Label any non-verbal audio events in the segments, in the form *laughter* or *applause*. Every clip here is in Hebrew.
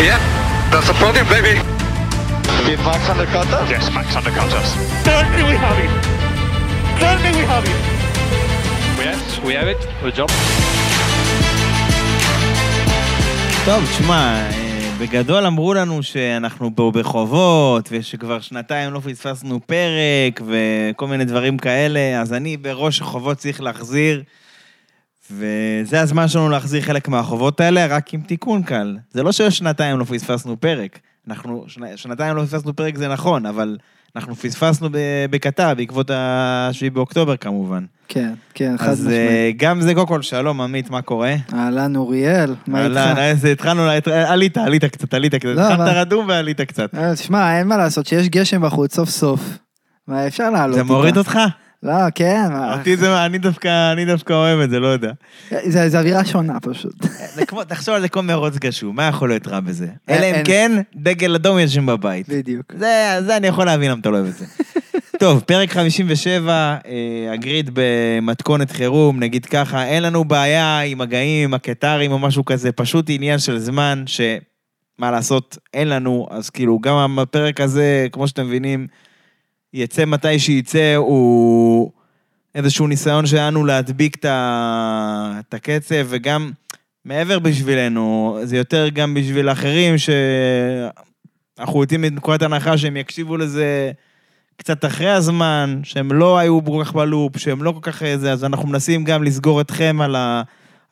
Yeah, that's the podium, baby. Did Max undercut us? Yes, Max undercut us. Certainly we have it. Certainly we have it. Yes, we have it. Good job. טוב, תשמע, אה, בגדול אמרו לנו שאנחנו פה בחובות, ושכבר שנתיים לא פספסנו פרק, וכל מיני דברים כאלה, אז אני בראש החובות צריך להחזיר, וזה הזמן שלנו להחזיר חלק מהחובות האלה, רק עם תיקון קל. זה לא ששנתיים לא פספסנו פרק. אנחנו, שני, שנתיים לא פספסנו פרק זה נכון, אבל אנחנו פספסנו בקטר, בעקבות ה-7 באוקטובר כמובן. כן, כן, חד אז משמעית. אה, גם זה, קודם כל, שלום, עמית, מה קורה? אהלן אוריאל, מה איתך? אהלן, אז התחלנו, עלית, עלית קצת, עלית קצת. לא, התחלת רדום ועלית קצת. אה, תשמע, אין מה לעשות, שיש גשם בחוץ סוף סוף. מה, אפשר לעלות זה. מוריד אותך? לא, כן, מה- אותי זה, אני דווקא, אני דווקא אוהב את זה, לא יודע. זה זה אווירה שונה פשוט. זה כמו, תחשוב על זה כמו מרוץ גשום, מה יכול להיות רע בזה? אין- אלא אם. כן, דגל אדום יושבים בבית. בדיוק. זה, זה אני יכול להבין למה אתה לא אוהב את זה. *laughs* טוב, פרק 57, אה, הגריד במתכונת חירום, נגיד ככה, אין לנו בעיה עם מגעים, עם הקטרים או משהו כזה, פשוט עניין של זמן, שמה לעשות, אין לנו, אז כאילו, גם הפרק הזה, כמו שאתם מבינים, יצא מתי שייצא, הוא איזשהו ניסיון שלנו להדביק את הקצב, וגם מעבר בשבילנו, זה יותר גם בשביל האחרים, שאנחנו יוצאים מנקודת הנחה שהם יקשיבו לזה קצת אחרי הזמן, שהם לא היו כל כך בלופ, שהם לא כל כך זה, אז אנחנו מנסים גם לסגור אתכם על, ה,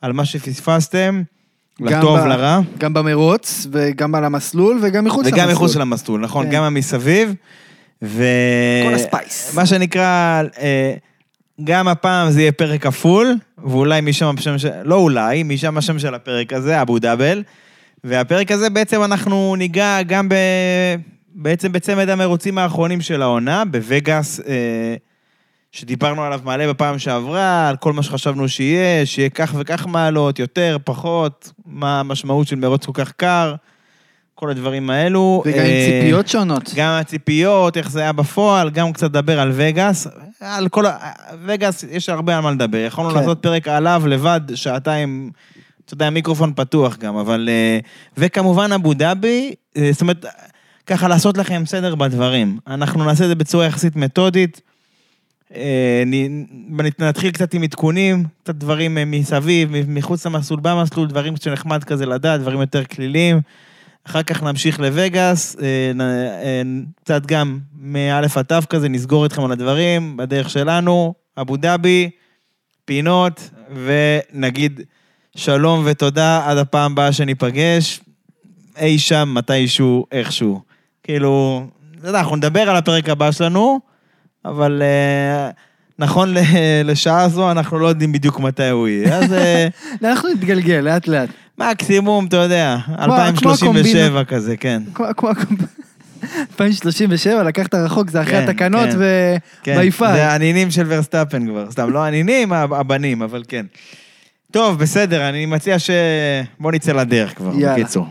על מה שפספסתם, לטוב, ב- לרע. גם במרוץ, וגם על המסלול, וגם מחוץ למסלול. וגם מחוץ למסלול, נכון, כן. גם המסביב. ו... כל הספייס. מה שנקרא, אה, גם הפעם זה יהיה פרק כפול, ואולי משם השם של... לא אולי, משם השם של הפרק הזה, אבו דאבל. והפרק הזה בעצם אנחנו ניגע גם ב... בעצם בצמד המרוצים האחרונים של העונה, בווגאס, אה, שדיברנו עליו מלא בפעם שעברה, על כל מה שחשבנו שיהיה, שיהיה כך וכך מעלות, יותר, פחות, מה המשמעות של מרוץ כל כך קר, כל הדברים האלו. וגם עם אה, ציפיות שונות. גם הציפיות, איך זה היה בפועל, גם קצת לדבר על וגאס. על כל ה... וגאס, יש הרבה על מה לדבר. יכולנו כן. לעשות פרק עליו לבד, שעתיים, אתה יודע, מיקרופון פתוח גם, אבל... אה, וכמובן אבו דאבי, אה, זאת אומרת, ככה לעשות לכם סדר בדברים. אנחנו נעשה את זה בצורה יחסית מתודית. נתחיל קצת עם עדכונים, קצת דברים מסביב, מחוץ למסלול, במסלול, דברים שנחמד כזה לדעת, דברים יותר כליליים. אחר כך נמשיך לווגאס, אה, נ- אה, קצת גם מאלף עד תו כזה, נסגור אתכם על הדברים, בדרך שלנו, אבו דאבי, פינות, ונגיד שלום ותודה עד הפעם הבאה שניפגש, אי שם, מתישהו, איכשהו. כאילו, אתה יודע, אנחנו נדבר על הפרק הבא שלנו, אבל אה, נכון לשעה זו, אנחנו לא יודעים בדיוק מתי הוא יהיה. אז אה, *laughs* אנחנו נתגלגל לאט לאט. מקסימום, אתה יודע, כמו 2037 הקומבינה. כזה, כן. כמו- כמו... 2037, לקחת רחוק, זה אחרי כן, התקנות כן. כן, וביפר. זה הנינים של ורסטאפן כבר. סתם, לא הנינים, הב- הבנים, אבל כן. טוב, בסדר, אני מציע ש... בוא נצא לדרך כבר. בקיצור.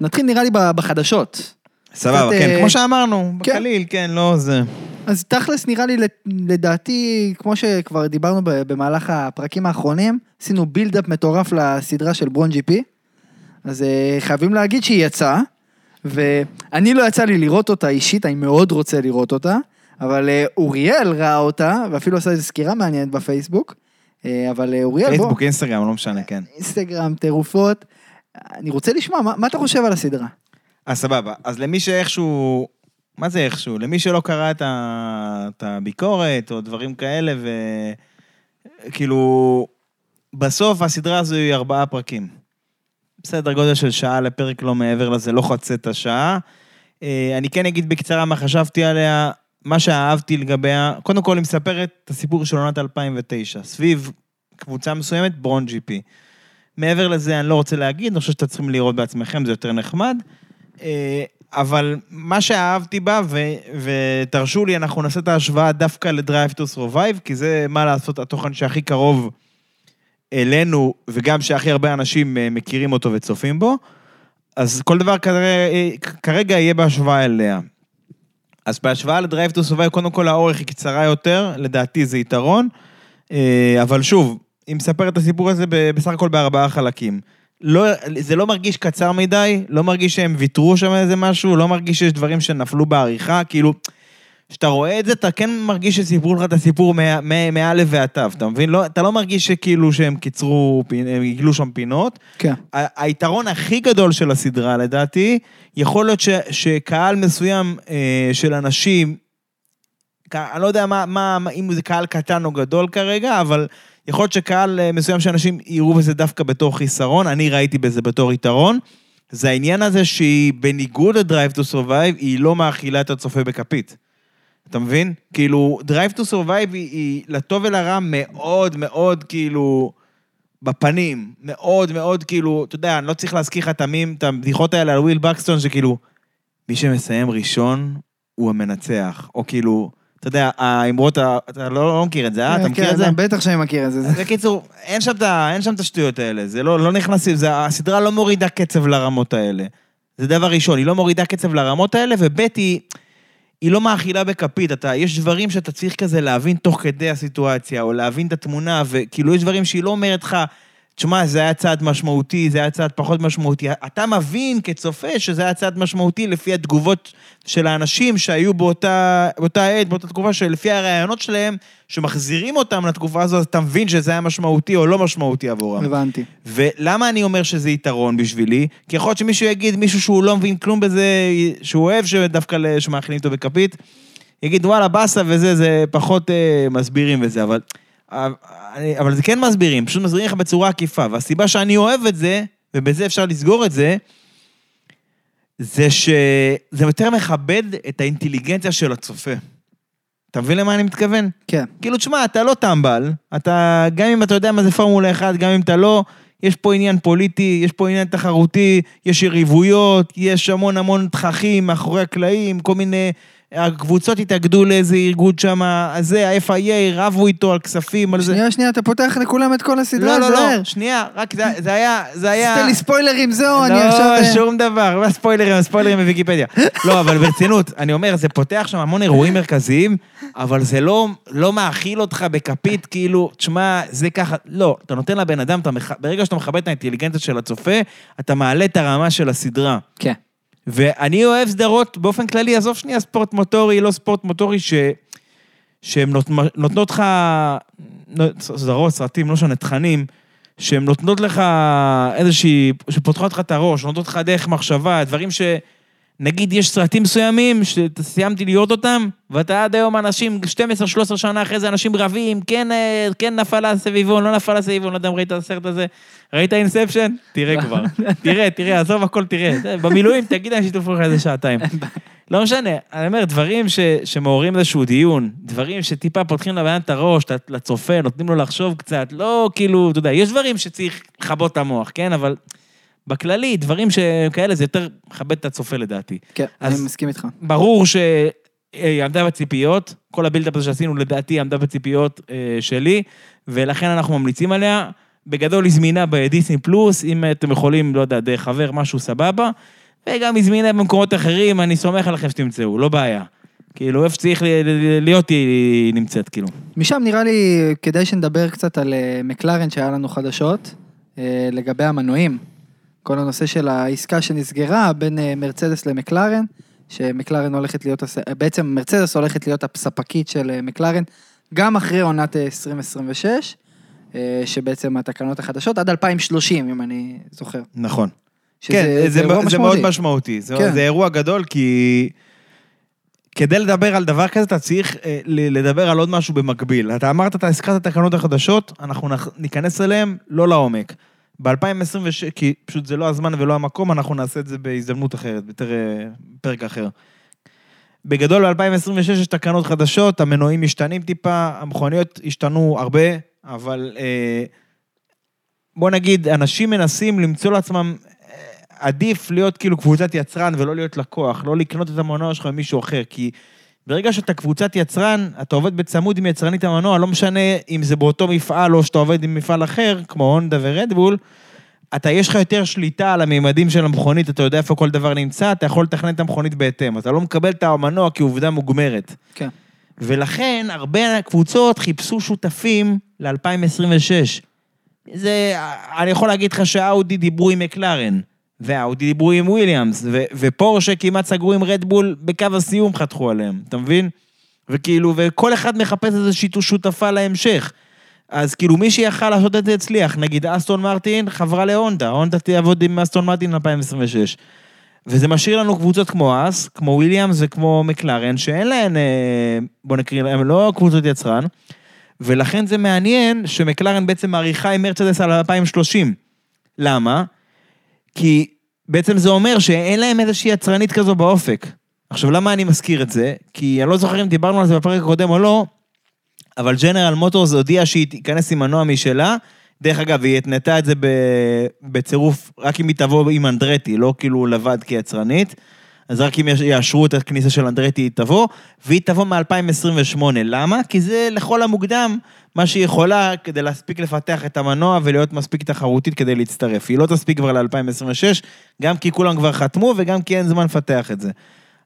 נתחיל נראה לי בחדשות. סבבה, כן, אה, כמו שאמרנו, כן. בקליל, כן, לא זה. אז תכלס נראה לי לדעתי, כמו שכבר דיברנו במהלך הפרקים האחרונים, עשינו buildup מטורף לסדרה של בחריין GP. אז אה, חייבים להגיד שהיא יצאה, ואני לא יצא לי לראות אותה אישית, אני מאוד רוצה לראות אותה, אבל אה, אוריאל ראה אותה, ואפילו עשה איזו סקירה מעניינת בפייסבוק. אה, אבל אוריאל, בוא, פייסבוק, אינסטגרם, לא משנה, כן. אינסטגרם, טירופות. אני רוצה לשמוע, מה, מה אתה חושב על הסדרה? אז סבבה. אז למי שאיכשהו... מה זה איכשהו? למי שלא קרא את, ה... את הביקורת או דברים כאלה, וכאילו, בסוף הסדרה הזו היא ארבעה פרקים. בסדר גודל של שעה לפרק, לא מעבר לזה, לא חצה את השעה. אה, אני כן אגיד בקצרה מה חשבתי עליה, מה שאהבתי לגביה. קודם כל, היא מספרת את הסיפור של עונת 2009, סביב קבוצה מסוימת, ברון ג'י פי. מעבר לזה, אני לא רוצה להגיד, אני חושב שאתם צריכים לראות בעצמכם, זה יותר נחמד. אה, אבל מה שאהבתי בה, ו, ותרשו לי, אנחנו נעשה את ההשוואה דווקא ל-Drive to Survive, כי זה, מה לעשות, התוכן שהכי קרוב אלינו, וגם שהכי הרבה אנשים אה, מכירים אותו וצופים בו. אז כל דבר כרגע, כרגע יהיה בהשוואה אליה. אז בהשוואה ל-Drive to Survive, קודם כל האורך היא קצרה יותר, לדעתי זה יתרון. אה, אבל שוב, היא מספרת את הסיפור הזה בסך הכל בארבעה חלקים. לא, זה לא מרגיש קצר מדי, לא מרגיש שהם ויתרו שם איזה משהו, לא מרגיש שיש דברים שנפלו בעריכה, כאילו, כשאתה רואה את זה, אתה כן מרגיש שסיפרו לך את הסיפור מא' ועד ת', אתה מבין? לא, אתה לא מרגיש שכאילו שהם קיצרו, הם הגלו שם פינות. כן. היתרון הכי גדול של הסדרה, לדעתי, יכול להיות ש, שקהל מסוים אה, של אנשים, אני לא יודע מה, מה- אם זה קהל קטן או גדול כרגע, אבל יכול להיות שקהל אה, מסוים של אנשים יראו בזה דווקא בתור חיסרון, אני ראיתי בזה בתור יתרון. זה העניין הזה שהיא, בניגוד ל-Drive to Survive, היא לא מאכילה את הצופה בכפית. אתה מבין? כאילו, Drive to Survive היא, היא לטוב ולרע מאוד מאוד כאילו בפנים. מאוד מאוד כאילו, אתה יודע, אני לא צריך להזכיר לך את המים, את הבדיחות האלה על וויל בקסטון, שכאילו, מי שמסיים ראשון הוא המנצח. או כאילו, אתה יודע, האמרות, אתה לא, מכיר את זה, אה? אתה מכיר כן, את זה? בטח שאני מכיר את זה. *laughs* בקיצור, אין שם את השטויות האלה, זה לא, לא נכנסים, הסדרה לא מורידה קצב לרמות האלה. זה דבר ראשון, היא לא מורידה קצב לרמות האלה, וב' היא, היא לא מאכילה בכפית, אתה, יש דברים שאתה צריך כזה להבין תוך כדי הסיטואציה, או להבין את התמונה, וכאילו יש דברים שהיא לא אומרת לך, תשמע, זה היה צעד משמעותי, זה היה צעד פחות משמעותי. אתה מבין כצופה שזה היה צעד משמעותי לפי התגובות של האנשים שהיו באותה, באותה עת, באותה תקופה, שלפי הרעיונות שלהם, שמחזירים אותם לתקופה הזו, אז אתה מבין שזה היה משמעותי או לא משמעותי עבורם. הבנתי. ולמה אני אומר שזה יתרון בשבילי? כי יכול להיות שמישהו יגיד, מישהו שהוא לא מבין כלום בזה, שהוא אוהב שדווקא שמאכילים אותו בכפית, יגיד, וואלה, באסה וזה, זה פחות אה, מסבירים וזה, אבל... אבל זה כן מסבירים, פשוט מסבירים לך בצורה עקיפה. והסיבה שאני אוהב את זה, ובזה אפשר לסגור את זה, זה שזה יותר מכבד את האינטליגנציה של הצופה. אתה מבין למה אני מתכוון? כן. כאילו, תשמע, אתה לא טמבל, אתה, גם אם אתה יודע מה זה פורמולה 1, גם אם אתה לא, יש פה עניין פוליטי, יש פה עניין תחרותי, יש יריבויות, יש המון המון תככים מאחורי הקלעים, כל מיני... הקבוצות התאגדו לאיזה ארגון שם, זה, ה-FIA, רבו איתו על כספים, על זה. שנייה, שנייה, אתה פותח לכולם את כל הסדרה, לא, לא. לא, שנייה, רק זה, זה היה, זה היה... עשית לי ספוילרים, זהו, אני עכשיו... לא, שום דבר, מה ספוילרים, ספוילרים בוויקיפדיה. לא, אבל ברצינות, אני אומר, זה פותח שם המון אירועים מרכזיים, אבל זה לא, לא מאכיל אותך בכפית, כאילו, תשמע, זה ככה, לא, אתה נותן לבן אדם, אתה מח... ברגע שאתה מכבד את האינטליגנציה של הצופה, אתה מעלה את הרמה של הסדרה. כן. ואני אוהב סדרות באופן כללי, עזוב שנייה ספורט מוטורי, לא ספורט מוטורי, ש... שהן נות... נותנות לך, סדרות, סרטים, לא משנה, תכנים, שהן נותנות לך איזושהי, שפותחות לך את הראש, נותנות לך דרך מחשבה, דברים ש... נגיד יש סרטים מסוימים שסיימתי לראות אותם, ואתה עד היום אנשים, 12-13 שנה אחרי זה אנשים רבים, כן, אה, כן נפל הסביבון, לא נפל הסביבון, לא יודע אם ראית את הסרט הזה. ראית Inception? תראה כבר. תראה, תראה, עזוב הכל, תראה. במילואים, תגיד להם שיתופו לך איזה שעתיים. לא משנה, אני אומר, דברים ש, שמעוררים איזשהו דיון, דברים שטיפה פותחים לבן את הראש, לצופה, נותנים לו לחשוב קצת, לא כאילו, אתה יודע, יש דברים שצריך לכבות את המוח, כן? אבל בכללי, דברים שכאלה, זה יותר מכבד את הצופה לדעתי. כן, אני מסכים איתך. ברור שהיא עמדה בציפיות, כל ה buildup הזה שעשינו לדעתי עמדה בציפיות אה, שלי, ולכן אנחנו ממליצים עליה. בגדול היא זמינה בדיסני פלוס, אם אתם יכולים, לא יודע, דרך חבר, משהו סבבה, וגם היא זמינה במקומות אחרים, אני סומך עליכם שתמצאו, לא בעיה. כאילו, איפה שצריך להיות היא נמצאת, כאילו. משם נראה לי כדאי שנדבר קצת על אה, מקלרן שהיה לנו חדשות, אה, לגבי המנועים. כל הנושא של העסקה שנסגרה בין אה, מרצדס למקלרן, שמקלרן הולכת להיות, הס- בעצם מרצדס הולכת להיות הספקית של אה, מקלרן, גם אחרי עונת אה, 2026, אה, שבעצם התקנות החדשות, עד 2030, אם אני זוכר. נכון. שזה- כן, זה, אירוע זה מאוד משמעותי. זה, כן. זה אירוע גדול, כי כדי לדבר על דבר כזה, אתה צריך אה, לדבר על עוד משהו במקביל. אתה אמרת, אתה הזכרת את התקנות החדשות, אנחנו נכ- ניכנס אליהן לא לעומק. ב-2026, כי פשוט זה לא הזמן ולא המקום, אנחנו נעשה את זה בהזדמנות אחרת, יותר אה, פרק אחר. בגדול, ב-2026 יש תקנות חדשות, המנועים משתנים טיפה, המכוניות השתנו הרבה, אבל אה, בוא נגיד, אנשים מנסים למצוא לעצמם, אה, עדיף להיות כאילו קבוצת יצרן ולא להיות לקוח, לא לקנות את המנוע שלך ממישהו אחר, כי ברגע שאתה קבוצת יצרן, אתה עובד בצמוד עם יצרנית המנוע, לא משנה אם זה באותו מפעל או שאתה עובד עם מפעל אחר, כמו הונדה ורדבול, אתה, יש לך יותר שליטה על הממדים של המכונית, אתה יודע איפה כל דבר נמצא, אתה יכול לתכנן את המכונית בהתאם. אתה לא מקבל את המנוע כעובדה מוגמרת. כן. ולכן הרבה קבוצות חיפשו שותפים ל-2026. זה, אני יכול להגיד לך שאאודי דיברו עם מקלרן, ואאודי דיברו עם וויליאמס, ו- ופורשה כמעט סגרו עם רדבול, בקו הסיום חתכו עליהם, אתה מבין? וכאילו, וכל אחד מחפש איזושהי שותפה להמשך. אז כאילו מי שיכל לעשות את זה הצליח, נגיד אסטון מרטין חברה להונדה, הונדה תעבוד עם אסטון מרטין 2026. וזה משאיר לנו קבוצות כמו אס, כמו וויליאמס וכמו מקלרן, שאין להן, אה, בוא נקריא להם, לא קבוצות יצרן, ולכן זה מעניין שמקלרן בעצם מעריכה עם מרצדס על 2030. למה? כי בעצם זה אומר שאין להם איזושהי יצרנית כזו באופק. עכשיו, למה אני מזכיר את זה? כי אני לא זוכר אם דיברנו על זה בפרק הקודם או לא, אבל ג'נרל מוטורס הודיעה שהיא תיכנס עם מנוע משלה. דרך אגב, היא התנתה את זה בצירוף, רק אם היא תבוא עם אנדרטי, לא כאילו לבד כיצרנית. אז רק אם יאשרו את הכניסה של אנדרטי היא תבוא, והיא תבוא מ-2028. למה? כי זה לכל המוקדם מה שהיא יכולה כדי להספיק לפתח את המנוע ולהיות מספיק תחרותית כדי להצטרף. היא לא תספיק כבר ל-2026, גם כי כולם כבר חתמו וגם כי אין זמן לפתח את זה.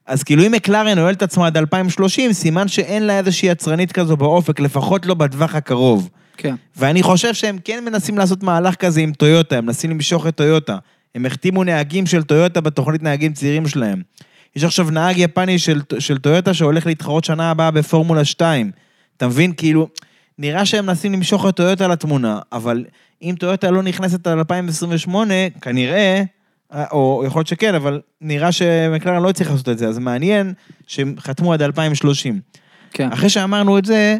אז כאילו אם מקלרן נועל את עצמה עד 2030, סימן שאין לה איזושהי יצרנית כזו באופק, לפחות לא בטווח הקרוב. כן. ואני חושב שהם כן מנסים לעשות מהלך כזה עם טויוטה, הם מנסים למשוך את טויוטה. הם החתימו נהגים של טויוטה בתוכנית נהגים צעירים שלהם. יש עכשיו נהג יפני של, של טויוטה שהולך להתחרות שנה הבאה בפורמולה 2. אתה מבין? כאילו, נראה שהם מנסים למשוך את טויוטה לתמונה, אבל אם טויוטה לא נכנסת על 2028, כנראה, או יכול להיות שכן, אבל נראה שמקלרן לא הצליח לעשות את זה, אז מעניין שהם חתמו עד 2030. כן. אחרי שאמרנו את זה,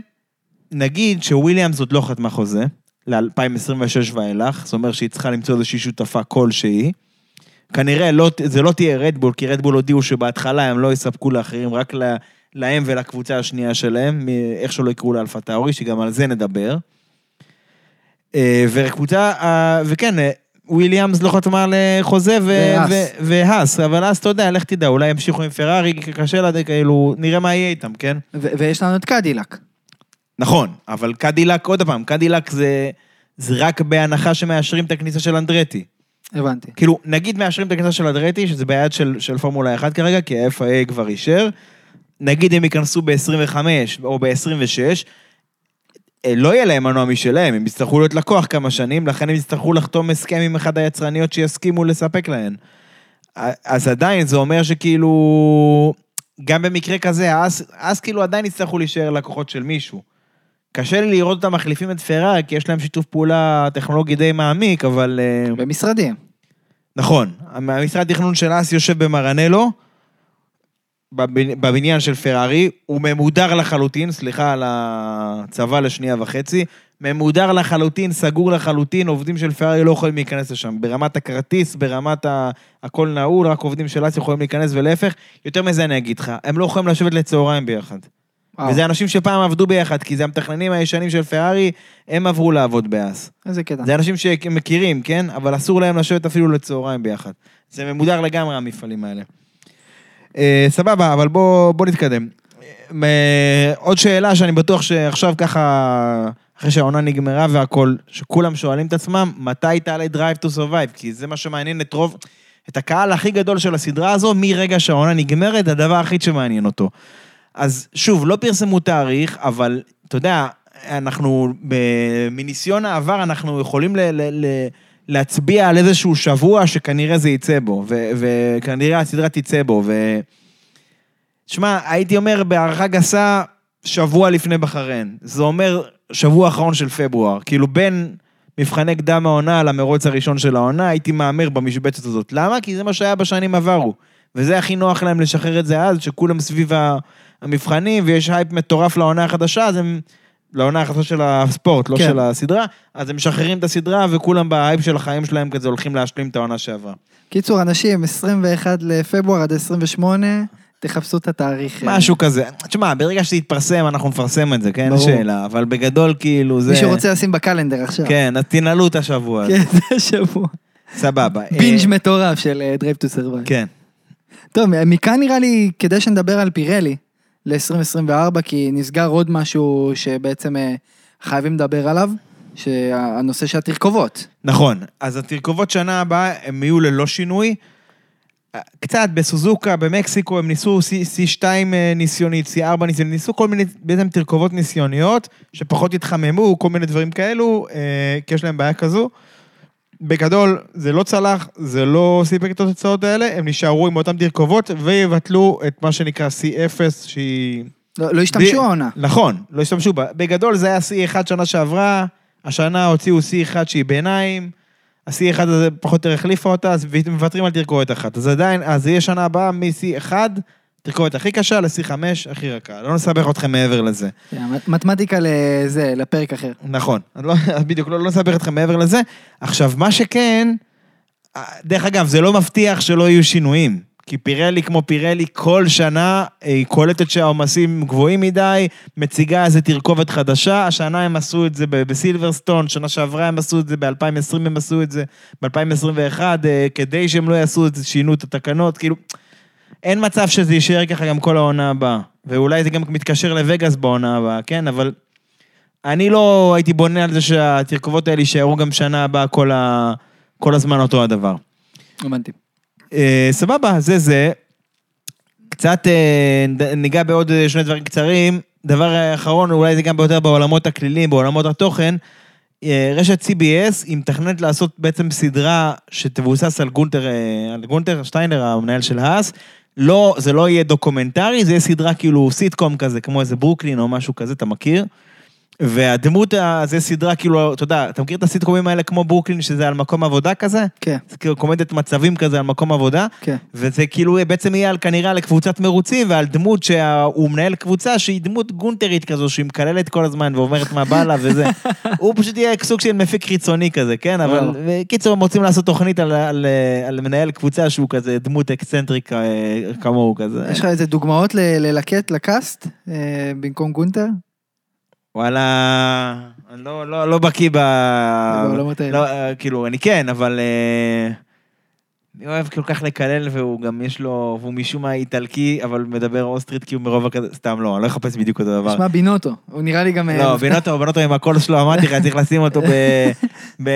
נגיד שוויליאמס עוד לא חתמה חוזה, ל-2026 ואילך, זאת אומרת שהיא צריכה למצוא איזושהי שותפה כלשהי. כנראה לא, זה לא תהיה רדבול, כי רדבול הודיעו שבהתחלה הם לא יספקו לאחרים, רק לה, להם ולקבוצה השנייה שלהם, איך שלא יקראו לאלפה טאורי, שגם על זה נדבר. אה, וקבוצה, אה, וכן, אה, וויליאמס לא חתמה לחוזה והאס, אבל אז אתה יודע, לך תדע, אולי ימשיכו עם פרארי, קשה לדעת, כאילו, נראה מה יהיה איתם, כן? ויש לנו את קדילק. נכון, אבל קדילק, עוד פעם, קדילק זה, זה רק בהנחה שמאשרים את הכניסה של אנדרטי. הבנתי. כאילו, נגיד מאשרים את הכניסה של אנדרטי, שזה ביד של, של פורמולה 1 כרגע, כי ה-FIA כבר אישר, נגיד הם ייכנסו ב-25 או ב-26, לא יהיה להם מנוע משלהם, הם יצטרכו להיות לקוח כמה שנים, לכן הם יצטרכו לחתום הסכם עם אחד היצרניות שיסכימו לספק להן. אז עדיין זה אומר שכאילו, גם במקרה כזה, אז, אז כאילו עדיין יצטרכו להישאר לקוחות של מישהו. קשה לי לראות אותם מחליפים את פרארי, כי יש להם שיתוף פעולה טכנולוגי די מעמיק, אבל... אה, במשרדים. נכון. המשרד תכנון של אס יושב במרנלו, בבניין של פרארי, הוא ממודר לחלוטין, סליחה על הצבא לשנייה וחצי, ממודר לחלוטין, סגור לחלוטין, עובדים של פרארי לא יכולים להיכנס לשם. ברמת הכרטיס, ברמת ה... הכל נעול, רק עובדים של אס יכולים להיכנס, ולהפך, יותר מזה אני אגיד לך, הם לא יכולים לשבת לצהריים ביחד. וזה אנשים שפעם עבדו ביחד, כי זה המתכננים הישנים של פרארי, הם עברו לעבוד באס. איזה קטע. זה אנשים שמכירים, כן? אבל אסור להם לשבת אפילו לצהריים ביחד. זה ממודר לגמרי, המפעלים האלה. אה, סבבה, אבל בוא, בוא נתקדם. אה, עוד שאלה שאני בטוח שעכשיו ככה, אחרי שהעונה נגמרה והכל, שכולם שואלים את עצמם, מתי תעלה Drive to Survive? כי זה מה שמעניין את רוב, את הקהל הכי גדול של הסדרה הזו, מרגע שהעונה נגמרת, הדבר הכי שמעניין אותו. אז שוב, לא פרסמו תאריך, אבל אתה יודע, אנחנו, מניסיון העבר, אנחנו יכולים ל... ל, ל להצביע על איזשהו שבוע שכנראה זה יצא בו, וכנראה הסדרה תצא בו, ו... שמע, הייתי אומר בהערכה גסה, שבוע לפני בחריין. זה אומר שבוע אחרון של פברואר. כאילו בין מבחני קדם העונה למרוץ הראשון של העונה, הייתי מהמר במשבצת הזאת. למה? כי זה מה שהיה בשנים עברו. וזה הכי נוח להם לשחרר את זה אז, שכולם סביב המבחנים, ויש הייפ מטורף לעונה החדשה, אז הם... לעונה החדשה של הספורט, לא כן. של הסדרה, אז הם משחררים את הסדרה וכולם בהייפ של החיים שלהם כזה הולכים להשלים את העונה שעברה. קיצור, אנשים, 21 לפברואר עד 28, תחפשו את התאריך. אה. משהו כזה. תשמע, ברגע שזה יתפרסם, אנחנו נפרסם את זה, כן? ברור. שאלה, אבל בגדול כאילו זה... מי שרוצה לשים בקלנדר עכשיו. כן, אז תנעלו את השבוע הזה. כן, *laughs* זה השבוע. סבבה. בינג' מטורף של Drive to Survive. כן. טוב, מכאן נראה לי, כדי שנדבר על פירלי, ל-2024, כי נסגר עוד משהו שבעצם אה, חייבים לדבר עליו, שהנושא של התרכובות. נכון, אז התרכובות שנה הבאה הם יהיו ללא שינוי. קצת בסוזוקה, במקסיקו, הם ניסו C- C2 אה, ניסיונית, C4 ניסיונית, ניסו כל מיני בעצם תרכובות ניסיוניות, שפחות התחממו, כל מיני דברים כאלו, אה, כי יש להם בעיה כזו. בגדול, זה לא צלח, זה לא סיפק את התוצאות האלה, הם נשארו עם אותן תרכובות ויבטלו את מה שנקרא C0, שהיא... לא לא השתמשו ב- העונה. נכון, לא השתמשו בה. בגדול זה היה C1 שנה שעברה, השנה הוציאו C1 שהיא ביניים, ה-C1 הזה פחות או יותר החליפה אותה, אז מוותרים על תרכובת אחת. אז עדיין, אז יהיה שנה הבאה מ-C1, תרכובת הכי קשה ל-C5 הכי רכה. לא נסבך אתכם מעבר לזה. כן, מתמטיקה לזה, לפרק אחר. נכון, לא, *laughs* בדיוק, לא, לא נסבך אתכם מעבר לזה. עכשיו, מה שכן, דרך אגב, זה לא מבטיח שלא יהיו שינויים. כי פירלי כמו פירלי, כל שנה אה, היא קולטת שהעומסים גבוהים מדי, מציגה איזה תרכובת חדשה, השנה הם עשו את זה בסילברסטון, שנה שעברה הם עשו את זה, ב-2020 הם עשו את זה, ב-2021, אה, כדי שהם לא יעשו את זה, שינו את התקנות, כאילו, אין מצב שזה יישאר ככה גם כל העונה הבאה. ואולי זה גם מתקשר לווגאס בעונה הבאה, כן? אבל אני לא הייתי בונה על זה שהתרכובות האלה יישארו גם שנה הבאה כל, ה... כל הזמן אותו הדבר. הבנתי. אה, סבבה, זה זה. קצת אה, ניגע בעוד אה, שני דברים קצרים. דבר אחרון, אולי זה גם ביותר בעולמות הכלילים, בעולמות התוכן. אה, רשת CBS היא מתכננת לעשות בעצם סדרה שתבוסס על גונטר, אה, על גונטר שטיינר, המנהל של האס. לא, זה לא יהיה דוקומנטרי, זה יהיה סדרה כאילו סיטקום כזה, כמו איזה ברוקלין או משהו כזה, אתה מכיר? והדמות, זה סדרה כאילו, אתה יודע, אתה מכיר את הסיטקומים האלה כמו ברוקלין, שזה על מקום עבודה כזה? כן, זה כאילו קומדיית מצבים כזה על מקום עבודה, כן. וזה כאילו בעצם יהיה על כנראה על קבוצת מרוצים ועל דמות שהוא מנהל קבוצה שהיא דמות גונתרית כזו, שהיא מקללת כל הזמן ואומרת מה בא לה וזה. *laughs* הוא פשוט יהיה סוג של מפיק חיצוני כזה, כן? אבל וואו. קיצור, הם רוצים לעשות תוכנית על, על, על מנהל קבוצה שהוא כזה דמות eccentric אה, כמוהו כזה. יש לך איזה דוגמאות ללקט, ל cast, אה, במקום גונתר? וואלה, אני לא, לא, לא בקיא ב... בעולמות האלה. לא, אה, כאילו, אני כן, אבל... אה, אני אוהב כל כך לקלל, והוא גם יש לו, והוא משום מה איטלקי, אבל מדבר אוסטרית כי הוא מרוב כזה, סתם לא, אני לא אחפש בדיוק אותו דבר. שמע בינוטו, הוא נראה לי גם... אה, לא, בינוטו, בינוטו עם הקול שלו, אמרתי לך, צריך לשים אותו ב...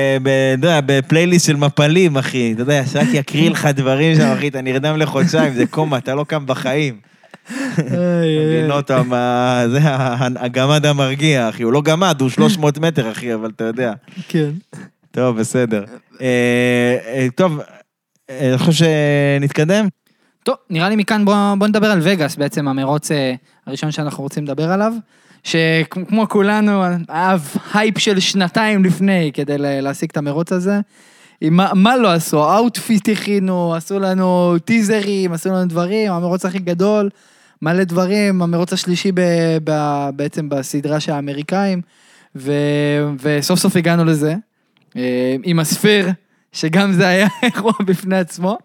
בפלייליסט של מפלים, אחי. אתה יודע, שרק יקריא לך דברים שם, אחי, אתה נרדם לחודשיים, זה קומה, אתה לא קם בחיים. איי. בינוטו, מה- זה ה- הגמד המרגיע, אחי. הוא לא גמד, הוא 300 מטר, אחי, אבל אתה יודע. כן. טוב, בסדר. אה, אה, טוב, אה, אני חושב שנתקדם. טוב, נראה לי מכאן בוא, בוא נדבר על וגאס, בעצם המרוץ הראשון שאנחנו רוצים לדבר עליו, שכמו כולנו, היה הייפ של שנתיים לפני כדי לה- להשיג את המרוץ הזה. עם מה, מה לא עשו? ה outfit הכינו, עשו לנו טיזרים, עשו לנו דברים, המרוץ הכי גדול, מלא דברים, המרוץ השלישי ב, ב, בעצם בסדרה של האמריקאים, ו, וסוף סוף הגענו לזה, אה, עם ה Sphere, שגם זה היה *laughs* אירוע בפני עצמו.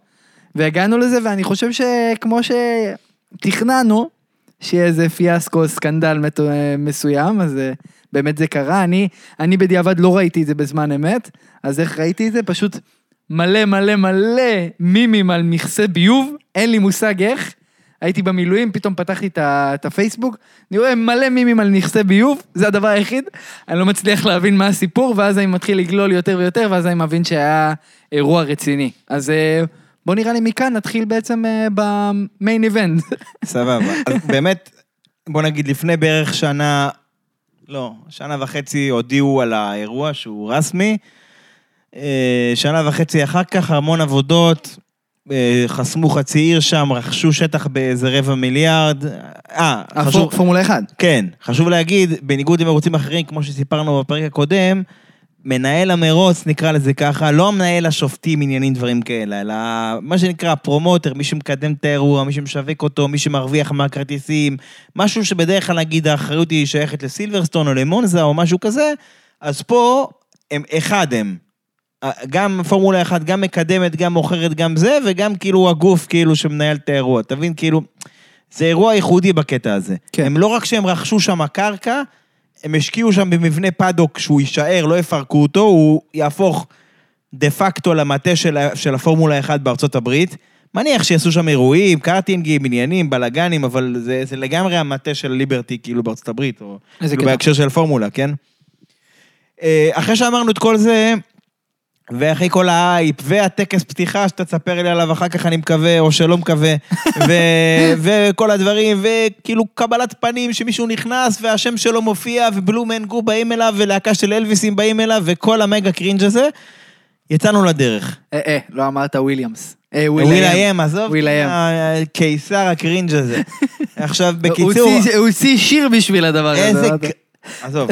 והגענו לזה, ואני חושב שכמו שתכננו, שיהיה איזה פיאסקו, סקנדל מסוים, אז אה, באמת זה קרה. אני, אני בדיעבד לא ראיתי את זה בזמן אמת, אז איך ראיתי את זה? פשוט מלא מלא מלא מימים על מכסה ביוב, אין לי מושג איך. הייתי במילואים, פתאום פתחתי את הפייסבוק, אני רואה מלא מימים על נכסי ביוב, זה הדבר היחיד. אני לא מצליח להבין מה הסיפור, ואז אני מתחיל לגלול יותר ויותר, ואז אני מבין שהיה אירוע רציני. אז אה, בוא נראה לי מכאן נתחיל בעצם אה, במיין איבנט. *laughs* סבבה. אז באמת, בוא נגיד, לפני בערך שנה, לא, שנה וחצי הודיעו על האירוע שהוא רסמי. אה, שנה וחצי אחר כך, המון עבודות, חסמו חצי עיר שם, רכשו שטח באיזה רבע מיליארד. אה, חשוב... פורמולה 1. כן, חשוב להגיד, בניגוד למרוצים אחרים, כמו שסיפרנו בפרק הקודם, מנהל המרוץ, נקרא לזה ככה, לא המנהל השופטים עניינים דברים כאלה, אלא מה שנקרא הפרומוטר, מי שמקדם את האירוע, מי שמשווק אותו, מי שמרוויח מהכרטיסים, משהו שבדרך כלל נגיד האחריות היא שייכת לסילברסטון או למונזה או משהו כזה, אז פה הם אחד הם. גם פורמולה 1, גם מקדמת, גם מוכרת, גם זה, וגם כאילו הגוף כאילו שמנהל את האירוע. תבין, כאילו, זה אירוע ייחודי בקטע הזה. כן. הם לא רק שהם רכשו שם קרקע, הם השקיעו שם במבנה paddock שהוא יישאר, לא יפרקו אותו, הוא יהפוך דה פקטו למטה של, של הפורמולה 1 בארצות הברית. מניח שיעשו שם אירועים, קארטינגים, עניינים, בלאגנים, אבל זה, זה לגמרי המטה של ליברטי כאילו בארצות הברית, או כאילו. בהקשר של פורמולה, כן? אה, אחרי שאמרנו את כל זה, ואחרי כל האייפ, והטקס פתיחה שאתה תספר לי עליו אחר כך, אני מקווה, או שלא מקווה, *laughs* ו- וכל הדברים, וכאילו קבלת פנים שמישהו נכנס והשם שלו מופיע, ו Blue Man Group באים אליו, ולהקה של אלוויסים באים אליו, וכל המגה cringe הזה, יצאנו לדרך. אה, אה, לא אמרת וויליאמס. אה, וויליאם, עזוב, וויליאם. ה- קיסר הקרינג' הזה. *laughs* עכשיו, בקיצור... הוא הוציא שיר בשביל הדבר הזה. איזה... לא עזוב,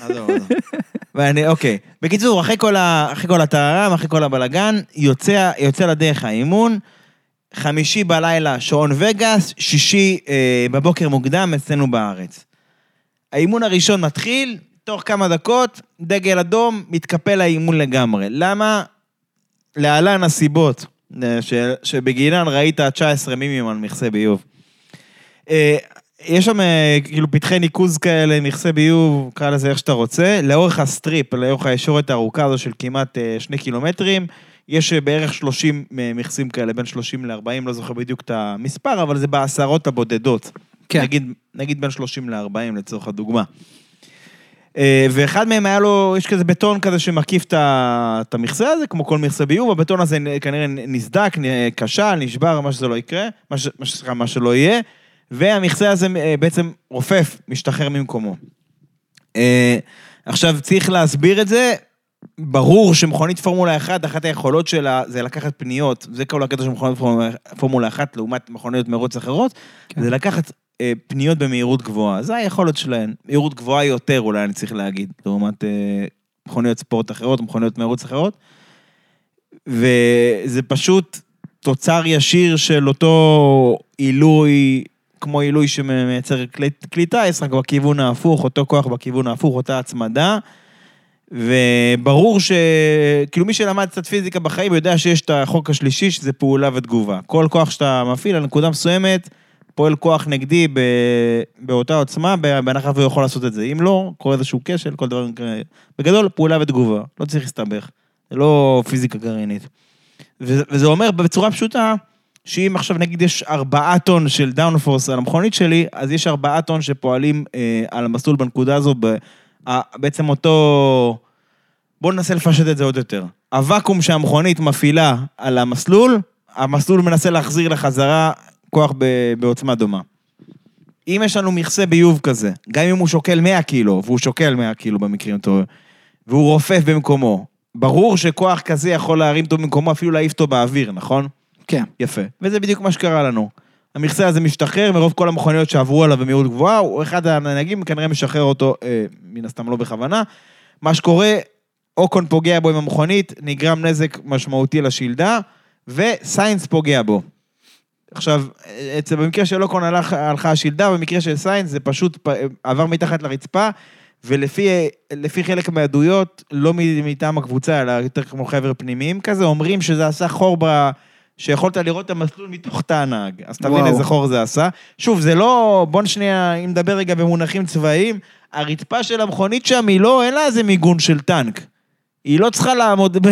עזוב, עזוב. *laughs* ואני, אוקיי. בקיצור, אחרי כל, ה... אחרי כל הטהרם, אחרי כל הבלגן, יוצא, יוצא לדרך האימון, חמישי בלילה שעון וגאס, שישי אה, בבוקר מוקדם אצלנו בארץ. האימון הראשון מתחיל, תוך כמה דקות, דגל אדום, מתקפל האימון לגמרי. למה? להלן הסיבות אה, ש... שבגינן ראית 19 מימים על מכסה ביוב. אה, יש שם אה, כאילו פתחי ניקוז כאלה, מכסה ביוב, קרא לזה איך שאתה רוצה, לאורך ה Strip, לאורך הישורת הארוכה הזו של כמעט אה, שני קילומטרים, יש אה, בערך 30 מכסים כאלה, בין 30 ל-40, לא זוכר בדיוק את המספר, אבל זה בעשרות הבודדות. כן. נגיד, נגיד בין 30 ל-40 לצורך הדוגמה. ואחד מהם היה לו, יש כזה בטון כזה שמקיף את המכסה הזה, כמו כל מכסה ביוב, הבטון הזה כנראה נסדק, כשל, נשבר, מה שזה לא יקרה, מה, ש, מה שלא יהיה, והמכסה הזה אה, בעצם רופף, משתחרר ממקומו. אה, עכשיו, צריך להסביר את זה, ברור שמכונית פורמולה 1, אחת היכולות שלה זה לקחת פניות, זה כל הקטע של מכונית פורמולה- פורמולה 1 לעומת מכוניות מרוץ אחרות, כן. זה לקחת אה, פניות במהירות גבוהה, זה היכולת שלהן. מהירות גבוהה יותר אולי אני צריך להגיד, לעומת אה, מכוניות ספורט אחרות, מכוניות מרוץ אחרות. וזה פשוט תוצר ישיר של אותו עילוי, כמו עילוי שמייצר כלי טיס, רק בכיוון ההפוך, אותו כוח בכיוון ההפוך, אותה הצמדה. וברור ש... כאילו מי שלמד קצת פיזיקה בחיים יודע שיש את החוק השלישי, שזה פעולה ותגובה. כל כוח שאתה מפעיל על נקודה מסוימת, פועל כוח נגדי ב... באותה עוצמה, בהנחה והוא יכול לעשות את זה. אם לא, קורה איזשהו כשל, כל דבר. בגדול, פעולה ותגובה. לא צריך להסתבך. זה לא פיזיקה גרעינית. ו- וזה אומר בצורה פשוטה, שאם עכשיו נגיד יש ארבעה טון של דאונפורס על המכונית שלי, אז יש ארבעה טון שפועלים אה, על המסלול בנקודה הזו, ב, ה, בעצם אותו... בואו ננסה לפשט את זה עוד יותר. הוואקום שהמכונית מפעילה על המסלול, המסלול מנסה להחזיר לחזרה כוח ב, בעוצמה דומה. אם יש לנו מכסה ביוב כזה, גם אם הוא שוקל 100 קילו, והוא שוקל 100 קילו במקרים טובים, והוא רופף במקומו, ברור שכוח כזה יכול להרים אותו במקומו, אפילו להעיף אותו באוויר, נכון? כן. יפה. וזה בדיוק מה שקרה לנו. המכסה הזה משתחרר מרוב כל המכוניות שעברו עליו במהירות גבוהה, הוא אחד הנהגים כנראה משחרר אותו, אה, מן הסתם לא בכוונה. מה שקורה, אוקון פוגע בו עם המכונית, נגרם נזק משמעותי לשלדה, וסיינס פוגע בו. עכשיו, אצל, במקרה של אוקון הלך, הלכה השלדה, במקרה של סיינס זה פשוט פ, עבר מתחת לרצפה, ולפי לפי חלק מהעדויות, לא מטעם הקבוצה, אלא יותר כמו חבר פנימיים כזה, אומרים שזה עשה חור ב... שיכולת לראות את המסלול מתוך תא הנהג. אז תבין וואו. איזה חור זה עשה. שוב, זה לא... בוא שנייה, אם נדבר רגע במונחים צבאיים, הרצפה של המכונית שם היא לא, אין לה איזה מיגון של טנק. היא לא צריכה לעמוד ב...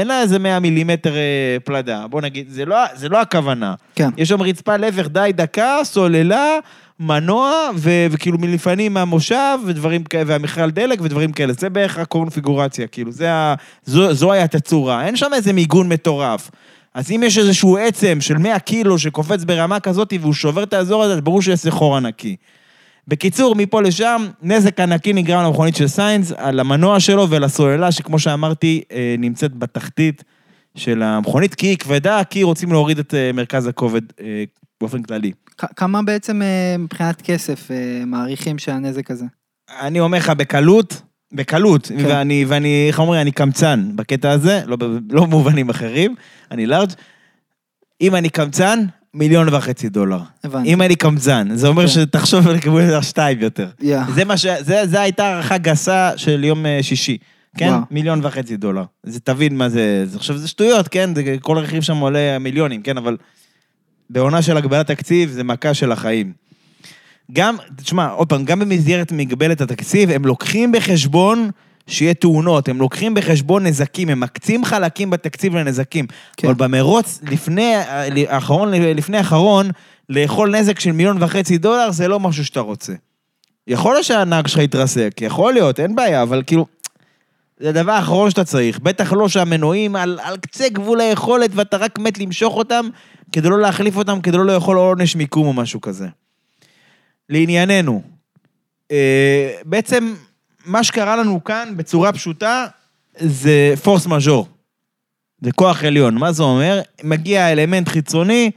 אין לה איזה 100 מילימטר אה, פלדה. בוא נגיד, זה לא, זה לא הכוונה. כן. יש שם רצפה להפך די דקה, סוללה, מנוע, ו- וכאילו מלפנים מהמושב, ודברים כאלה, והמכלל דלק ודברים כאלה. זה בערך הקונפיגורציה, כאילו, זה ה... זו, זו היה התצורה. אין שם איזה מיגון מטורף. אז אם יש איזשהו עצם של 100 קילו שקופץ ברמה כזאת והוא שובר את האזור הזה, אז ברור שיעשה חור ענקי. בקיצור, מפה לשם, נזק ענקי נגרם למכונית של סיינס, על המנוע שלו ולסוללה, שכמו שאמרתי, אה, נמצאת בתחתית של המכונית, כי היא כבדה, כי רוצים להוריד את אה, מרכז הכובד אה, באופן כללי. כמה בעצם מבחינת כסף מעריכים שהנזק הזה? אני אומר לך, בקלות, בקלות, כן. ואני, ואני, איך אומרים, אני קמצן בקטע הזה, לא, לא במובנים אחרים, אני לארג'. אם אני קמצן, מיליון וחצי דולר. הבנתי. אם אני קמצן, זה אומר כן. שתחשוב על כיוון שתיים יותר. יא. זה מה ש... זה, זה הייתה הערכה גסה של יום אה, שישי. כן? וואו. מיליון וחצי דולר. זה תבין מה זה... זה עכשיו, זה שטויות, כן? זה, כל רכיב שם עולה מיליונים, כן? אבל בעונה של הגבלת תקציב זה מכה של החיים. גם, תשמע, עוד פעם, גם במסגרת מגבלת התקציב, הם לוקחים בחשבון שיהיה תאונות, הם לוקחים בחשבון נזקים, הם מקצים חלקים בתקציב לנזקים. כן. אבל במרוץ, לפני, האחרון, לפני האחרון, לאכול נזק של מיליון וחצי דולר זה לא משהו שאתה רוצה. יכול להיות שהנהג שלך יתרסק, יכול להיות, אין בעיה, אבל כאילו... זה הדבר האחרון שאתה צריך. בטח לא שהמנועים על, על קצה גבול היכולת ואתה רק מת למשוך אותם כדי לא להחליף אותם, כדי לא לאכול עונש מיקום או משהו כזה. לענייננו, אה, בעצם מה שקרה לנו כאן בצורה פשוטה זה פורס מז'ור. זה כוח עליון. מה זה אומר? מגיע אלמנט חיצוני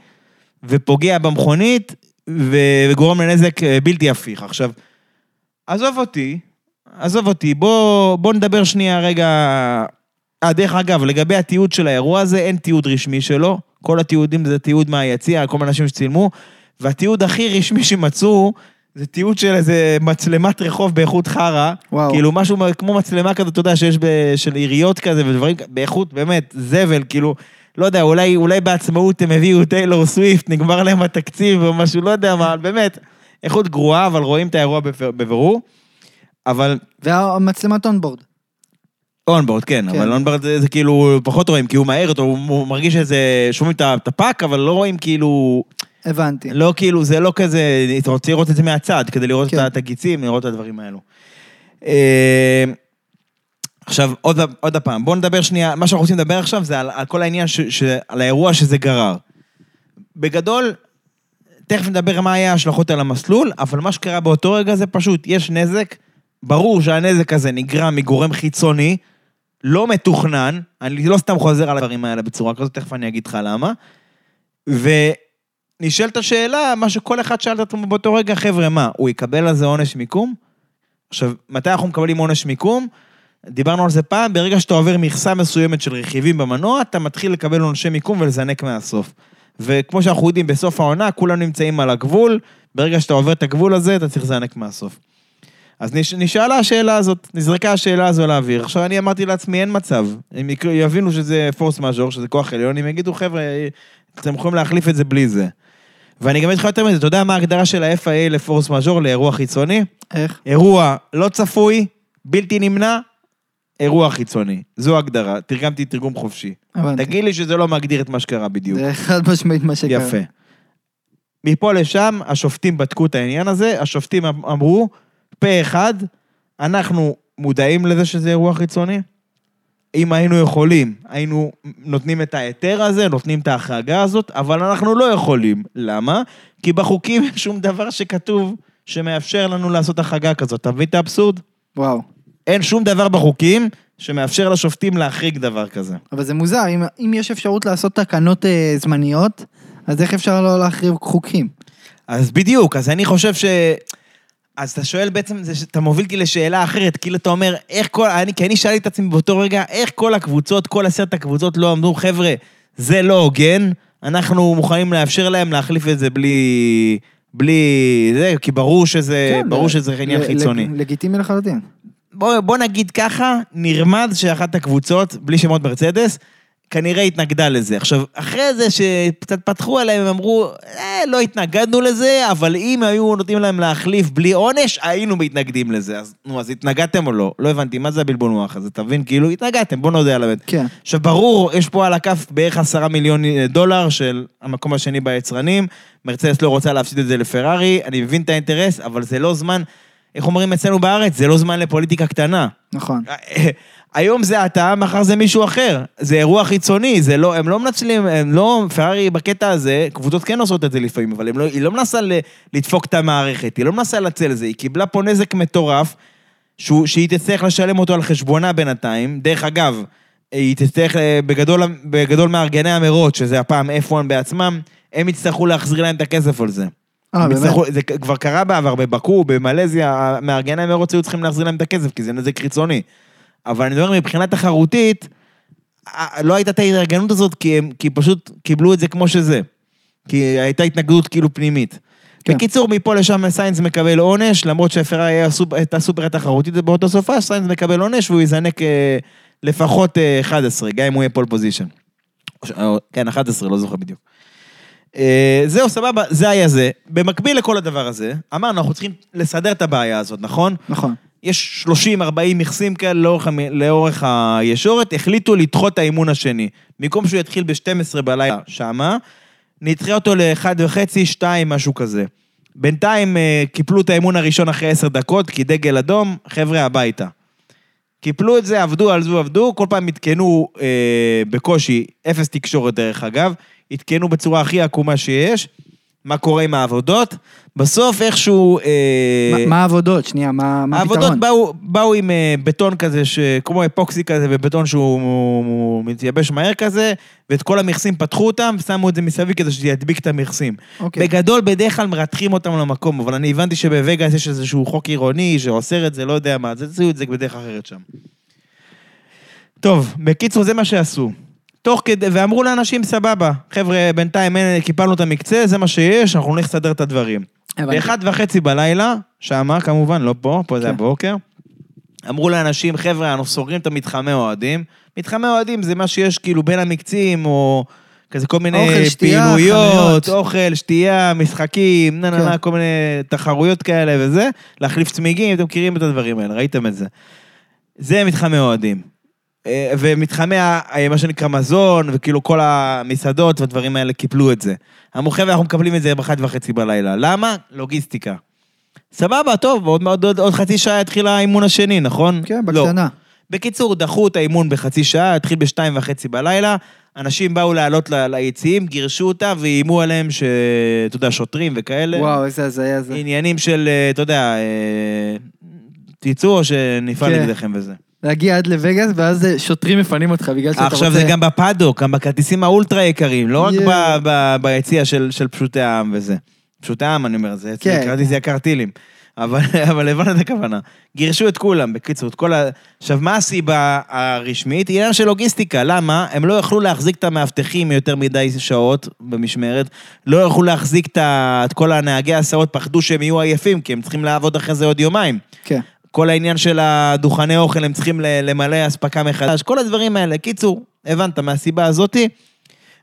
ופוגע במכונית ו- וגורם לנזק אה, בלתי הפיך. עכשיו, עזוב אותי, עזוב אותי, בוא, בוא נדבר שנייה רגע... אה, דרך אגב, לגבי התיעוד של האירוע הזה, אין תיעוד רשמי שלו. כל התיעודים זה תיעוד מהיציע, כל מיני אנשים שצילמו, והתיעוד הכי רשמי שמצאו, זה תיעוד של איזה מצלמת רחוב באיכות חרא. וואו. כאילו משהו כמו מצלמה כזאת, אתה יודע, שיש ב, של עיריות כזה ודברים, באיכות באמת זבל, כאילו, לא יודע, אולי, אולי בעצמאות הם הביאו טיילור סוויפט, נגמר להם התקציב או משהו, לא יודע מה, באמת, איכות גרועה, אבל רואים את האירוע בבירור. אבל והמצלמת onboard. Onboard, כן, כן. אבל onboard זה, זה כאילו, פחות רואים, כי הוא מהר אותו, הוא, הוא מרגיש איזה, שומעים את ה fuck, אבל לא רואים כאילו, הבנתי. לא כאילו, זה לא כזה, אתה רוצה לראות את זה מהצד, כדי לראות כן. את הגיצים, לראות את הדברים האלו. אה, עכשיו, עוד, עוד פעם, בואו נדבר שנייה, מה שאנחנו רוצים לדבר עכשיו זה על, על כל העניין, ש, ש, על האירוע שזה גרר. בגדול, תכף נדבר מה היה ההשלכות על המסלול, אבל מה שקרה באותו רגע זה פשוט, יש נזק, ברור שהנזק הזה נגרם מגורם חיצוני, לא מתוכנן, אני לא סתם חוזר על הדברים האלה בצורה כזאת, תכף אני אגיד לך למה. ונשאלת השאלה, מה שכל אחד שאל את עצמו באותו רגע, חבר'ה, מה, הוא יקבל על זה עונש מיקום? עכשיו, מתי אנחנו מקבלים עונש מיקום? דיברנו על זה פעם, ברגע שאתה עובר מכסה מסוימת של רכיבים במנוע, אתה מתחיל לקבל עונשי מיקום ולזנק מהסוף. וכמו שאנחנו יודעים, בסוף העונה, כולנו נמצאים על הגבול, ברגע שאתה עובר את הגבול הזה, אתה צריך לזנק מהסוף. אז נש... נשאלה השאלה הזאת, נזרקה השאלה הזו לאוויר. עכשיו אני אמרתי לעצמי, אין מצב. הם יבינו שזה פורס מז'ור, שזה כוח עליון, הם יגידו, חבר'ה, אתם יכולים להחליף את זה בלי זה. ואני גם אגיד לך יותר מזה, אתה יודע מה ההגדרה של ה-FIA לפורס מז'ור, לאירוע חיצוני? איך? אירוע לא צפוי, בלתי נמנע, אירוע חיצוני. זו ההגדרה, תרגמתי תרגום חופשי. הבנתי. תגיד לי שזה לא מגדיר את מה שקרה בדיוק. זה חד משמעית מה שקרה. יפה. מפה לשם, השופטים בדקו את העניין הזה, השופטים אמ- אמרו, פה אחד, אנחנו מודעים לזה שזה אירוע חיצוני. אם היינו יכולים, היינו נותנים את ההיתר הזה, נותנים את ההחרגה הזאת, אבל אנחנו לא יכולים. למה? כי בחוקים אין שום דבר שכתוב שמאפשר לנו לעשות החרגה כזאת. אתה מבין את האבסורד? וואו. אין שום דבר בחוקים שמאפשר לשופטים להחריג דבר כזה. אבל זה מוזר, אם, אם יש אפשרות לעשות תקנות אה, זמניות, אז איך אפשר לא להחריב חוקים? אז בדיוק, אז אני חושב ש... אז אתה שואל בעצם, זה שאתה מוביל אותי לשאלה אחרת, כאילו אתה אומר, איך כל... אני, כי אני שאלתי את עצמי באותו רגע, איך כל הקבוצות, כל עשרת הקבוצות לא אמרו, חבר'ה, זה לא הוגן, אנחנו מוכנים לאפשר להם להחליף את זה בלי... בלי... זה, כי ברור שזה, כן, ברור ל- שזה עניין ל- חיצוני. לג- לגיטימי לחלוטין. בוא, בוא נגיד ככה, נרמז שאחת הקבוצות, בלי שמות מרצדס, כנראה התנגדה לזה. עכשיו, אחרי זה שקצת פתחו עליהם, הם אמרו, אה, לא התנגדנו לזה, אבל אם היו נותנים להם להחליף בלי עונש, היינו מתנגדים לזה. אז נו, אז התנגדתם או לא? לא הבנתי, מה זה הבלבול מוח הזה? אתה מבין? כאילו, התנגדתם, בוא נודה על האמת. כן. עכשיו, ברור, יש פה על הכף בערך עשרה מיליון אה, דולר של המקום השני ביצרנים, מרצדס לא רוצה להפסיד את זה לפרארי, אני מבין את האינטרס, אבל זה לא זמן, איך אומרים אצלנו בארץ? זה לא זמן לפוליטיקה קטנה. נכון. *laughs* היום זה אתה, מחר זה מישהו אחר. זה אירוע חיצוני, זה לא, הם לא מנצלים, הם לא, פרארי בקטע הזה, קבוצות כן עושות את זה לפעמים, אבל לא, היא לא מנסה ל, לדפוק את המערכת, היא לא מנסה לנצל את זה, היא קיבלה פה נזק מטורף, שהוא, שהיא תצטרך לשלם אותו על חשבונה בינתיים. דרך אגב, היא תצטרך, אה, בגדול, בגדול מארגני המרוץ, שזה הפעם F1 בעצמם, הם יצטרכו להחזיר להם את הכסף על זה. אה? יצטרכו- זה כבר קרה בעבר, בבאקו, במלזיה, מארגני המרוץ היו צריכים להחזיר להם את הכסף, כי זה נזק חיצוני. אבל אני אומר, מבחינה תחרותית, אה, לא הייתה את ההתארגנות הזאת, כי הם כי פשוט קיבלו את זה כמו שזה. כי הייתה התנגדות כאילו פנימית. כן. בקיצור, מפה לשם סיינס מקבל עונש, למרות שפרארי הייתה סופר התחרותית באותו סופה, סיינס מקבל עונש והוא יזנק אה, לפחות אה, 11, גם אם הוא יהיה pole position. כן, 11, לא זוכר בדיוק. אה, זהו, סבבה, זה היה זה. במקביל לכל הדבר הזה, אמרנו, אנחנו צריכים לסדר את הבעיה הזאת, נכון? נכון. יש יש 30-40 מכסים כאלה לאורך, המ- לאורך הישורת, החליטו לדחות את האימון השני. במקום שהוא יתחיל ב-12 בלילה שמה, נדחה אותו ל-1 וחצי, 2, משהו כזה. בינתיים אה, קיפלו את האימון הראשון אחרי 10 דקות, כי דגל אדום, חבר'ה, הביתה. קיפלו את זה, עבדו זה, עבדו, כל פעם עדכנו אה, בקושי, אפס תקשורת דרך אגב, עדכנו בצורה הכי עקומה שיש, מה קורה עם העבודות. בסוף איכשהו... אה, מה- העבודות? שנייה, מה מה העבודות הפתרון? באו, באו עם אה, בטון כזה, ש... כמו אפוקסי כזה, ובטון שהוא הוא, הוא מתייבש מהר כזה, ואת כל המכסים פתחו אותם, ושמו את זה מסביב כדי שזה ידביק את המכסים. אוקיי. בגדול, בדרך כלל מרתחים אותם למקום, אבל אני הבנתי שבווגאס יש איזשהו חוק עירוני שאוסר את זה, לא יודע מה, אז עשו את זה בדרך אחרת שם. טוב, בקיצור, זה מה שעשו. תוך כדי, ואמרו לאנשים, סבבה, חבר'ה, בינתיים אין- קיפלנו את המקצה, זה מה שיש, אנחנו נלך לסדר את הדברים. באחד וחצי בלילה, שמה כמובן, לא פה, פה זה כן. הבוקר, אמרו לאנשים, חבר'ה, אנחנו סוגרים את המתחמי אוהדים. מתחמי אוהדים זה מה שיש כאילו בין המקצים, או כזה כל מיני אוכל, שתייה, פעילויות, חנויות. אוכל, שתייה, משחקים, נה נה כן. נה, כל מיני תחרויות כאלה וזה, להחליף צמיגים, אתם מכירים את הדברים האלה, ראיתם את זה. זה מתחמי אוהדים. אה, ומתחמי, אה, מה שנקרא מזון, וכאילו כל המסעדות והדברים האלה קיפלו את זה. אמרו, חבר'ה, אנחנו מקבלים את זה באחת וחצי בלילה. למה? לוגיסטיקה. סבבה, טוב, עוד, עוד, עוד, עוד חצי שעה יתחיל האימון השני, נכון? כן, לא. בקטנה. בקיצור, דחו את האימון בחצי שעה, התחיל בשתיים וחצי בלילה, אנשים באו לעלות ל- ליציעים, גירשו אותם ואיימו עליהם, ש... אתה יודע, שוטרים וכאלה. וואו, איזה הזיה זה. עניינים של, אה, אתה יודע, תצאו או שנפעל כן. נגדכם וזה. להגיע עד לווגאס, ואז שוטרים מפנים אותך בגלל שאתה רוצה... עכשיו זה גם בפאדוק, גם בכרטיסים האולטרה יקרים, לא רק יואו. ב- ב- ביציע של, של פשוטי העם וזה. פשוטי העם, אני אומר, זה כן. כרטיס יקר טילים. אבל, *laughs* אבל הבנת את הכוונה. גירשו את כולם, בקיצור, את כל ה... עכשיו, מה הסיבה הרשמית? היא עניין של לוגיסטיקה. למה? הם לא יכלו להחזיק את המאבטחים יותר מדי שעות במשמרת, לא יכלו להחזיק את, כל הנהגי ההסעות, פחדו שהם יהיו עייפים, כי הם צריכים לעבוד אחרי זה עוד יומיים. כן. כל העניין של הדוכני אוכל, הם צריכים למלא אספקה מחדש, כל הדברים האלה. קיצור, הבנת, מהסיבה הזאתי,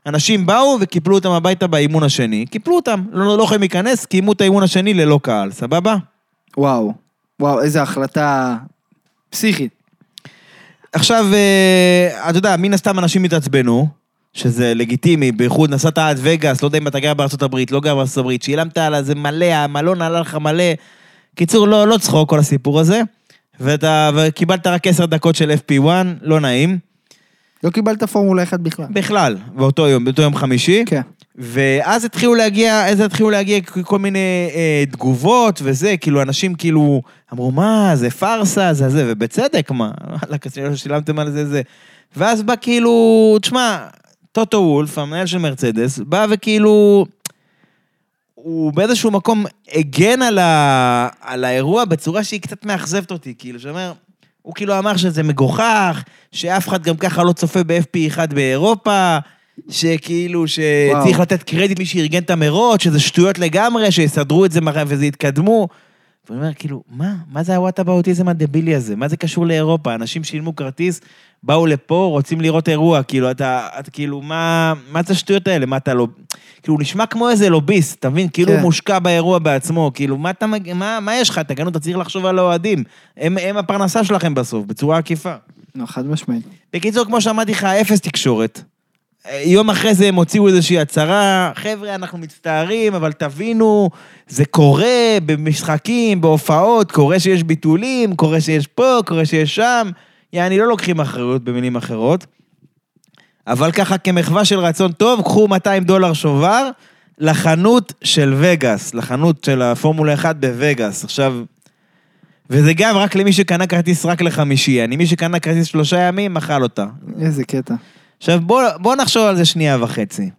אנשים באו וקיפלו אותם הביתה באימון השני. קיפלו אותם, לא, לא יכולים להיכנס, קיימו את האימון השני ללא קהל, סבבה? וואו. וואו, איזה החלטה פסיכית. עכשיו, אה, אתה יודע, מן הסתם אנשים התעצבנו, שזה לגיטימי, בייחוד נסעת עד וגאס, לא יודע אם אתה גר בארצות הברית, לא גר בארצות הברית, שילמת על זה מלא, המלון עלה לך מלא. קיצור, לא, לא צחוק כל הסיפור הזה, ואתה, וקיבלת רק עשר דקות של FP1, לא נעים, לא קיבלת פורמולה 1 בכלל. בכלל, באותו יום, באותו יום חמישי. כן. ואז התחילו להגיע, אז התחילו להגיע כל מיני אה, תגובות וזה, כאילו אנשים כאילו אמרו, מה, זה פארסה, זה זה, ובצדק, מה, וואלה, שילמתם על זה, זה. ואז בא כאילו, תשמע, טוטו וולף, המנהל של מרצדס, בא וכאילו, הוא באיזשהו מקום הגן על, ה, על האירוע בצורה שהיא קצת מאכזבת אותי, כאילו, שאומר, הוא כאילו אמר שזה מגוחך, שאף אחד גם ככה לא צופה ב-FP1 באירופה, שכאילו, שצריך וואו. לתת קרדיט מי שארגן את המרוץ, שזה שטויות לגמרי, שיסדרו את זה וזה יתקדמו. ואני אומר, כאילו, מה? מה זה הוואטאבאוטיזם הדבילי הזה? מה זה קשור לאירופה? אנשים שילמו כרטיס, באו לפה, רוצים לראות אירוע, כאילו, אתה, אתה כאילו, מה, מה זה השטויות האלה? מה אתה לא... כאילו, הוא נשמע כמו איזה לוביסט, אתה מבין? כאילו כן. הוא מושקע באירוע בעצמו, כאילו, מה אתה, מה, מה יש לך? תגנו, אתה צריך לחשוב על האוהדים. הם, הם הפרנסה שלכם בסוף, בצורה עקיפה. לא, חד משמעית. בקיצור, כמו שאמרתי לך, אפס תקשורת. יום אחרי זה הם הוציאו איזושהי הצהרה, חבר'ה, אנחנו מצטערים, אבל תבינו, זה קורה במשחקים, בהופעות, קורה שיש ביטולים, קורה שיש פה, קורה שיש שם. יעני, לא לוקחים אחריות במילים אחרות. אבל ככה, כמחווה של רצון טוב, קחו 200 דולר שובר לחנות של וגאס, לחנות של הפורמולה 1 בווגאס. עכשיו, וזה גם רק למי שקנה כרטיס רק לחמישי. אני, מי שקנה כרטיס שלושה ימים, אכל אותה. איזה קטע. עכשיו, בוא, בוא נחשוב על זה שנייה וחצי.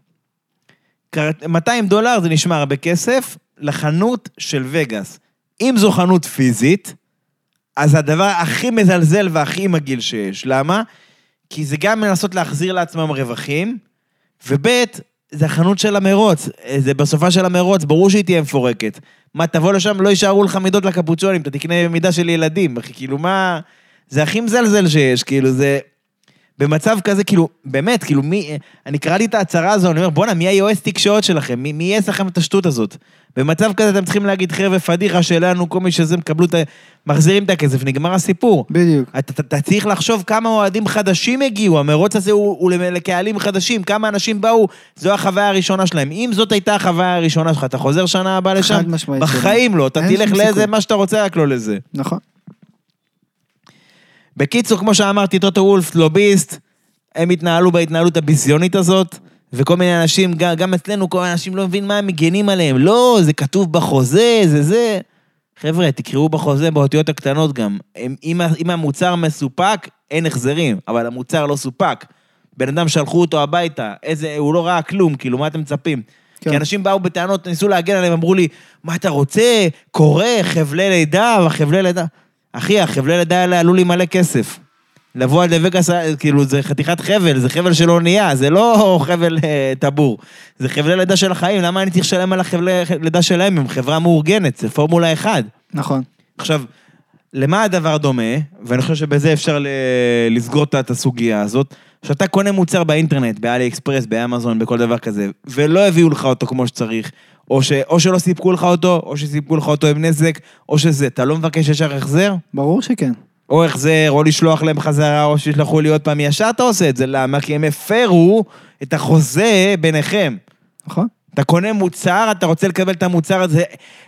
כר- 200 דולר זה נשמע הרבה כסף לחנות של וגאס. אם זו חנות פיזית, אז הדבר הכי מזלזל והכי מגעיל שיש. למה? כי זה גם לנסות להחזיר לעצמם רווחים, וב' זה החנות של המרוץ. זה בסופה של המרוץ, ברור שהיא תהיה מפורקת. מה, תבוא לשם, לא יישארו לך מידות לקפוצ'ונים, אתה תקנה מידה של ילדים, אחי, כאילו, מה... זה הכי מזלזל שיש, כאילו, זה... במצב כזה, כאילו, באמת, כאילו, מי... אני קראתי את ההצהרה הזו, אני אומר, בואנה, מי היועץ תקשורת שלכם? מי, מי יעשה לכם את השטות הזאת? במצב כזה אתם צריכים להגיד, חבר'ה, פדיחה שלנו, כל מי שזה, מקבלו את ה... מחזירים את הכסף, נגמר הסיפור. בדיוק. אתה, אתה, אתה צריך לחשוב כמה אוהדים חדשים הגיעו, המרוץ הזה הוא, הוא לקהלים חדשים, כמה אנשים באו, זו החוויה הראשונה שלהם. אם זאת הייתה החוויה הראשונה שלך, אתה חוזר שנה הבאה לשם? חד משמעית. בחיים לא, אתה תלך לאיזה. מה שאתה רוצה, רק לא לזה. נכון. בקיצור, כמו שאמרתי, טוטו וולף, לוביסט, הם התנהלו בהתנהלות הביזיונית הזאת, וכל מיני אנשים, גם, גם אצלנו, כל מיני אנשים לא מבין מה הם מגנים עליהם. לא, זה כתוב בחוזה, זה זה. חבר'ה, תקראו בחוזה באותיות הקטנות גם. אם, ה- אם המוצר מסופק, אין החזרים, אבל המוצר לא סופק. בן אדם שלחו אותו הביתה, איזה, הוא לא ראה כלום, כאילו, מה אתם מצפים? כן. כי אנשים באו בטענות, ניסו להגן עליהם, אמרו לי, מה אתה רוצה? קורא, חבלי לידה, וחבלי לידה. אחי, החבלי לידה האלה עלו לי מלא כסף. לבוא עד לווגאס, כאילו, זה חתיכת חבל, זה חבל של אונייה, זה לא *laughs* חבל אה, טבור. זה חבלי לידה של החיים, למה אני צריך לשלם על החבלי לידה שלהם? הם חברה מאורגנת, זה פורמולה 1. נכון. עכשיו, למה הדבר דומה, ואני חושב שבזה אפשר ל- לסגור את- את הסוגיה הזאת, שאתה קונה מוצר באינטרנט, באלי אקספרס, באמזון, בכל דבר כזה, ולא הביאו לך אותו כמו שצריך, או, ש, או שלא סיפקו לך אותו, או שסיפקו לך אותו עם נזק, או שזה, אתה לא מבקש ישר החזר? ברור שכן. או החזר, או לשלוח להם חזרה, או שישלחו לי עוד פעם, ישר אתה עושה את זה, למה? כי הם הפרו את החוזה ביניכם. נכון? אתה קונה מוצר, אתה רוצה לקבל את המוצר הזה,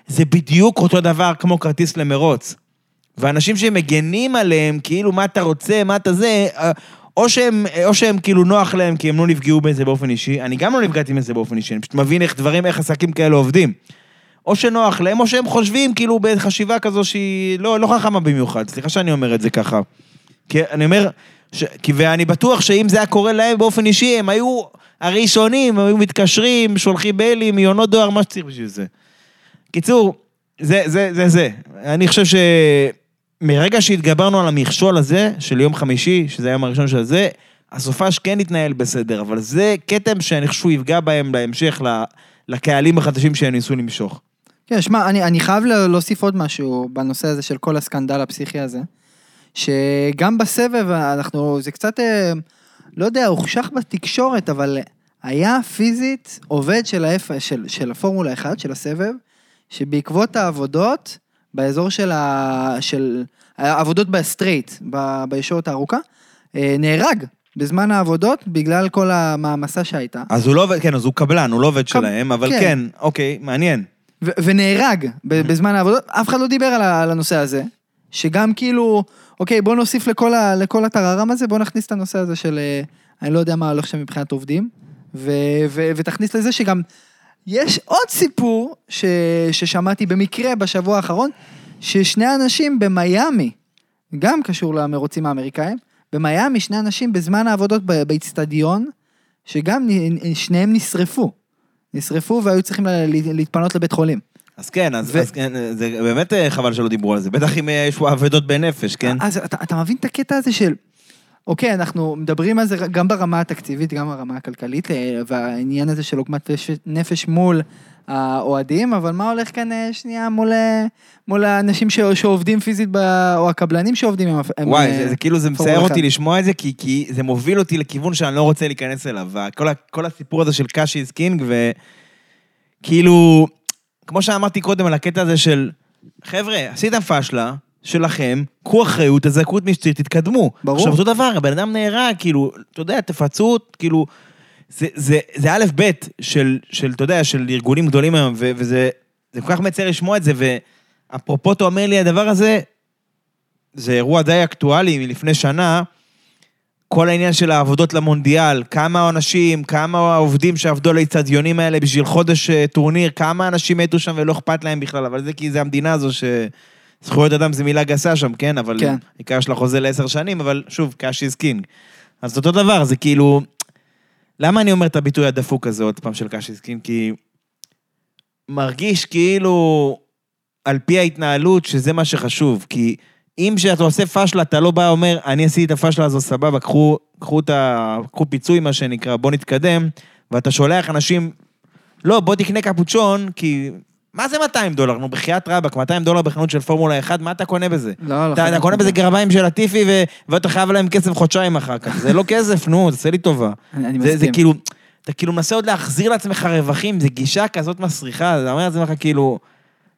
זה בדיוק אותו דבר כמו כרטיס למרוץ. ואנשים שמגנים עליהם, כאילו, מה אתה רוצה, מה אתה זה, אה, או שהם, או שהם כאילו נוח להם כי הם לא נפגעו בזה באופן אישי, אני גם לא נפגעתי מזה באופן אישי, אני פשוט מבין איך דברים, איך עסקים כאלה עובדים. או שנוח להם, או שהם חושבים כאילו בחשיבה כזו שהיא לא, לא חכמה במיוחד, סליחה שאני אומר את זה ככה. כי אני אומר, ש... כי ואני בטוח שאם זה היה קורה להם באופן אישי, הם היו הראשונים, הם היו מתקשרים, שולחים מיילים, יונות דואר, מה שצריך בשביל זה. קיצור, זה, זה, זה, זה. אני חושב שמרגע שהתגברנו על המכשול הזה, של יום חמישי, שזה היום הראשון של זה, הסופש כן התנהל בסדר, אבל זה כתם שאני חושב שהוא יפגע בהם בהמשך לקהלים החדשים שהם ניסו למשוך. כן, שמע, אני, אני חייב לה- להוסיף עוד משהו בנושא הזה של כל הסקנדל הפסיכי הזה, שגם בסבב אנחנו, זה קצת, אה, לא יודע, הוחשך בתקשורת, אבל היה פיזית עובד של, האפ, של, של הפורמולה 1, של הסבב, שבעקבות העבודות, באזור של, ה, של העבודות ב straight, ב, בישורת הארוכה, אה, נהרג בזמן העבודות בגלל כל המעמסה שהייתה. אז הוא לא עובד, כן, אז הוא קבלן, הוא לא עובד קב- שלהם, אבל כן. כן, אוקיי, מעניין. ו- ונהרג ב- בזמן העבודות, אף אחד לא דיבר על, ה- על הנושא הזה, שגם כאילו, אוקיי, בוא נוסיף לכל, ה- לכל הטררם הזה, בוא נכניס את הנושא הזה של, אה, אני לא יודע מה הולך שם מבחינת עובדים, ו- ו- ותכניס לזה שגם, יש עוד סיפור ש- ששמעתי במקרה בשבוע האחרון, ששני אנשים במיאמי, גם קשור למרוצים האמריקאים, במיאמי שני אנשים בזמן העבודות באיצטדיון, שגם שניהם נשרפו. נשרפו והיו צריכים לה- להתפנות לבית חולים. אז כן, אז, ו- אז כן, זה באמת אה, חבל שלא דיברו על זה, בטח אם אה, יש פה אבדות בנפש, כן? אז אתה, אתה מבין את הקטע הזה של, אוקיי, אנחנו מדברים על זה גם ברמה התקציבית, גם ברמה הכלכלית, אה, והעניין הזה של עוגמת נפש- מול האוהדים, אבל מה הולך כאן אה, שנייה מול, אה, מול האנשים ש, שעובדים פיזית, ב, או הקבלנים שעובדים עם... עם, וואי, זה, זה כאילו, זה מצער אחד. אותי לשמוע את זה, כי, כי זה מוביל אותי לכיוון שאני לא רוצה להיכנס אליו. וכל ה- כל הסיפור הזה של קאשי's קינג, וכאילו, כמו שאמרתי קודם על הקטע הזה של, חבר'ה, עשיתם פאשלה שלכם, קחו אחריות, תזעקו את מי שצריך, תתקדמו. ברור. עכשיו, אותו דבר, הבן אדם נהרג, כאילו, אתה יודע, תפצו, כאילו, זה, זה, זה א' ב' של, של, אתה יודע, של ארגונים גדולים היום, ו, וזה זה כל כך מצער לשמוע את זה, ואפרופו אתה אומר לי, הדבר הזה, זה אירוע די אקטואלי מלפני שנה, כל העניין של העבודות למונדיאל, כמה אנשים, כמה עובדים שעבדו על האיצטדיונים האלה בשביל חודש אה, טורניר, כמה אנשים מתו שם ולא אכפת להם בכלל, אבל זה כי זה המדינה הזו שזכויות אדם זה מילה גסה שם, כן? אבל כן. עיקר של החוזה לעשר שנים, אבל שוב, cash is king. אז אותו דבר, זה כאילו... למה אני אומר את הביטוי הדפוק הזה עוד פעם של cash is king? כי מרגיש כאילו, על פי ההתנהלות, שזה מה שחשוב. כי אם כשאתה עושה פאשלה, אתה לא בא ואומר, אני עשיתי את הפאשלה הזו, סבבה, קחו, קחו, את ה... קחו פיצוי, מה שנקרא, בוא נתקדם, ואתה שולח אנשים, לא, בוא תקנה קפוצ'ון, כי... מה זה 200 דולר? נו, בחייאת רבאק, 200 דולר בחנות של פורמולה 1, מה אתה קונה בזה? לא, לא. אתה, אתה קונה בזה גרביים של לאטיפי, ו... ואתה חייב להם כסף חודשיים אחר כך. זה לא כסף, נו, תעשה לי טובה. אני, אני זה, זה מסכים. כאילו, אתה כאילו מנסה עוד להחזיר לעצמך רווחים, זה גישה כזאת מסריחה, אתה אומר לעצמך כאילו,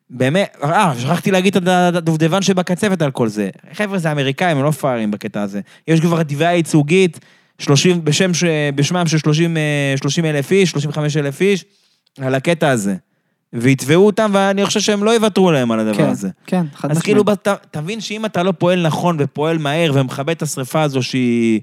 באמת, אה, שכחתי להגיד את הדובדבן שבקצפת על כל זה. חבר'ה, זה אמריקאים, הם לא פראיירים בקטע הזה. יש כבר תביעה ייצוגית, 30, בשם, בשמם של 30, אה, 30 אלף איש, 35 אלף איש, על הקטע הזה. ויתבעו אותם, ואני חושב שהם לא יוותרו להם על הדבר כן, הזה. כן, חד אז משמעית. כאילו, בת- תבין שאם אתה לא פועל נכון ופועל מהר ומכבה את השריפה הזו שהיא...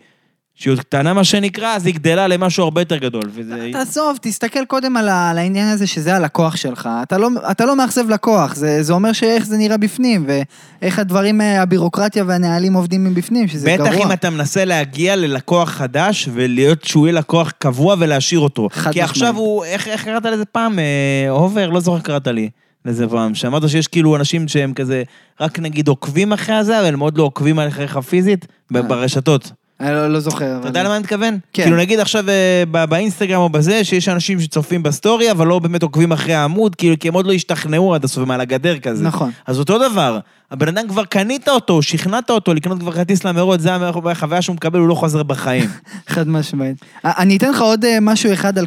שהיא עוד קטנה מה שנקרא, אז היא גדלה למשהו הרבה יותר גדול. וזה... תעזוב, תסתכל קודם על, ה, על העניין הזה שזה הלקוח שלך. אתה לא, אתה לא מאכזב לקוח, זה, זה אומר שאיך זה נראה בפנים, ואיך הדברים, אה, הבירוקרטיה והנהלים עובדים מבפנים, שזה בטח גרוע. אם אתה מנסה להגיע ללקוח חדש ולהיות שהוא יהיה לקוח קבוע ולהשאיר אותו. חד כי משמעית. עכשיו הוא, איך, איך קראת לזה פעם? אה, אובר? לא זוכר קראת לי לזה פעם. שאמרת שיש כאילו אנשים שהם כזה, רק נגיד עוקבים אחרי הזה, אבל הם עוד לא עוקבים אחריך פיזית, אה. ברשתות. אני לא, לא זוכר. אתה יודע למה אני מתכוון? כן. כאילו נגיד עכשיו אה, ב- באינסטגרם או בזה, שיש אנשים שצופים בסטורי, אבל לא באמת עוקבים אחרי העמוד, כאילו, כי הם עוד לא השתכנעו עד הסוף, הם על הגדר כזה. נכון. אז אותו דבר, הבן אדם כבר קנית אותו, שכנעת אותו לקנות כבר כרטיס למרוץ, זה החוויה שהוא מקבל, הוא לא חוזר בחיים. *laughs* חד משמעית. אה, אני אתן לך עוד אה, משהו אחד על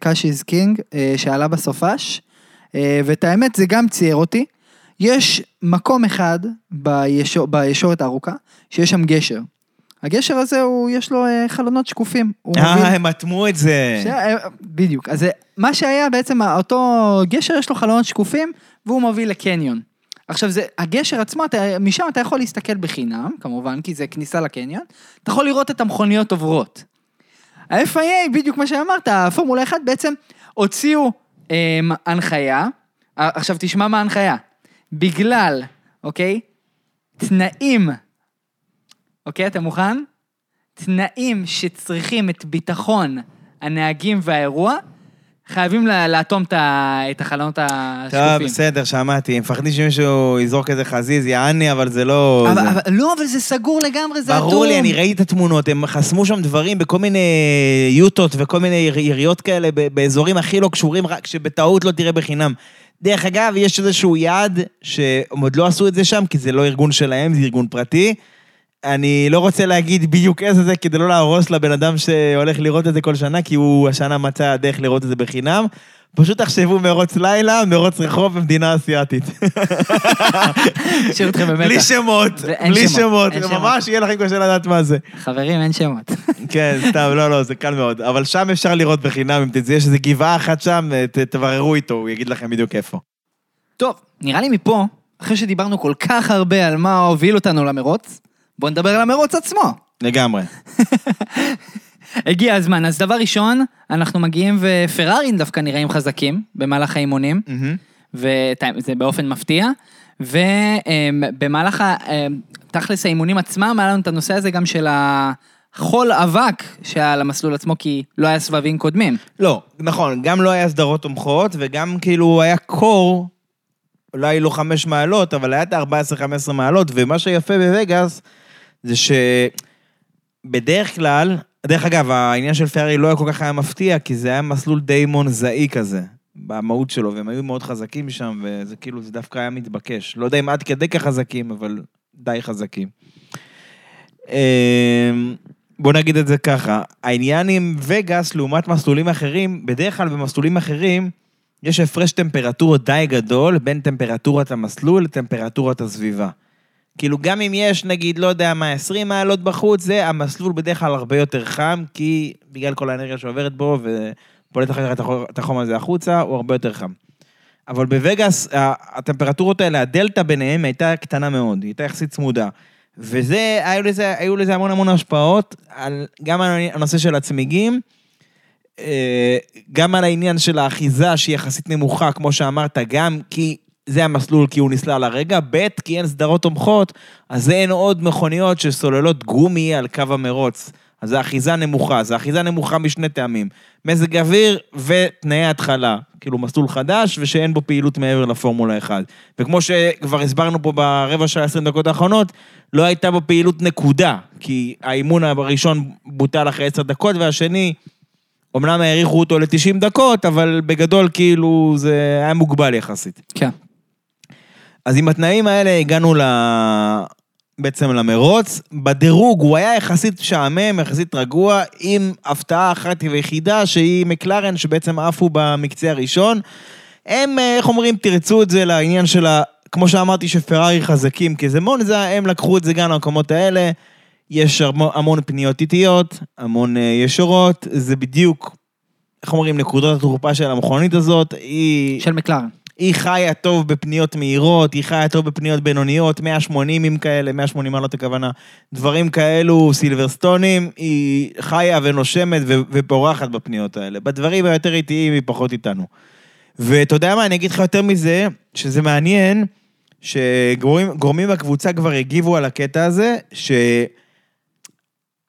קאש איז קינג, שעלה בסופש, ואת האמת זה גם צייר אותי. יש מקום אחד בישור, בישורת הארוכה, שיש שם גשר. הגשר הזה, הוא, יש לו אה, חלונות שקופים. הוא מוביל- אה, הם אטמו את זה. ש- אה, בדיוק. אז מה שהיה בעצם, אותו גשר יש לו חלונות שקופים, והוא מוביל לקניון. עכשיו זה, הגשר עצמו, אתה, משם אתה יכול להסתכל בחינם, כמובן, כי זה כניסה לקניון, אתה יכול לראות את המכוניות עוברות. ה-FIA, בדיוק מה שאמרת, הפורמולה 1 בעצם הוציאו אה, הנחיה, אה, עכשיו תשמע מה ההנחיה, בגלל, אוקיי, תנאים, אוקיי, אתה מוכן? תנאים שצריכים את ביטחון הנהגים והאירוע, חייבים לאטום את החלונות טוב, השקופים. בסדר, שמעתי. מפחדים שמישהו יזרוק איזה חזיז, יעני, אבל זה לא... אבל, זה. אבל, לא, אבל זה סגור לגמרי, זה אטום. ברור לי, אני ראיתי את התמונות, הם חסמו שם דברים בכל מיני יוטות וכל מיני יר- יריות כאלה באזורים הכי לא קשורים, רק שבטעות לא תראה בחינם. דרך אגב, יש איזשהו יעד שהם עוד לא עשו את זה שם, כי זה לא ארגון שלהם, זה ארגון פרטי. אני לא רוצה להגיד בדיוק איזה זה, כדי לא להרוס לבן אדם שהולך לראות את זה כל שנה, כי הוא השנה מצא דרך לראות את זה בחינם. פשוט תחשבו מרוץ לילה, מרוץ רחוב במדינה אסיאתית. השאיר אתכם במתח. בלי שמות, בלי שמות, ממש יהיה לכם קשה לדעת מה זה. חברים, אין שמות. כן, סתם, לא, לא, זה קל מאוד. אבל שם אפשר לראות בחינם, אם תצא, יש איזו גבעה אחת שם, ת- תבררו איתו, הוא יגיד לכם בדיוק איפה. טוב, נראה לי מפה, אחרי שדיברנו כל כך הרבה על מה הוביל אותנו למרוץ, בואו נדבר על המרוץ עצמו. לגמרי. *laughs* הגיע הזמן. אז דבר ראשון, אנחנו מגיעים ופרארין דווקא נראים חזקים במהלך האימונים, וזה באופן מפתיע. ובמהלך, ה- אמ, תכלס האימונים עצמם, היה לנו את הנושא הזה גם של החול אבק שהיה על המסלול עצמו, כי לא היה סבבים קודמים. לא, נכון, גם לא היה סדרות תומכות, וגם כאילו היה קור, אולי לא חמש מעלות, אבל היה את ה-14-15 מעלות, ומה שיפה בווגאס, זה שבדרך כלל, דרך אגב, העניין של פרארי לא היה כל כך היה מפתיע, כי זה היה מסלול די מונזאי כזה, במהות שלו, והם היו מאוד חזקים שם, וזה כאילו, זה דווקא היה מתבקש. לא יודע אם עד כדי כך חזקים, אבל די חזקים. אמ, בוא נגיד את זה ככה, העניין עם וגאס לעומת מסלולים אחרים, בדרך כלל במסלולים אחרים, יש הפרש טמפרטורות די גדול בין טמפרטורת המסלול לטמפרטורת הסביבה. כאילו גם אם יש נגיד, לא יודע מה, 20 מעלות בחוץ, זה המסלול בדרך כלל הרבה יותר חם, כי בגלל כל האנרגיה שעוברת בו ופולט אחר כך את החום- הזה החוצה, הוא הרבה יותר חם. אבל בווגאס, הטמפרטורות האלה, הדלתא ביניהם הייתה קטנה מאוד, היא הייתה יחסית צמודה. וזה, היו לזה, היו לזה המון המון השפעות, על, גם על הנושא של הצמיגים, אה, גם על העניין של האחיזה שהיא יחסית נמוכה, כמו שאמרת, גם כי זה המסלול כי הוא נסלל הרגע, ב' כי אין סדרות תומכות, אז אין עוד מכוניות שסוללות גומי על קו המרוץ. אז האחיזה נמוכה, אז האחיזה נמוכה משני טעמים. מזג אוויר ותנאי התחלה. כאילו מסלול חדש ושאין בו פעילות מעבר לפורמולה 1. וכמו שכבר הסברנו פה ברבע שעה 20 דקות האחרונות, לא הייתה בו פעילות נקודה, כי האימון הראשון בוטל אחרי 10 דקות והשני, אמנם האריכו אותו ל-90 דקות, אבל בגדול כאילו זה היה מוגבל יחסית. כן. אז עם התנאים האלה הגענו ל... בעצם למרוץ. בדירוג הוא היה יחסית משעמם, יחסית רגוע, עם הפתעה אחת ויחידה שהיא מקלרן, שבעצם עפו במקצה הראשון. הם, אה, איך אומרים, תרצו את זה לעניין של ה... כמו שאמרתי שפרארי חזקים כי זה מונזה, הם לקחו את זה גם למקומות האלה. יש המון, המון פניות איטיות, המון אה, ישורות, זה בדיוק איך אומרים, נקודות התורפה של המכונית הזאת, היא... של מקלרן. היא חיה טוב בפניות מהירות, היא חיה טוב בפניות בינוניות, 180 כאלה, 180 מעלות הכוונה, דברים כאלו, סילברסטונים, היא חיה ונושמת ופורחת בפניות האלה. בדברים היותר איטיים היא פחות איתנו. ואתה יודע מה, אני אגיד לך יותר מזה, שזה מעניין, שגורמים בקבוצה כבר הגיבו על הקטע הזה, ש...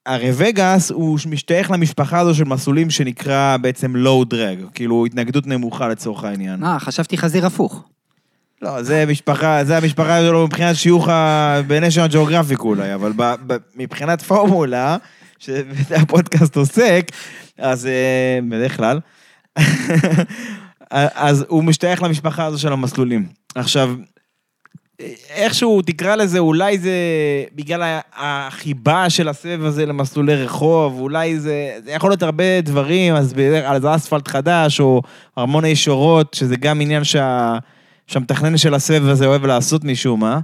הרי וגאס הוא משתייך למשפחה הזו של מסלולים שנקרא בעצם לואו דרג, כאילו התנגדות נמוכה לצורך העניין. אה, חשבתי חזיר הפוך. לא, זה משפחה, זה המשפחה שלו מבחינת שיוך ה- בניישנל ג'אוגרפיק אולי, אבל ב, ב, מבחינת פורמולה, שזה הפודקאסט עוסק, אז אה, בדרך כלל, *laughs* אז הוא משתייך למשפחה הזו של המסלולים. עכשיו, איכשהו תקרא לזה, אולי זה בגלל החיבה של הסבב הזה למסלולי רחוב, אולי זה, זה יכול להיות הרבה דברים, אז זה אספלט חדש, או ארמוני שורות, שזה גם עניין שה, שהמתכנן של הסבב הזה אוהב לעשות משום מה.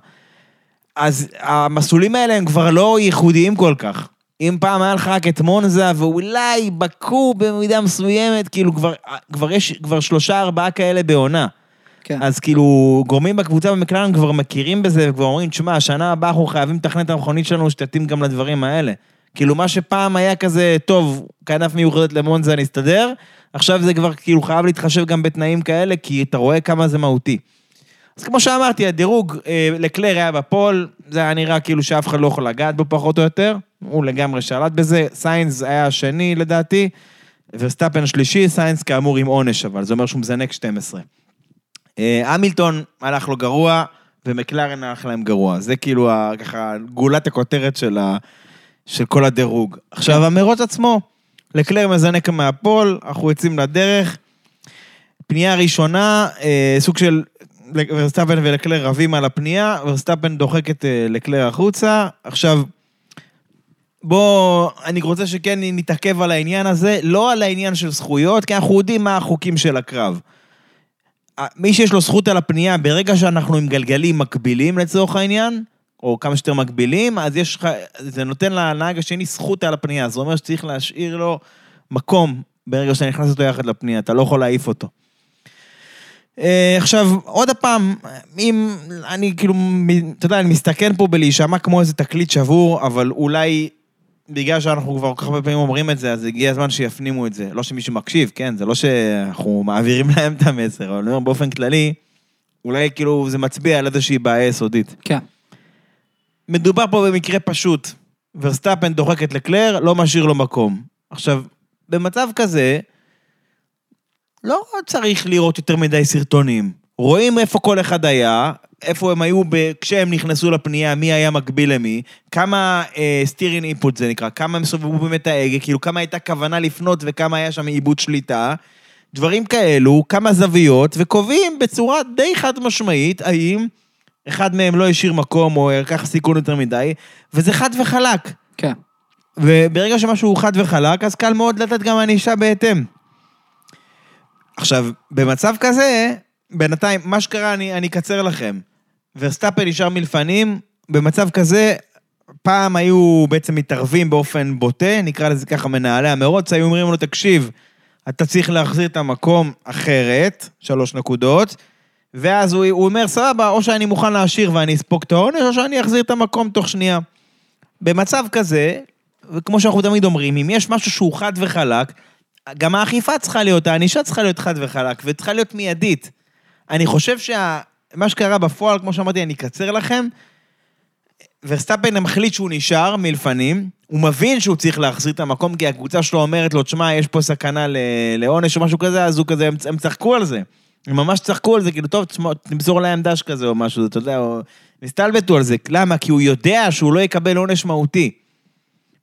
אז המסלולים האלה הם כבר לא ייחודיים כל כך. אם פעם היה לך רק את מונזה, ואולי בקו במידה מסוימת, כאילו כבר, כבר יש כבר שלושה ארבעה כאלה בעונה. כן. אז כאילו, גורמים בקבוצה במקלרן כבר מכירים בזה, וכבר אומרים, תשמע, השנה הבאה אנחנו חייבים לתכנן את המכונית שלנו שתתאים גם לדברים האלה. כאילו, מה שפעם היה כזה, טוב, כנף מיוחדת למונזה נסתדר, עכשיו זה כבר כאילו חייב להתחשב גם בתנאים כאלה, כי אתה רואה כמה זה מהותי. אז כמו שאמרתי, הדירוג אה, לקלר היה ב pole, זה היה נראה כאילו שאף אחד לא יכול לגעת בו פחות או יותר, הוא לגמרי שלט בזה, סיינס היה השני לדעתי, וסטאפן שלישי, סיינס כאמור עם עונש, אבל זה אומר שהוא מזנק 12. אה, המילטון הלך לו גרוע, ומקלרן הלך להם גרוע. זה כאילו ככה גולת הכותרת של, ה, של כל הדירוג. עכשיו, המרוץ עצמו, לקלר מזנק מה pole, אנחנו יוצאים לדרך. פנייה ראשונה, אה, סוג של ורסטאפן ולקלר רבים על הפנייה, ורסטאפן דוחק את אה, לקלר החוצה. עכשיו, בוא, אני רוצה שכן נתעכב על העניין הזה, לא על העניין של זכויות, כי אנחנו יודעים מה החוקים של הקרב. מי שיש לו זכות על הפנייה, ברגע שאנחנו עם גלגלים מקבילים לצורך העניין, או כמה שיותר מקבילים, אז יש לך, זה נותן לנהג השני זכות על הפנייה. זה אומר שצריך להשאיר לו מקום ברגע שאתה נכנס אותו יחד לפנייה, אתה לא יכול להעיף אותו. אה, עכשיו, עוד פעם, אם אני כאילו, אתה יודע, אני מסתכן פה בלהישמע כמו איזה תקליט שבור, אבל אולי בגלל שאנחנו כבר כל כך הרבה פעמים אומרים את זה, אז הגיע הזמן שיפנימו את זה. לא שמישהו מקשיב, כן? זה לא שאנחנו מעבירים *laughs* להם את המסר, אבל אני אומר באופן כללי, אולי כאילו זה מצביע על איזושהי בעיה יסודית. כן. מדובר פה במקרה פשוט. ורסטאפן דוחק את לקלר, לא משאיר לו מקום. עכשיו, במצב כזה, לא צריך לראות יותר מדי סרטונים. רואים איפה כל אחד היה, איפה הם היו ב... כשהם נכנסו לפנייה, מי היה מקביל למי, כמה steering input זה נקרא, כמה הם סובבו באמת ההגה, כאילו כמה הייתה כוונה לפנות וכמה היה שם איבוד שליטה, דברים כאלו, כמה זוויות, וקובעים בצורה די חד משמעית האם אחד מהם לא השאיר מקום או לקח סיכון יותר מדי, וזה חד וחלק. כן. וברגע שמשהו הוא חד וחלק, אז קל מאוד לתת גם ענישה בהתאם. עכשיו, במצב כזה, בינתיים, מה שקרה, אני, אני אקצר לכם. ורסטאפן נשאר מלפנים, במצב כזה, פעם היו בעצם מתערבים באופן בוטה, נקרא לזה ככה מנהלי המרוץ, היו אומרים לו, תקשיב, אתה צריך להחזיר את המקום אחרת, שלוש נקודות, ואז הוא, הוא אומר, סבבה, או שאני מוכן להשאיר ואני אספוג את העונש, או שאני אחזיר את המקום תוך שנייה. במצב כזה, וכמו שאנחנו תמיד אומרים, אם יש משהו שהוא חד וחלק, גם האכיפה צריכה להיות, הענישה צריכה להיות חד וחלק, וצריכה להיות מיידית. אני חושב שמה שקרה בפועל, כמו שאמרתי, אני אקצר לכם, ורסטאפן מחליט שהוא נשאר מלפנים, הוא מבין שהוא צריך להחזיר את המקום, כי הקבוצה שלו אומרת לו, תשמע, יש פה סכנה לעונש או משהו כזה, אז הוא כזה, הם, הם צחקו על זה. הם ממש צחקו על זה, כאילו, טוב, תמסור להם דש כזה או משהו, אתה יודע, או... נסתלבטו על זה. למה? כי הוא יודע שהוא לא יקבל עונש מהותי.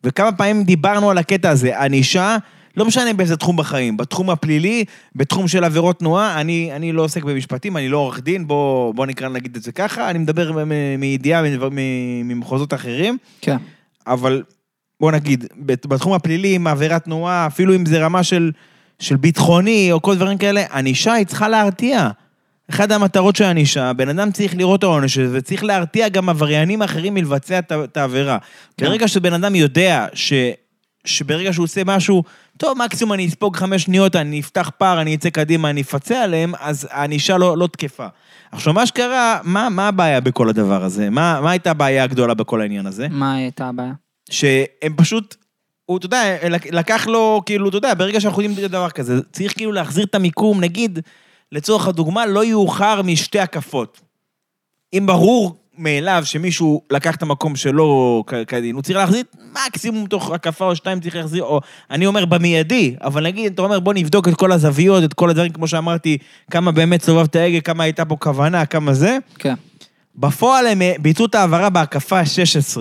וכמה פעמים דיברנו על הקטע הזה, ענישה, לא משנה באיזה תחום בחיים, בתחום הפלילי, בתחום של עבירות תנועה, אני, אני לא עוסק במשפטים, אני לא עורך דין, בוא, בוא נקרא נגיד את זה ככה, אני מדבר מידיעה ממחוזות אחרים, כן. אבל בוא נגיד, בת- בתחום הפלילי, עם עבירת תנועה, אפילו אם זה רמה של, של ביטחוני או כל דברים כאלה, ענישה היא צריכה להרתיע. אחת המטרות של הענישה, בן אדם צריך לראות את העונש הזה, וצריך להרתיע גם עבריינים אחרים מלבצע את העבירה. כן. ברגע שבן אדם יודע ש, שברגע שהוא עושה משהו, טוב, מקסימום אני אספוג חמש שניות, אני אפתח פער, אני אצא קדימה, אני אפצה עליהם, אז הענישה לא, לא תקפה. עכשיו, מה שקרה, מה, מה הבעיה בכל הדבר הזה? מה, מה הייתה הבעיה הגדולה בכל העניין הזה? מה הייתה הבעיה? שהם פשוט, הוא, אתה יודע, לקח לו, כאילו, אתה יודע, ברגע שאנחנו יודעים דבר כזה, צריך כאילו להחזיר את המיקום, נגיד, לצורך הדוגמה, לא יאוחר משתי הקפות. אם ברור מאליו שמישהו לקח את המקום שלו כדין, הוא צריך להחזיר מקסימום תוך הקפה או שתיים צריך להחזיר, או אני אומר במיידי, אבל נגיד, אתה אומר בוא נבדוק את כל הזוויות, את כל הדברים, כמו שאמרתי, כמה באמת סובבת ההגה, כמה הייתה פה כוונה, כמה זה. כן. בפועל הם אה, ביצעו את ההעברה בהקפה ה-16.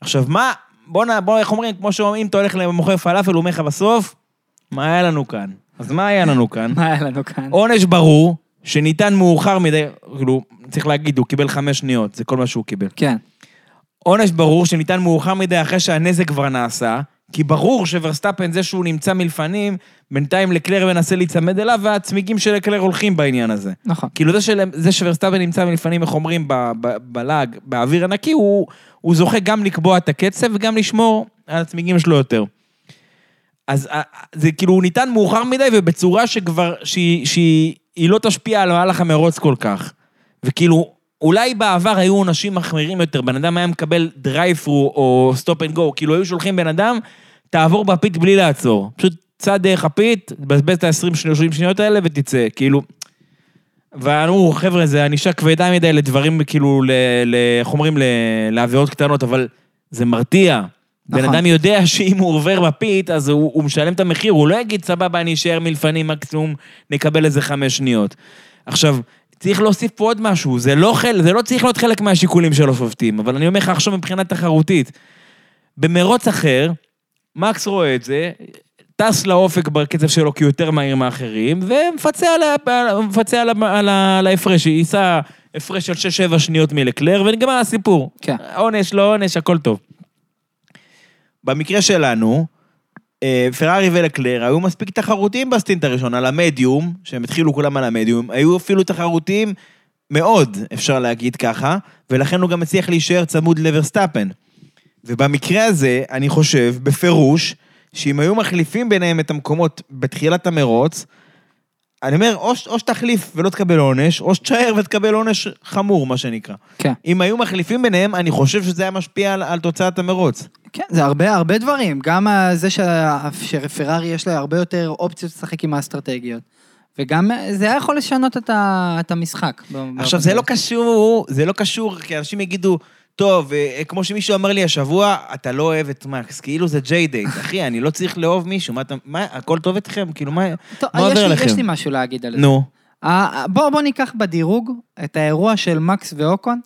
עכשיו, מה, בוא נ... בוא, איך אומרים, כמו שאומרים, אתה הולך למוכר פלאפל, הוא אומר לך בסוף, מה היה לנו כאן? אז מה היה לנו כאן? מה היה לנו כאן? עונש ברור, שניתן מאוחר מדי, כאילו, צריך להגיד, הוא קיבל חמש שניות, זה כל מה שהוא קיבל. כן. עונש ברור שניתן מאוחר מדי אחרי שהנזק כבר נעשה, כי ברור שוורסטאפן, זה שהוא נמצא מלפנים, בינתיים לקלר מנסה להיצמד אליו, והצמיגים של לקלר הולכים בעניין הזה. נכון. כאילו זה, של, זה שוורסטאפן נמצא מלפנים, איך אומרים, ב- ב- בלאג, באוויר הנקי, הוא, הוא זוכה גם לקבוע את הקצב וגם לשמור על הצמיגים שלו יותר. אז אה, זה כאילו, הוא ניתן מאוחר מדי ובצורה שכבר, שהיא, שהיא היא לא תשפיע על מהלך המרוץ כל כך. וכאילו, אולי בעבר היו עונשים מחמירים יותר, בן אדם היה מקבל drive through או stop and go, כאילו היו שולחים בן אדם, תעבור ב pit בלי לעצור. פשוט צא דרך ה pit, תבזבז את ה-20-30 שניות האלה ותצא, כאילו... ואמרו, חבר'ה, זה ענישה כבדה מדי לדברים, כאילו, איך אומרים, לעבירות קטנות, אבל זה מרתיע. בן נכון. אדם יודע שאם הוא עובר בפית, אז הוא, הוא משלם את המחיר, הוא לא יגיד, סבבה, אני אשאר מלפנים, מקסימום נקבל איזה חמש שניות. עכשיו, צריך להוסיף פה עוד משהו, זה לא, חל, זה לא צריך להיות חלק מהשיקולים של השופטים, אבל אני אומר לך עכשיו מבחינה תחרותית. במרוץ אחר, מקס רואה את זה, טס לאופק בקצב שלו כי הוא יותר מהיר מאחרים, ומפצה על, ה- על, ה- על, ה- על ההפרש, ייסע הפרש של 6-7 שניות מלקלר, ונגמר הסיפור. כן. עונש, לא עונש, הכל טוב. במקרה שלנו, אה, פרארי ולקלר היו מספיק תחרותיים בסטינט הראשון, על המדיום, שהם התחילו כולם על המדיום, היו אפילו תחרותיים מאוד, אפשר להגיד ככה, ולכן הוא גם הצליח להישאר צמוד לברסטאפן. ובמקרה הזה, אני חושב, בפירוש, שאם היו מחליפים ביניהם את המקומות בתחילת המרוץ, אני אומר, או, ש- או שתחליף ולא תקבל עונש, או שתשאר ותקבל עונש חמור, מה שנקרא. כן. אם היו מחליפים ביניהם, אני חושב שזה היה משפיע על, על תוצאת המרוץ. כן, זה הרבה הרבה דברים. גם ה- זה שה- שפרארי יש לה הרבה יותר אופציות לשחק עם האסטרטגיות. וגם אה, זה היה יכול לשנות את, ה, את המשחק. ב- עכשיו, זה לא קשור, זה לא קשור, כי אנשים יגידו, טוב, אה, כמו שמישהו אמר לי השבוע, אתה לא אוהב את מקס, כאילו זה ג'יי דייט. *laughs* אחי, אני לא צריך לאהוב מישהו, מה אתה, מה, הכל טוב אתכם? כאילו, מה, טוב, מה יש עובר לי- עליכם? יש לי משהו להגיד על זה. נו. אה, בוא, בוא ניקח בדירוג את האירוע של מקס ואוקון.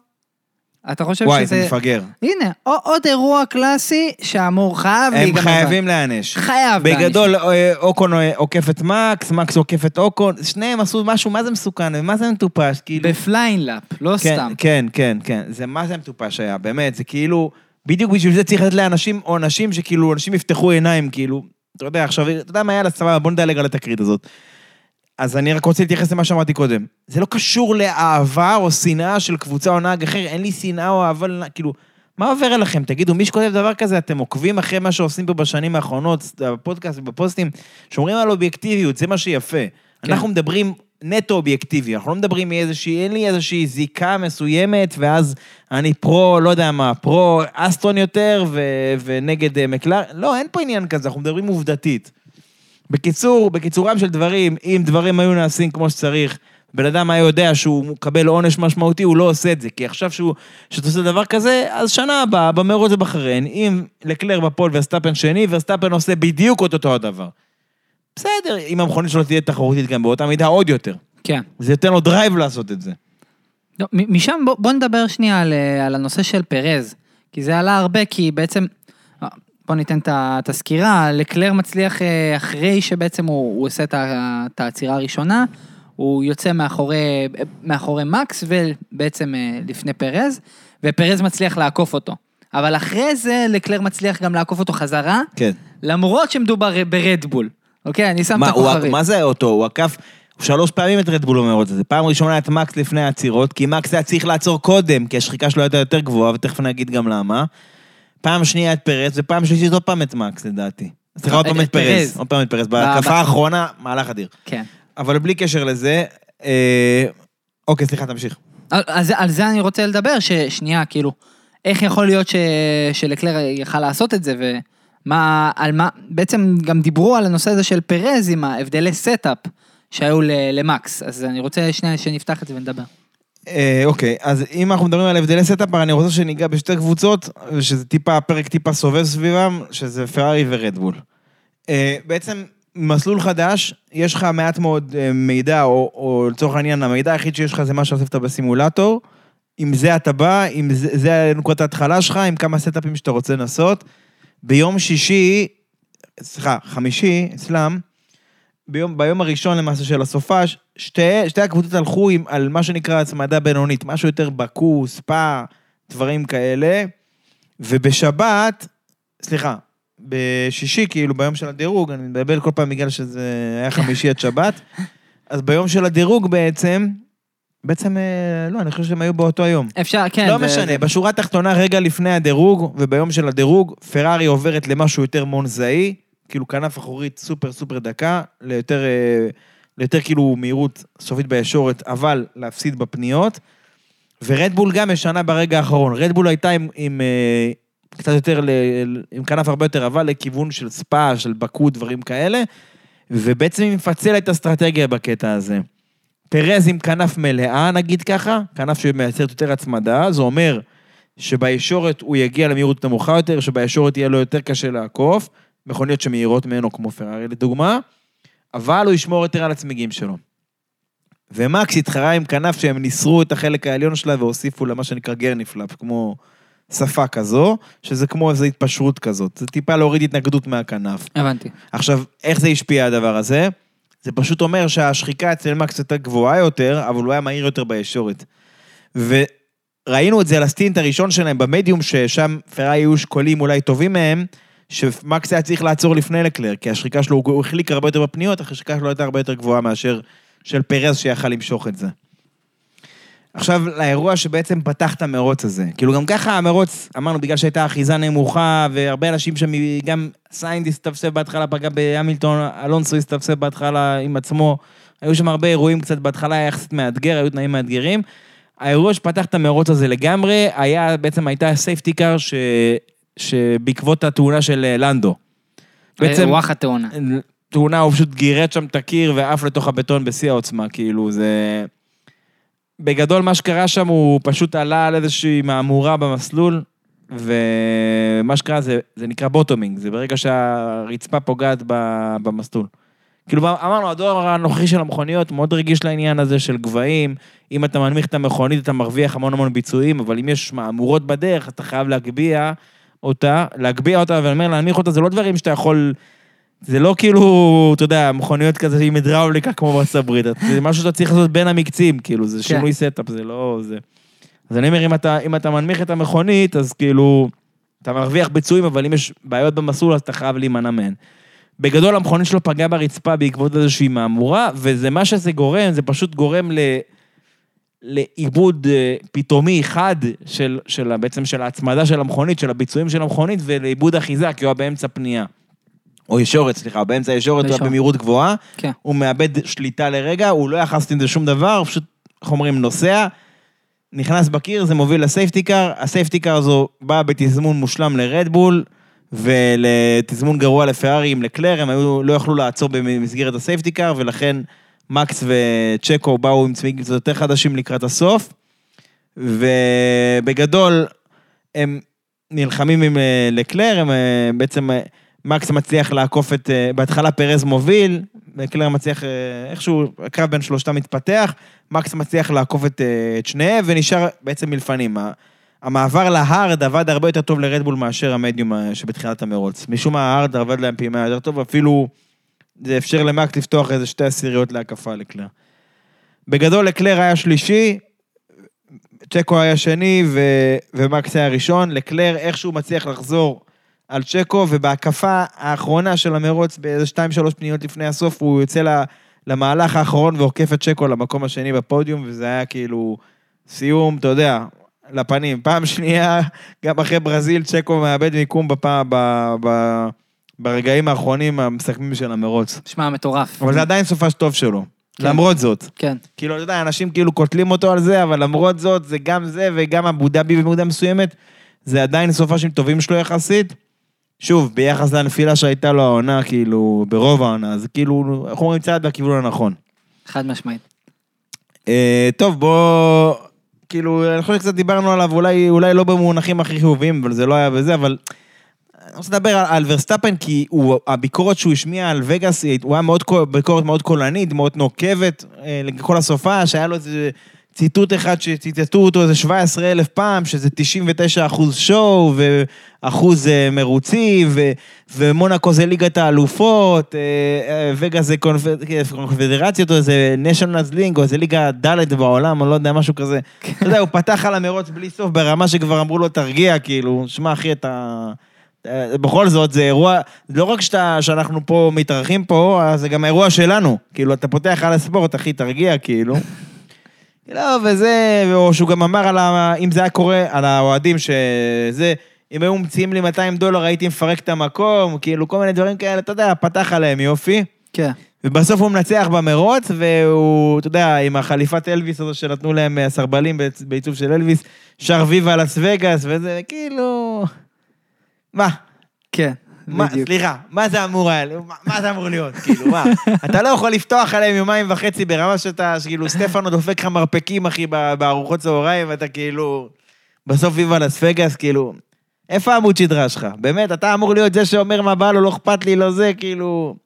אתה חושב וואי, שזה... זה מפגר. הנה, או- עוד אירוע קלאסי שאמור חייב הם להיגמר. חייבים להיענש. חייב להעניש. בגדול, אה, אוקון אה, עוקף את מקס, מקס עוקף את אוקון, שניהם עשו משהו, מה זה מסוכן, ומה זה מטופש, כאילו... ב flying lap, לא כן, סתם. כן, כן, כן, זה מה זה מטופש היה, באמת, זה כאילו, בדיוק בשביל זה צריך לתת לאנשים, או אנשים שכאילו, אנשים יפתחו עיניים, כאילו, אתה יודע, עכשיו, אתה יודע מה, יאללה, סבבה, בוא נדלג על התקרית הזאת. אז אני רק רוצה להתייחס למה שאמרתי קודם. זה לא קשור לאהבה או שנאה של קבוצה או נהג אחר, אין לי שנאה או אהבה, כאילו, מה עובר עליכם? תגידו, מי שכותב דבר כזה, אתם עוקבים אחרי מה שעושים פה בשנים האחרונות, בפודקאסט ובפוסטים, שומרים על אובייקטיביות, זה מה שיפה. כן. אנחנו מדברים נטו אובייקטיבי, אנחנו לא מדברים מאיזושהי, אין לי איזושהי זיקה מסוימת, ואז אני פרו, לא יודע מה, פרו אסטון יותר, ו, ונגד אה, לקלר, לא, אין פה עניין כזה, אנחנו מדברים עובדתית. בקיצור, בקיצורם של דברים, אם דברים היו נעשים כמו שצריך, בן אדם היה יודע שהוא מקבל עונש משמעותי, הוא לא עושה את זה. כי עכשיו שהוא, שאתה עושה דבר כזה, אז שנה הבאה, במרוץ בבחריין, אם לקלר ב pole ורסטאפן שני, ורסטאפן עושה בדיוק את אותו הדבר. בסדר, אם המכונית שלו תהיה תחרותית גם באותה מידה, עוד יותר. כן. זה ייתן לו drive לעשות את זה. לא, משם בוא, בוא נדבר שנייה על, אה, על הנושא של פרז, כי זה עלה הרבה, כי בעצם, בוא ניתן את את הסקירה, לקלר מצליח אה, אחרי שבעצם הוא, הוא עושה את את העצירה הראשונה, הוא יוצא מאחורי, מאחורי מקס ובעצם אה, לפני פרז, ופרז מצליח לעקוף אותו. אבל אחרי זה לקלר מצליח גם לעקוף אותו חזרה, כן. למרות שמדובר ברדבול. אוקיי, אני שם את מה, הוא, הכוכבית. מה זה אותו? הוא עקף שלוש פעמים את רדבול במרוץ הזה. פעם ראשונה את מקס לפני העצירות, כי מקס היה צריך לעצור קודם, כי השחיקה שלו הייתה יותר גבוהה, ותכף נגיד גם למה. פעם שנייה את פרז, ופעם שלישית עוד פעם את מקס, לדעתי. סליחה, עוד את- פעם את. פרז. עוד פעם את פרז. בהקפה האחרונה, מהלך אדיר. כן. אבל בלי קשר לזה, אה, אוקיי, סליחה, תמשיך. על, זה, אני רוצה לדבר, ששנייה, כאילו, איך יכול להיות שלקלר יכל לעשות את זה, ומה, על מה, בעצם גם דיברו על הנושא הזה של פרז עם ההבדלי setup שהיו למקס, אז אני רוצה שנייה שנפתח את זה ונדבר. אה, אוקיי, אז אם אנחנו מדברים על הבדלי setup, אני רוצה שניגע בשתי קבוצות, שזה טיפה, הפרק טיפה סובב סביבם, שזה פרארי ורדבול. אה, בעצם, מסלול חדש, יש לך מעט מאוד אה, מידע, או, או לצורך העניין, המידע היחיד שיש לך זה מה שאספת בסימולטור. עם זה אתה בא, עם זה, זה נקודת ההתחלה שלך, עם כמה setup ים שאתה רוצה לנסות. ביום שישי, סליחה, חמישי, אצלם, ביום, ביום הראשון למעשה של הסופש, שתי, שתי הקבוצות הלכו עם, על מה שנקרא הצמדה בינונית, משהו יותר בקו, ספא, דברים כאלה. ובשבת, סליחה, בשישי, כאילו, ביום של הדירוג, אני מבלבל כל פעם בגלל שזה היה חמישי עד שבת, *laughs* אז ביום של הדירוג בעצם, בעצם, אה, לא, אני חושב שהם היו באותו יום. אפשר, כן. לא זה- משנה, בשורה התחתונה, רגע לפני הדירוג, וביום של הדירוג, פרארי עוברת למשהו יותר מונזאי, כאילו כנף אחורית סופר סופר דקה, ליותר, אה, ליותר כאילו מהירות סופית בישורת, אבל להפסיד בפניות. ורדבול גם משנה ברגע האחרון. רדבול הייתה עם, עם אה, קצת יותר, עם כנף הרבה יותר רבה לכיוון של ספא, של בקו, דברים כאלה, ובעצם היא מפצלת אסטרטגיה בקטע הזה. פרז עם כנף מלאה, נגיד ככה, כנף שמייצרת יותר הצמדה, זה אומר שבישורת הוא יגיע למהירות נמוכה יותר, שבישורת יהיה לו יותר קשה לעקוף, מכוניות שמהירות ממנו כמו פרארי לדוגמה, אבל הוא ישמור יותר על הצמיגים שלו. ומקס התחרה עם כנף שהם ניסרו את החלק העליון שלה והוסיפו לה מה שנקרא gurney flap, כמו שפה כזו, שזה כמו איזו התפשרות כזאת. זה טיפה להוריד התנגדות מהכנף. הבנתי. עכשיו, איך זה השפיע הדבר הזה? זה פשוט אומר שהשחיקה אצל מקס הייתה גבוהה יותר, אבל הוא היה מהיר יותר בישורת. וראינו את זה על ה stint הראשון שלהם במדיום, ששם פרארי היו שקולים אולי טובים מהם, שמקס היה צריך לעצור לפני לקלר, כי השחיקה שלו, הוא החליק הרבה יותר בפניות, השחיקה שלו הייתה הרבה יותר גבוהה מאשר של פרז שיכל למשוך את זה. עכשיו, לאירוע שבעצם פתח את המרוץ הזה. כאילו, גם ככה המרוץ, אמרנו, בגלל שהייתה אחיזה נמוכה, והרבה אנשים שם, גם סיינז הסתבסב בהתחלה, פגע בהמילטון, אלונסו הסתבסב בהתחלה עם עצמו. היו שם הרבה אירועים קצת, בהתחלה היה יחסית מאתגר, היו תנאים מאתגרים. האירוע שפתח את המרוץ הזה לגמרי, היה, בעצם הייתה safety car. שבעקבות התאונה של אה, לנדו. בעצם... וואחד תאונה. תאונה, הוא פשוט גירד שם את הקיר ועף לתוך הבטון בשיא העוצמה, כאילו, זה... בגדול, מה שקרה שם, הוא פשוט עלה על איזושהי מהמורה במסלול, ומה שקרה זה, זה נקרא בוטומינג, זה ברגע שהרצפה פוגעת במסלול. כאילו, אמרנו, הדור הנוכחי של המכוניות מאוד רגיש לעניין הזה של גבהים, אם אתה מנמיך את המכונית, אתה מרוויח המון המון ביצועים, אבל אם יש מהמורות בדרך, אתה חייב להגביה אותה, להגביה אותה, ואני אומר, להנמיך אותה, זה לא דברים שאתה יכול... זה לא כאילו, אתה יודע, מכוניות כזה עם הידראוליקה כמו הברית, זה משהו שאתה צריך לעשות בין המקצים, כאילו, זה שינוי setup, זה לא... זה... אז אני אומר, אם אתה, אם אתה מנמיך את המכונית, אז כאילו, אתה מרוויח ביצועים, אבל אם יש בעיות במסלול, אז אתה חייב להימנע מהן. בגדול, המכונית שלו פגעה ברצפה בעקבות איזושהי מהמורה, וזה מה שזה גורם, זה פשוט גורם ל... לאיבוד אה, פתאומי חד של, של, בעצם של ההצמדה של המכונית, של הביצועים של המכונית, ולאיבוד אחיזה, כי הוא היה באמצע פנייה. או ישורת, סליחה, באמצע הישורת הוא היה. במהירות גבוהה, כן. הוא מאבד שליטה לרגע, הוא לא לעשות עם זה שום דבר, פשוט, איך אומרים, נוסע, נכנס בקיר, זה מוביל ל safety car, ה safety car הזו באה בתזמון מושלם לרדבול, ולתזמון גרוע לפרארי עם לקלר, הם היו, לא יכלו לעצור במסגרת ה safety car, ולכן מקס וצ'קו באו עם צמיגים קצת יותר חדשים לקראת הסוף, ובגדול, הם נלחמים עם אה, לקלר, הם אה, בעצם, אה, מקס מצליח לעקוף את, בהתחלה פרז מוביל, לקלר מצליח, איכשהו, הקרב בין שלושתם מתפתח, מקס מצליח לעקוף את, את שניהם, ונשאר בעצם מלפנים. המעבר להארד עבד הרבה יותר טוב לרדבול מאשר המדיום שבתחילת המרוץ. משום מה ההארד עבד להם פעימה יותר טוב, אפילו זה אפשר למקס לפתוח איזה שתי עשיריות להקפה לקלר. בגדול לקלר היה שלישי, צ'קו היה שני ו... ומקס היה ראשון, לקלר איכשהו מצליח לחזור על צ'קו, ובהקפה האחרונה של המרוץ, באיזה שתיים שלוש פניות לפני הסוף, הוא יוצא. למהלך האחרון ועוקף את צ'קו למקום השני בפודיום, וזה היה כאילו סיום, אתה יודע, לפנים. פעם שנייה, גם אחרי ברזיל, צ'קו מאבד מיקום בפעם, ב... ב... ברגעים האחרונים המסכמים של המרוץ. שמע, מטורף. אבל זה עדיין סופש טוב שלו. כן. למרות זאת. כן. כאילו, אתה יודע, אנשים כאילו קוטלים אותו על זה, אבל למרות זאת, זה גם זה וגם אבו דאבי במידה מסוימת, זה עדיין סופשים טובים שלו יחסית. שוב, ביחס לנפילה שהייתה לו העונה, כאילו, ברוב העונה, אז כאילו, איך אומרים צעד בכיוון הנכון. חד משמעית. אה, טוב, בוא... כאילו, אני חושב שקצת דיברנו עליו, אולי, אולי לא במונחים הכי חיוביים, אבל זה לא היה בזה, אבל... אני רוצה לדבר על, על ורסטאפן, כי הוא, הביקורת שהוא השמיע על וגאס, הוא היה מאוד, ביקורת מאוד קולנית, מאוד נוקבת אה, לכל הסופה, שהיה לו איזה ציטוט אחד שציטטו אותו איזה 17 אלף פעם, שזה 99 אחוז שואו, ואחוז אה, מרוצי, ו, ומונאקו זה ליגת האלופות, אה, וגאס זה קונפ- קונפדרציות, או איזה national league, או איזה ליגה ד' בעולם, אני לא יודע, משהו כזה. אתה יודע, הוא פתח על המרוץ בלי סוף, ברמה שכבר אמרו לו, תרגיע, כאילו, שמע, אחי, אתה... אה, בכל זאת, זה אירוע, לא רק שאתה, שאנחנו פה מתארחים פה, אז זה גם האירוע שלנו. כאילו, אתה פותח על הספורט, אחי, תרגיע, כאילו. *laughs* לא, וזה, או שהוא גם אמר על ה... אם זה היה קורה, על האוהדים שזה, אם היו ממציאים לי 200 דולר, הייתי מפרק את המקום, כאילו, כל מיני דברים כאלה, אתה יודע, פתח עליהם יופי. כן. ובסוף הוא מנצח במרוץ, והוא, אתה יודע, עם החליפת אלוויס הזו שנתנו להם אה, סרבלים בעצ- בעיצוב של אלוויס, שר ויבה לס וגאס, וזה כאילו... מה? כן, מה, בדיוק. סליחה, מה זה אמור היה, מה, מה זה אמור להיות, כאילו, מה? *laughs* אתה לא יכול לפתוח עליהם יומיים וחצי ברמה שאתה, שכאילו, סטפנו דופק לך מרפקים, אחי, בארוחות צהריים, ואתה כאילו, בסוף ויבה לס וגאס, כאילו, איפה העמוד שדרה שלך? באמת, אתה אמור להיות זה שאומר מה בא לו, לא אכפת לי, לא זה, כאילו...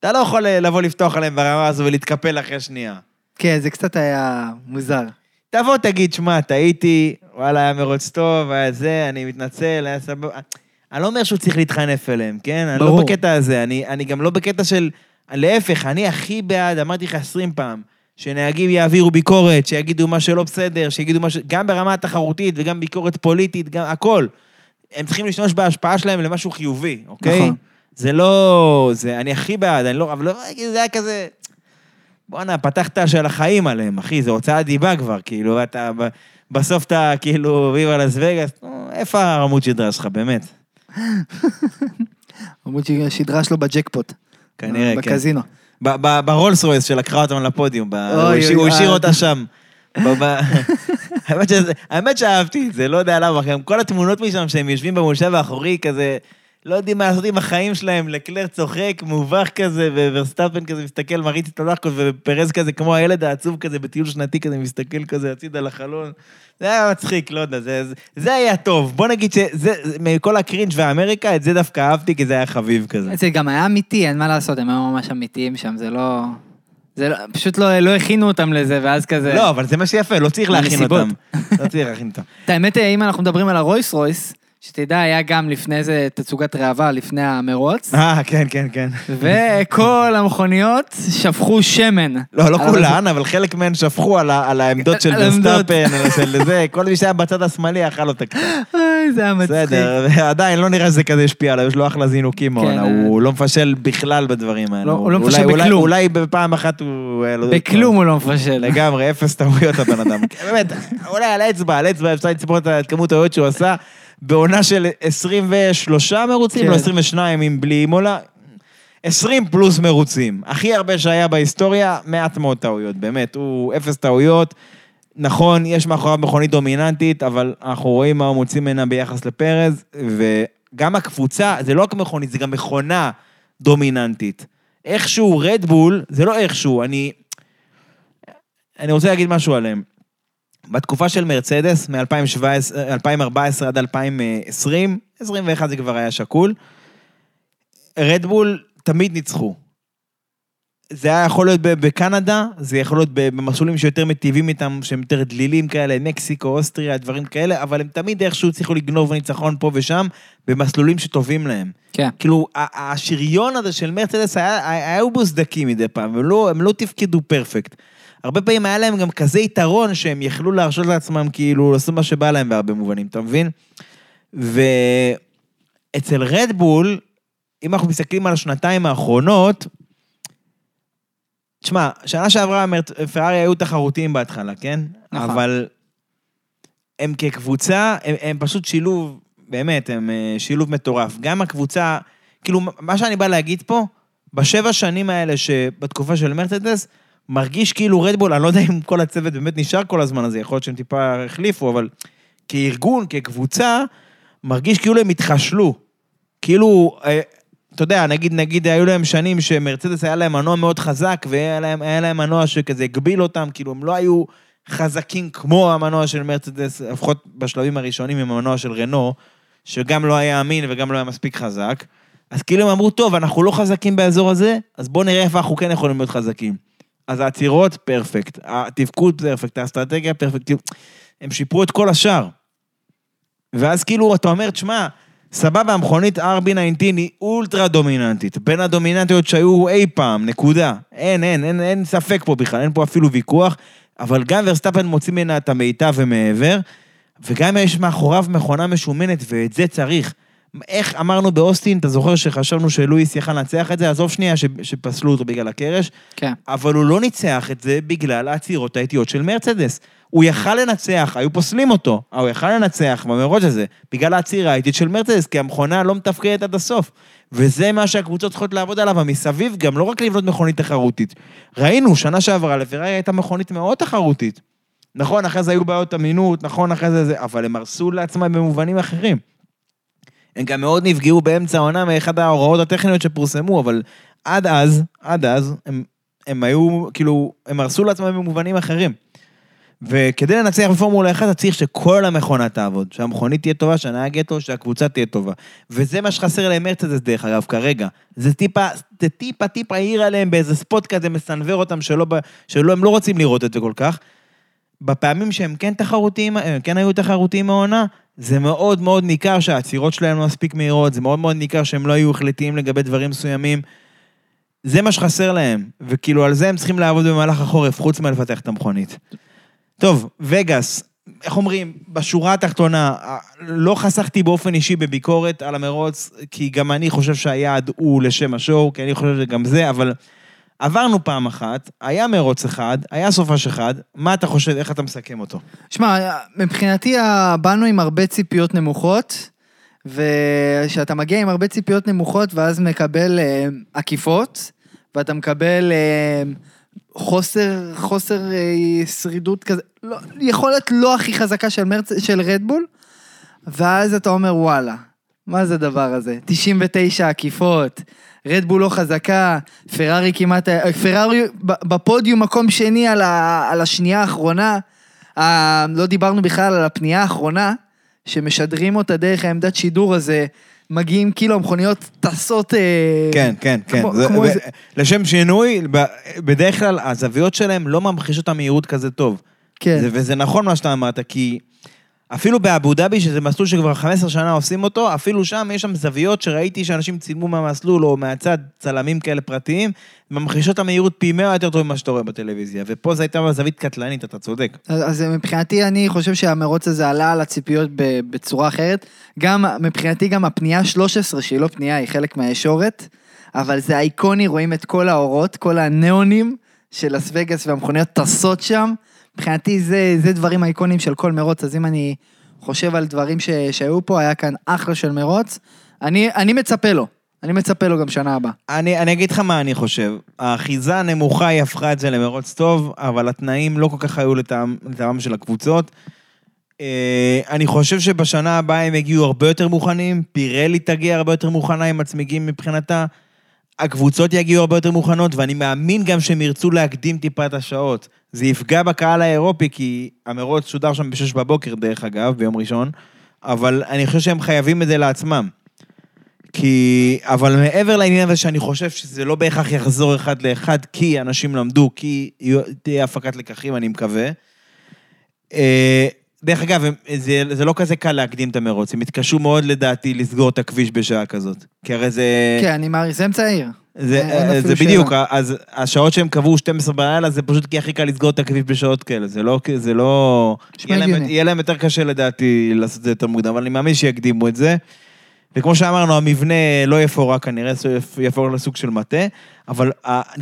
אתה לא יכול אה, לבוא לפתוח עליהם ברמה הזו ולהתקפל אחרי שנייה. כן, זה קצת היה מוזר. תבוא, תגיד, שמע, טעיתי, וואלה, היה מרוץ טוב, היה זה, אני מתנצל, היה סבבה. אני לא אומר שהוא צריך להתחנף אליהם, כן? אני לא ברור. בקטע הזה, אני, אני גם לא בקטע של... להפך, אני הכי בעד, אמרתי לך עשרים פעם, שנהגים יעבירו ביקורת, שיגידו מה שלא בסדר, שיגידו מה ש... גם ברמה התחרותית וגם ביקורת פוליטית, גם הכל. הם צריכים להשתמש בהשפעה שלהם למשהו חיובי, אוקיי? נכון. זה לא... זה... אני הכי בעד, אני לא... אבל לא... זה היה כזה... בואנה, פתחת של החיים עליהם, אחי, זה הוצאת דיבה כבר, כאילו, אתה... בסוף אתה כאילו ויבה לס וגאס, איפה העמוד שדרה שלך, באמת? *laughs* עמוד שדרה שלו בג'קפוט. כנראה, כן. בקזינו. ברולס רויס שלקחה אותם לפודיום, הוא השאיר- אה. אותה שם. *laughs* האמת שאהבתי את זה, לא יודע למה, גם כל התמונות משם שהם יושבים במושב האחורי, כזה, לא יודעים מה לעשות עם החיים שלהם, לקלר צוחק, מובך כזה, וורסטאפן כזה מסתכל, מריץ את הדאחקות, ופרז כזה, כמו הילד העצוב כזה, בטיול שנתי כזה, מסתכל כזה הצידה לחלון. זה היה מצחיק, לא יודע, זה, זה, זה היה טוב. בוא נגיד שזה, מכל ה cringe והאמריקה, את זה דווקא אהבתי, כי זה היה חביב כזה. זה גם היה אמיתי, אין מה לעשות, הם היו ממש אמיתיים שם, זה לא... זה לא, פשוט לא, לא הכינו אותם לזה, ואז כזה... לא, אבל זה מה שיפה, לא צריך להכין. אותם. לא צריך להכין אותם. *laughs* האמת, אם אנחנו מדברים על ה Rolls Royce, שתדע, היה גם לפני זה תצוגת ראווה, לפני המרוץ, אה, כן, כן, כן. וכל המכוניות שפכו שמן. לא, לא כולן, אבל חלק מהן שפכו על ה- על העמדות של על העמדות. ורסטאפן, על של זה, כל מי שהיה בצד השמאלי אכל אותה קצת. אוי, זה היה מצחיק. בסדר, ועדיין לא נראה שזה כזה השפיע עליו, יש לו אחלה זינוקים העונה, כן, הוא לא מפשל בכלל בדברים האלה. לא, הוא לא אולי- מפשל אולי- בכלום. אולי בפעם אחת הוא... היה לו- בכלום הוא לא מפשל. לגמרי, אפס טעויות הבן אדם. *laughs* באמת, אולי על האצבע, על האצבע אפשר לצפור את כמות הטעויות שהוא עשה. בעונה של 23 מרוצים, כן. לא 22 אם בלי אימולה. 20 פלוס מרוצים. הכי הרבה שהיה בהיסטוריה, מעט מאוד טעויות, באמת. הוא אפס טעויות. נכון, יש מאחוריו מכונית דומיננטית, אבל אנחנו רואים מה הוא מוציא ממנה ביחס לפרז, וגם הקבוצה, זה לא רק מכונית, זה גם מכונה דומיננטית. איכשהו רדבול, זה לא איכשהו, אני... אני רוצה להגיד משהו עליהם. בתקופה של מרצדס, מ-2014 עד 2020, 21 זה כבר היה שקול, רדבול תמיד ניצחו. זה היה יכול להיות בקנדה, זה יכול להיות במסלולים שיותר מטיבים איתם, שהם יותר דלילים כאלה, מקסיקו, אוסטריה, דברים כאלה, אבל הם תמיד איכשהו הצליחו לגנוב ניצחון פה ושם, במסלולים שטובים להם. כן. כאילו, השריון הזה של מרצדס היה, היו בו סדקים מדי פעם, הם לא, הם לא תפקדו פרפקט. הרבה פעמים היה להם גם כזה יתרון שהם יכלו להרשות לעצמם כאילו לעשות מה שבא להם בהרבה מובנים, אתה מבין? ואצל רדבול, אם אנחנו מסתכלים על השנתיים האחרונות, תשמע, שנה שעברה פרארי היו תחרותיים בהתחלה, כן? נכון. אבל הם כקבוצה, הם, הם פשוט שילוב, באמת, הם אה, שילוב מטורף. גם הקבוצה כאילו, מה שאני בא להגיד פה, בשבע שנים האלה שבתקופה של מרצדס, מרגיש כאילו רדבול, אני לא יודע אם כל הצוות באמת נשאר כל הזמן הזה, יכול להיות שהם טיפה החליפו, אבל כארגון, כקבוצה, מרגיש כאילו הם התחשלו. כאילו, אה, אתה יודע, נגיד, נגיד, היו להם שנים שמרצדס היה להם מנוע מאוד חזק, והיה להם, להם מנוע שכזה הגביל אותם, כאילו, הם לא היו חזקים כמו המנוע של מרצדס, לפחות בשלבים הראשונים עם המנוע של רנו, שגם לא היה אמין וגם לא היה מספיק חזק. אז כאילו הם אמרו, טוב, אנחנו לא חזקים באזור הזה, אז בואו נראה איפה אנחנו כן יכולים להיות חזקים. אז העצירות, perfect. התפקוד, perfect. האסטרטגיה, perfect. כאילו, הם שיפרו את כל השאר. ואז כאילו, אתה אומר, תשמע, סבבה, המכונית RB19 היא אולטרה דומיננטית, בין הדומיננטיות שהיו אי פעם, נקודה. אין, אין, אין, אין ספק פה בכלל, אין פה אפילו ויכוח, אבל גם ורסטאפן מוציא ממנה את המיטב ומעבר, וגם יש מאחוריו מכונה משומנת, ואת זה צריך. איך אמרנו באוסטין, אתה זוכר שחשבנו שלואיס יכל לנצח את זה? עזוב שנייה ש, שפסלו אותו בגלל הקרש, כן. אבל הוא לא ניצח את זה בגלל העצירות האיטיות של מרצדס. הוא יכל לנצח, היו פוסלים אותו, אבל הוא יכל לנצח במרוץ הזה, בגלל העצירה האיטית של מרצדס, כי המכונה לא מתפקדת עד הסוף. וזה מה שהקבוצות צריכות לעבוד עליו, המסביב, גם לא רק לבנות מכונית תחרותית. ראינו, שנה שעברה לפרארי הייתה מכונית מאוד תחרותית. נכון, אחרי זה היו בעיות אמינות, נכון, אחרי זה זה, אבל הם הרסו לעצמם במובנים אחרים. הם גם מאוד נפגעו באמצע העונה מאחד ההוראות הטכניות שפורסמו, אבל עד אז, עד אז, הם, הם היו, כאילו, הם הרסו לעצמם במובנים אחרים. וכדי לנצח בפורמולה 1, אתה צריך שכל המכונה תעבוד, שהמכונית תהיה טובה, שהנהג יהיה טוב, שהקבוצה תהיה טובה. וזה מה שחסר להם מרצדס, דרך אגב, כרגע. זה טיפה, זה טיפה טיפה העיר עליהם באיזה ספוט כזה, מסנוור אותם, שלא, שלא, הם לא רוצים לראות את זה כל כך. בפעמים שהם כן תחרותיים, הם כן היו תחרותיים מהעונה, זה מאוד מאוד ניכר שהעצירות שלהם לא מספיק מהירות, זה מאוד מאוד ניכר שהם לא היו החלטיים לגבי דברים מסוימים. זה מה שחסר להם, וכאילו על זה הם צריכים לעבוד במהלך החורף, חוץ מלפתח את המכונית. טוב, וגאס, איך אומרים, בשורה התחתונה, לא חסכתי באופן אישי בביקורת על המרוץ, כי גם אני חושב שהיעד הוא לשם השואו, כי אני חושב שגם זה, אבל עברנו פעם אחת, היה מרוץ אחד, היה סופש אחד, מה אתה חושב, איך אתה מסכם אותו? שמע, מבחינתי באנו עם הרבה ציפיות נמוכות, וכשאתה מגיע עם הרבה ציפיות נמוכות ואז מקבל אה, עקיפות, ואתה מקבל אה, חוסר, חוסר אה, שרידות כזה, לא, יכולת לא הכי חזקה של, מרצ, של רדבול, ואז אתה אומר וואלה, מה זה הדבר הזה? 99 עקיפות, רדבול לא חזקה, פרארי כמעט, פרארי ב- בפודיום מקום שני על, ה, על השנייה האחרונה, ה, לא דיברנו בכלל על הפנייה האחרונה, שמשדרים אותה דרך העמדת שידור הזה, מגיעים כאילו המכוניות טסות... אה, כן, כן, כן. כמו- זה- כמו ו- איזה- לשם שינוי, בדרך כלל הזוויות שלהם לא ממחישות את המהירות כזה טוב. כן. זה- וזה נכון מה שאתה אמרת, כי אפילו באבו דאבי, שזה מסלול שכבר 15 שנה עושים אותו, אפילו שם יש שם זוויות שראיתי שאנשים צילמו מהמסלול או מהצד, צלמים כאלה פרטיים, ממחישות המהירות פי 100 יותר טוב ממה שאתה רואה בטלוויזיה. ופה זו הייתה זווית קטלנית, אתה צודק. אז, אז מבחינתי אני חושב שהמרוץ הזה עלה על הציפיות בצורה אחרת. גם, מבחינתי גם הפנייה 13, שהיא לא פנייה, היא חלק מהישורת, אבל זה אייקוני, רואים את כל האורות, כל הניאונים של לס וגאס והמכוניות טסות שם. מבחינתי זה, זה דברים אייקונים של כל מרוץ, אז אם אני חושב על דברים ש, שהיו פה, היה כאן אחלה של מרוץ. אני, אני מצפה לו, אני מצפה לו גם שנה הבאה. אני, אני אגיד לך מה אני חושב. האחיזה הנמוכה היא הפכה את זה למרוץ טוב, אבל התנאים לא כל כך היו לטעם, לטעמם של הקבוצות. אה, אני חושב שבשנה הבאה הם יגיעו הרבה יותר מוכנים, פירלי תגיע הרבה יותר מוכנה עם הצמיגים מבחינתה, הקבוצות יגיעו הרבה יותר מוכנות, ואני מאמין גם שהם ירצו להקדים טיפה את השעות. זה יפגע בקהל האירופי, כי המרוץ שודר שם בשש בבוקר, דרך אגב, ביום ראשון, אבל אני חושב שהם חייבים את זה לעצמם. כי, אבל מעבר לעניין הזה שאני חושב שזה לא בהכרח יחזור אחד לאחד, כי אנשים למדו, כי תהיה הפקת לקחים, אני מקווה. דרך אגב, הם- זה, זה לא כזה קל להקדים את המרוץ, הם התקשו מאוד לדעתי לסגור את הכביש בשעה כזאת. כי הרי זה... כן, אני מעריך, זה אמצע העיר. זה, אין- אין זה אפילו בדיוק. אז השעות שהם קבעו 12 בלילה, זה פשוט כי הכי קל לסגור את הכביש בשעות כאלה, זה לא, זה לא... נשמע יהיה להם, הגיוני. יהיה להם יותר קשה לדעתי לעשות את זה יותר מוקדם, אבל אני מאמין שיקדימו את זה. וכמו שאמרנו, המבנה לא יפורק כנראה, זה יפורק לסוג של מטה, אבל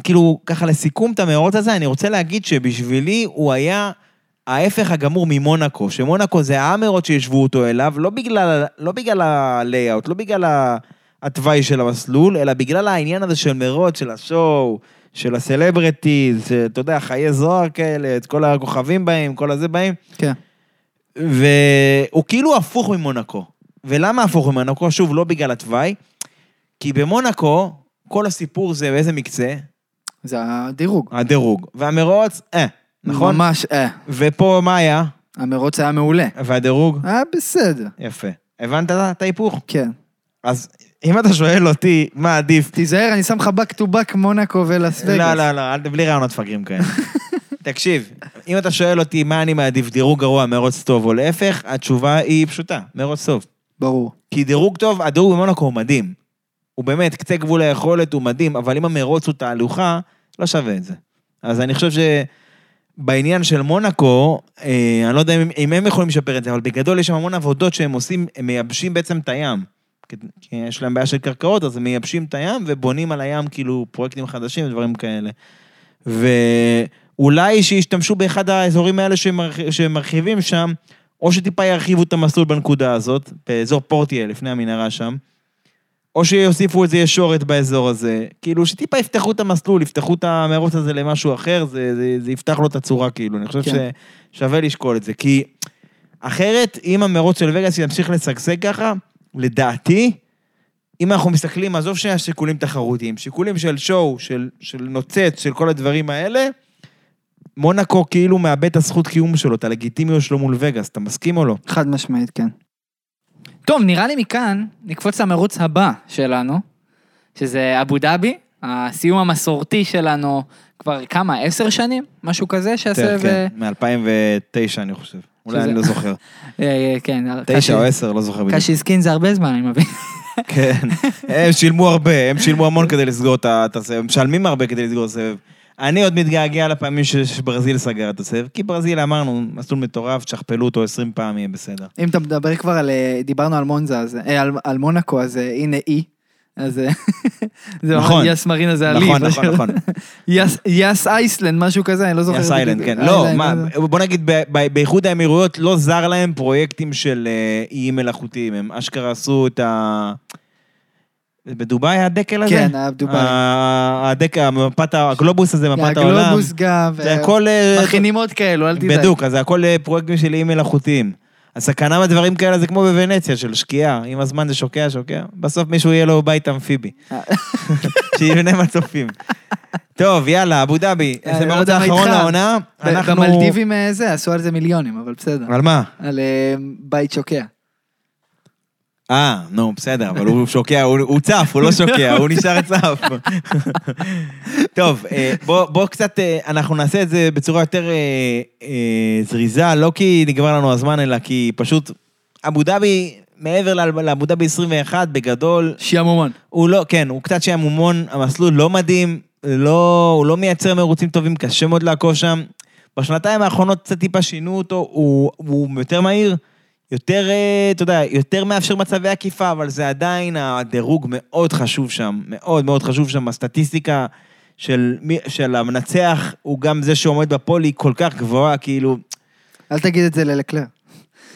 כאילו, ככה לסיכום את המאורות הזה, אני רוצה להגיד שבשבילי הוא היה ההפך הגמור ממונקו, שמונקו זה האמרות שישבו אותו אליו, לא בגלל, לא בגלל ה-layout, לא בגלל התוואי של המסלול, אלא בגלל העניין הזה של מרוץ, של השואו, של הסלבריטיז, אתה יודע, חיי זוהר כאלה, את כל הכוכבים באים, כל הזה באים, כן. והוא כאילו הפוך ממונקו. ולמה הפוך ממונקו? שוב, לא בגלל התוואי, כי במונקו, כל הסיפור זה באיזה מקצה? זה הדירוג. הדירוג. והמרוץ, אה, נכון? ממש, אה. ופה מה היה? המרוץ היה מעולה. והדירוג? היה בסדר. יפה. הבנת את ההיפוך? כן. אז אם אתה שואל אותי מה עדיף... תיזהר, אני שם לך back to back מונאקו ולאס וגאס. לא, לא, לא, בלי רעיונות מפגרים כאלה. *laughs* תקשיב, אם אתה שואל אותי מה אני מעדיף, דירוג גרוע, מרוץ טוב או להפך, התשובה היא פשוטה, מרוץ טוב. ברור. כי דירוג טוב, הדירוג במונקו הוא מדהים. הוא באמת, קצה גבול היכולת הוא מדהים, אבל אם המרוץ הוא תהלוכה, לא שווה את זה. אז אני חושב שבעניין של מונקו, אה, אני לא יודע אם, אם הם יכולים לשפר את זה, אבל בגדול יש שם המון עבודות שהם עושים, הם מייבשים בעצם את הים. כי- יש להם בעיה של קרקעות, אז הם מייבשים את הים ובונים על הים כאילו פרויקטים חדשים ודברים כאלה. ואולי שישתמשו באחד האזורים האלה שמרח- שמרחיבים שם, או שטיפה ירחיבו את המסלול בנקודה הזאת, באזור פורטיה, לפני המנהרה שם, או שיוסיפו איזה ישורת באזור הזה. כאילו, שטיפה יפתחו את המסלול, יפתחו את המרוץ הזה למשהו אחר, זה, זה, זה יפתח לו את הצורה, כאילו. אני חושב כן. ששווה לשקול את זה. כי אחרת, אם המרוץ של וגאס ימשיך לשגשג ככה, לדעתי, אם אנחנו מסתכלים, עזוב שנייה שיקולים תחרותיים, שיקולים של שואו, של, של נוצץ, של כל הדברים האלה, מונקו כאילו מאבד את הזכות קיום שלו, את הלגיטימיות שלו מול וגאס, אתה מסכים או לא? חד משמעית, כן. טוב, נראה לי מכאן נקפוץ למרוץ הבא שלנו, שזה אבו דאבי, הסיום המסורתי שלנו כבר כמה, עשר שנים? משהו כזה שעשה ו... כן, מ-2009 אני חושב. אולי אני לא זוכר. *laughs* אה, אה, כן, תשע או עשר, לא זוכר בדיוק. קשי סקין זה הרבה זמן, אני מבין. כן. *laughs* הם שילמו הרבה, הם שילמו המון כדי לסגור את את הסבב, הם משלמים הרבה כדי לסגור סבב. אני עוד מתגעגע לפעמים שברזיל סגר את הסבב, כי ברזיל אמרנו, מסלול מטורף, תשכפלו אותו 20 פעם, יהיה בסדר. אם אתה מדבר כבר על, אה, דיברנו על מונזה, אז, אה, על, על מונקו, אז אה, הנה אי. אז אה, *laughs* זה נכון. יס מרינה זה על אי. נכון, נכון, נכון. *laughs* Yas- Yas Island, משהו כזה, אני לא זוכר. Yas Island. כן. לא. בוא נגיד, באיחוד האמירויות לא זר להם פרויקטים של איים מלאכותיים, הם אשכרה עשו את ה... בדובאי הדקל הזה? כן, היה בדובאי. הדקל, המפת, הגלובוס הזה, מפת העולם. הגלובוס גם. זה ו- הכל... אה, מכינים עוד כאלו, אל תדאג. בדיוק, אז זה הכל אה, פרויקטים של איים מלאכותיים. הסכנה בדברים כאלה זה כמו בוונציה של שקיעה, עם הזמן זה שוקע, שוקע, בסוף מישהו יהיה לו בית אמפיבי. אה. *laughs* שיבנה מצופים. טוב, יאללה, אבו דאבי, אה, זה מרוץ האחרון. לעונה. אנחנו... במלדיבים אה, זה, עשו על זה מיליונים, אבל בסדר. על מה? על אה, בית שוקע. אה, נו, בסדר, אבל הוא שוקע, הוא, הוא צף, הוא לא שוקע, הוא נשאר צף. טוב, אה, בוא, בוא קצת, אה, אנחנו נעשה את זה בצורה יותר אה, זריזה, לא כי נגמר לנו הזמן, אלא כי פשוט אבו דאבי, מעבר לאב- לאבו דאבי 21, בגדול, שיעמומון. הוא לא, כן, הוא קצת שעמומון, המסלול לא מדהים, לא, הוא לא מייצר מרוצים טובים, קשה מאוד לעקוב שם. בשנתיים האחרונות קצת טיפה שינו אותו, הוא, הוא יותר מהיר, יותר, אה, אתה יודע, יותר מאפשר מצבי עקיפה, אבל זה עדיין, הדירוג מאוד חשוב שם, מאוד מאוד חשוב שם, הסטטיסטיקה של, של המנצח, הוא גם זה שעומד בפול, היא כל כך גבוהה, כאילו, אל תגיד את זה ללקלר.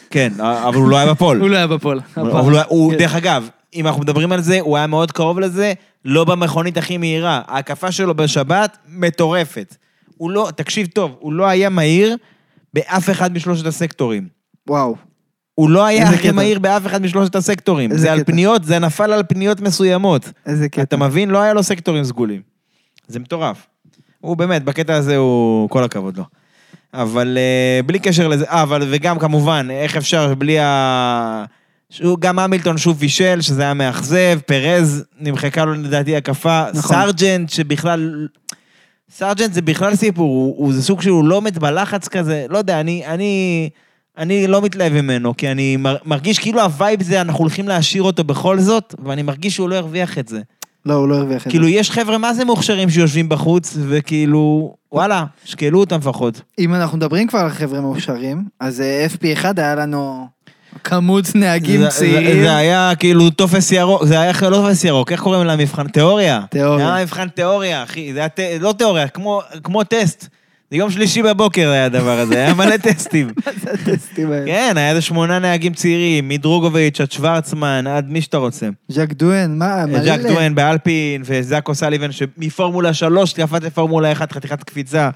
כן, אבל הוא לא היה בפול. *laughs* הוא לא היה בפול. אבל הוא, לא- הוא, כן. דרך אגב, אם אנחנו מדברים על זה, הוא היה מאוד קרוב לזה, לא במכונית הכי מהירה. ההקפה שלו בשבת, מטורפת. הוא לא, תקשיב טוב, הוא לא היה מהיר באף אחד משלושת הסקטורים. וואו. הוא לא היה הכי. מהיר באף אחד משלושת הסקטורים. זה על קטע. פניות, זה נפל על פניות מסוימות. איזה קטע. אתה מבין? לא היה לו סקטורים סגולים. זה מטורף. הוא באמת, בקטע הזה הוא... כל הכבוד לו. אבל אה, בלי קשר לזה, אה, אבל וגם כמובן, איך אפשר בלי ה... שהוא, גם המילטון שוב בישל, שזה היה מאכזב, פרז נמחקה לו לדעתי הקפה, נכון. סארג'נט שבכלל... סארג'נט זה בכלל סיפור, הוא, הוא זה סוג שהוא לא עומד בלחץ כזה, לא יודע, אני, אני, אני לא מתלהב ממנו, כי אני מר, מרגיש כאילו ה vibe זה, אנחנו הולכים להשאיר אותו בכל זאת, ואני מרגיש שהוא לא הרוויח את זה. לא, הוא לא הרוויח את זה. כאילו, יש חבר'ה מה זה מוכשרים שיושבים בחוץ, וכאילו, וואלה, שקלו אותם לפחות. אם אנחנו מדברים כבר על חבר'ה מוכשרים, אז אה, FP1 היה לנו כמות נהגים זה- צעירים. זה, זה היה כאילו טופס ירוק, זה היה לא טופס ירוק, איך קוראים למבחן? תיאוריה. תיאוריה. זה היה מבחן תיאוריה, אחי, זה היה ת- לא תיאוריה, כמו, כמו טסט. זה יום שלישי בבוקר היה הדבר הזה, היה מלא *laughs* טסטים. מה זה הטסטים האלה? כן, היה איזה שמונה נהגים צעירים, מדרוגוביץ' עד שוורצמן, עד מי שאתה רוצה. ז'אק דואן, מה, מלא. ז'אק דואן באלפין, וזאקו סליבן, שמפורמולה 3 קפץ לפורמולה 1, חתיכת קפיצה.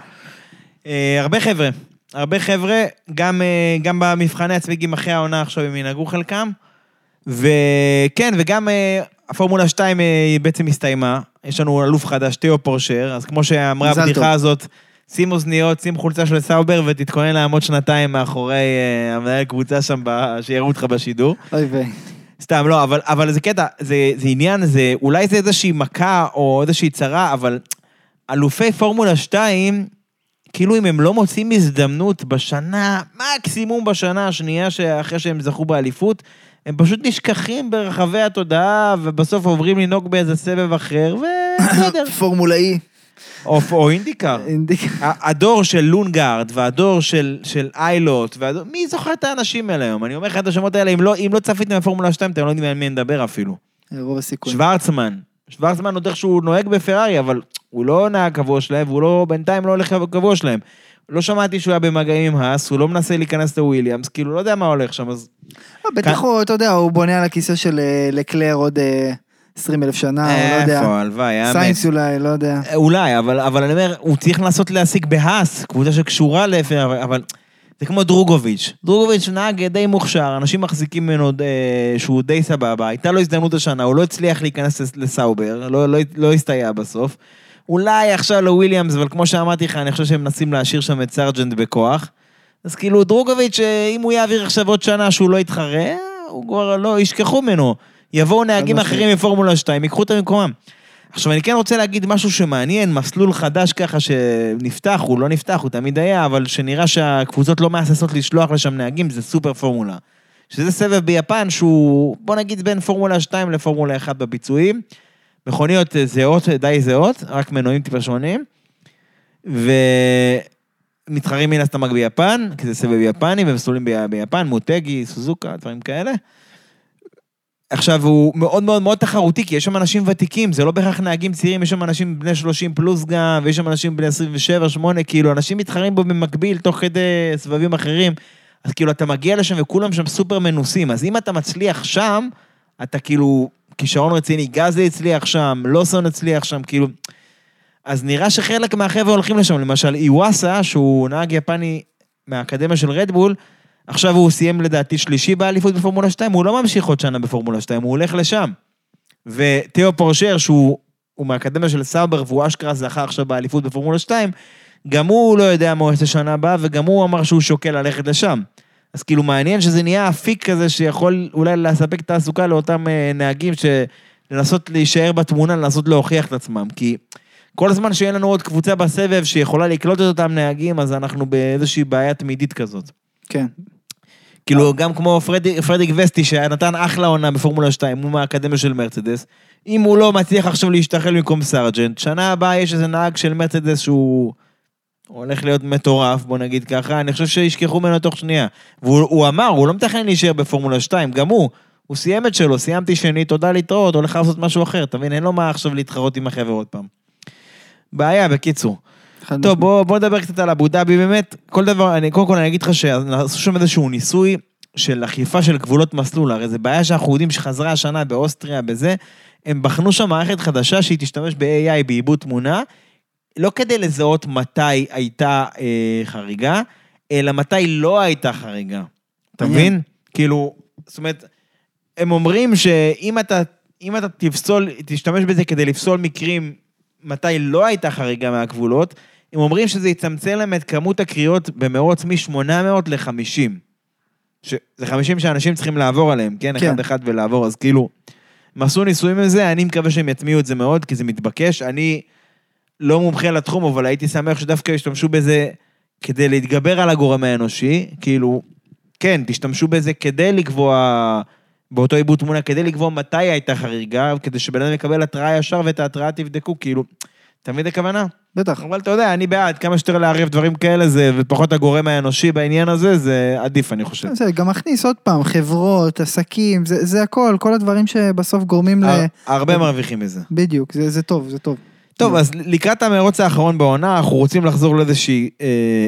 אה, הרבה חבר'ה, הרבה חבר'ה, גם, אה, גם במבחני הצמיגים אחרי העונה עכשיו הם ינהגו חלקם. וכן, וגם אה, הפורמולה 2 אה, היא בעצם הסתיימה. יש לנו אלוף חדש, תיאו פורשר, אז כמו שאמרה הבדיחה. הזאת, שים אוזניות, שים חולצה של סאובר ותתכונן לעמוד שנתיים מאחורי אה, המנהל קבוצה שם, שיראו אותך בשידור. אוי ויי. סתם, לא, אבל, אבל זה קטע, זה, זה עניין, זה, אולי זה איזושהי מכה או איזושהי צרה, אבל אלופי פורמולה 2, כאילו אם הם לא מוצאים הזדמנות בשנה, מקסימום בשנה השנייה שאחרי שהם זכו באליפות, הם פשוט נשכחים ברחבי התודעה, ובסוף עוברים לנהוג באיזה סבב אחר, ובסדר. *coughs* *coughs* פורמולה E. או, או IndyCar. הדור של לונדגארד והדור של, של איילוט, והדור, מי זוכר את האנשים האלה היום? אני אומר לך את השמות האלה, אם לא, אם לא צפיתם בפורמולה 2, אתם לא יודעים על מי נדבר אפילו. רוב הסיכוי. שוורצמן. שוורצמן עוד איכשהו נוהג בפרארי, אבל הוא לא נהג קבוע שלהם, והוא לא, בינתיים לא הולך קבוע שלהם. לא שמעתי שהוא היה במגעים עם האס, הוא לא מנסה להיכנס לוויליאמס, כאילו, לא יודע מה הולך שם, אז... אה, בטח הוא, אתה יודע, הוא בונה על הכיסא של אה, לקלר עוד 20 אלף שנה, הוא לא יודע. איפה, הלוואי. סיינס אולי, לא יודע. אולי, אבל, אבל אני אומר, הוא צריך לנסות להשיג בהאס, קבוצה שקשורה לפר, אבל, אבל זה כמו דרוגוביץ'. דרוגוביץ' נהג די מוכשר, אנשים מחזיקים ממנו אה, שהוא די סבבה, הייתה לו הזדמנות השנה, הוא לא הצליח להיכנס לס- לסאובר, לא, לא, לא הסתייע בסוף. אולי עכשיו לוויליאמס, אבל כמו שאמרתי לך, אני חושב שהם מנסים להשאיר שם את סארג'נט בכוח. אז כאילו, דרוגוביץ', אה, אם הוא יעביר עכשיו עוד שנה שהוא לא יתחרה, הוא כבר לא, ישכחו ממנו. יבואו נהגים. אחרים מפורמולה 2, ייקחו אותם במקומם. עכשיו, אני כן רוצה להגיד משהו שמעניין, מסלול חדש ככה שנפתח, הוא לא נפתח, הוא תמיד היה, אבל שנראה שהקבוצות לא מהססות לשלוח לשם נהגים, זה סופר פורמולה. שזה סבב ביפן שהוא, בוא נגיד, בין פורמולה 2 לפורמולה 1 בביצועים. מכוניות זהות, די זהות, רק מנועים טיפה שונים. ומתחרים מן הסתם רק ביפן, כי זה סבב יפני, ומסלולים בי- ביפן, מוטגי, סוזוקה, דברים כאלה. עכשיו, הוא מאוד מאוד מאוד תחרותי, כי יש שם אנשים ותיקים, זה לא בהכרח נהגים צעירים, יש שם אנשים בני 30 פלוס גם, ויש שם אנשים בני 27, 8, כאילו, אנשים מתחרים בו במקביל, תוך כדי סבבים אחרים. אז כאילו, אתה מגיע לשם וכולם שם סופר מנוסים, אז אם אתה מצליח שם, אתה כאילו, כישרון רציני, גזי הצליח שם, לוסון הצליח שם, כאילו... אז נראה שחלק מהחבר'ה הולכים לשם, למשל איוואסה, שהוא נהג יפני מהאקדמיה של רדבול, עכשיו הוא סיים לדעתי שלישי באליפות בפורמולה 2, הוא לא ממשיך עוד שנה בפורמולה 2, הוא הולך לשם. ותיאו פורשר, שהוא הוא מהאקדמיה של סאבר, והוא אשכרה זכה עכשיו באליפות בפורמולה 2, גם הוא לא יודע מה הוא יעשה שנה הבאה, וגם הוא אמר שהוא שוקל ללכת לשם. אז כאילו מעניין שזה נהיה אפיק כזה שיכול אולי לספק תעסוקה לאותם אה, נהגים שלנסות להישאר בתמונה, לנסות להוכיח את עצמם. כי כל זמן שאין לנו עוד קבוצה בסבב שיכולה לקלוט את אותם נהגים, אז אנחנו באיזושהי בעיה תמידית כזאת. כן. כאילו, גם כמו פרדי- פרדיק וסטי, שנתן אחלה עונה בפורמולה 2, הוא מהאקדמיה של מרצדס. אם הוא לא מצליח עכשיו להשתחל במקום סארג'נט, שנה הבאה יש איזה נהג של מרצדס שהוא הולך להיות מטורף, בוא נגיד ככה, אני חושב שישכחו ממנו תוך שנייה. והוא הוא אמר, הוא לא מתכנן להישאר בפורמולה 2, גם הוא. הוא סיים את שלו, סיימתי שני, תודה להתראות, הולך לעשות משהו אחר, אתה מבין? אין לו מה עכשיו להתחרות עם החבר'ה עוד פעם. בעיה, בקיצור. טוב. בוא, בוא נדבר קצת על אבו דאבי, באמת, כל דבר, אני, קודם כל אני אגיד לך שעשו שם איזשהו ניסוי של אכיפה של גבולות מסלול, הרי זו בעיה שאנחנו יודעים שחזרה השנה באוסטריה, בזה, הם בחנו שם מערכת חדשה שהיא תשתמש ב-AI, בעיבוד תמונה, לא כדי לזהות מתי הייתה אה, חריגה, אלא מתי לא הייתה חריגה. אתה. מבין? כאילו, זאת אומרת, הם אומרים שאם אתה, אם אתה תפסול, תשתמש בזה כדי לפסול מקרים מתי לא הייתה חריגה מהגבולות, הם אומרים שזה יצמצם להם את כמות הקריאות במרוץ מ-800 ל-50. זה 50 שאנשים צריכים לעבור עליהם, כן? כן. אחד-אחד ולעבור, אז כאילו, הם עשו ניסויים עם זה, אני מקווה שהם יטמיעו את זה מאוד, כי זה מתבקש. אני לא מומחה לתחום, אבל הייתי שמח שדווקא ישתמשו בזה כדי להתגבר על הגורם האנושי, כאילו, כן, תשתמשו בזה כדי לקבוע, באותו עיבוד תמונה, כדי לקבוע מתי הייתה חריגה, כדי שבן אדם יקבל התראה ישר ואת ההתראה תבדקו, כאילו, אתה מבין את הכוונה? בטח. אבל אתה יודע, אני בעד, כמה שיותר לערב דברים כאלה, זה, ופחות הגורם האנושי בעניין הזה, זה עדיף, אני חושב. זה גם מכניס עוד פעם, חברות, עסקים, זה, זה הכל, כל הדברים שבסוף גורמים ל... הר- הרבה מרוויחים מזה. בדיוק, זה, זה טוב, זה טוב. טוב, אז לקראת המרוץ האחרון בעונה, אנחנו רוצים לחזור לאיזושהי... אה,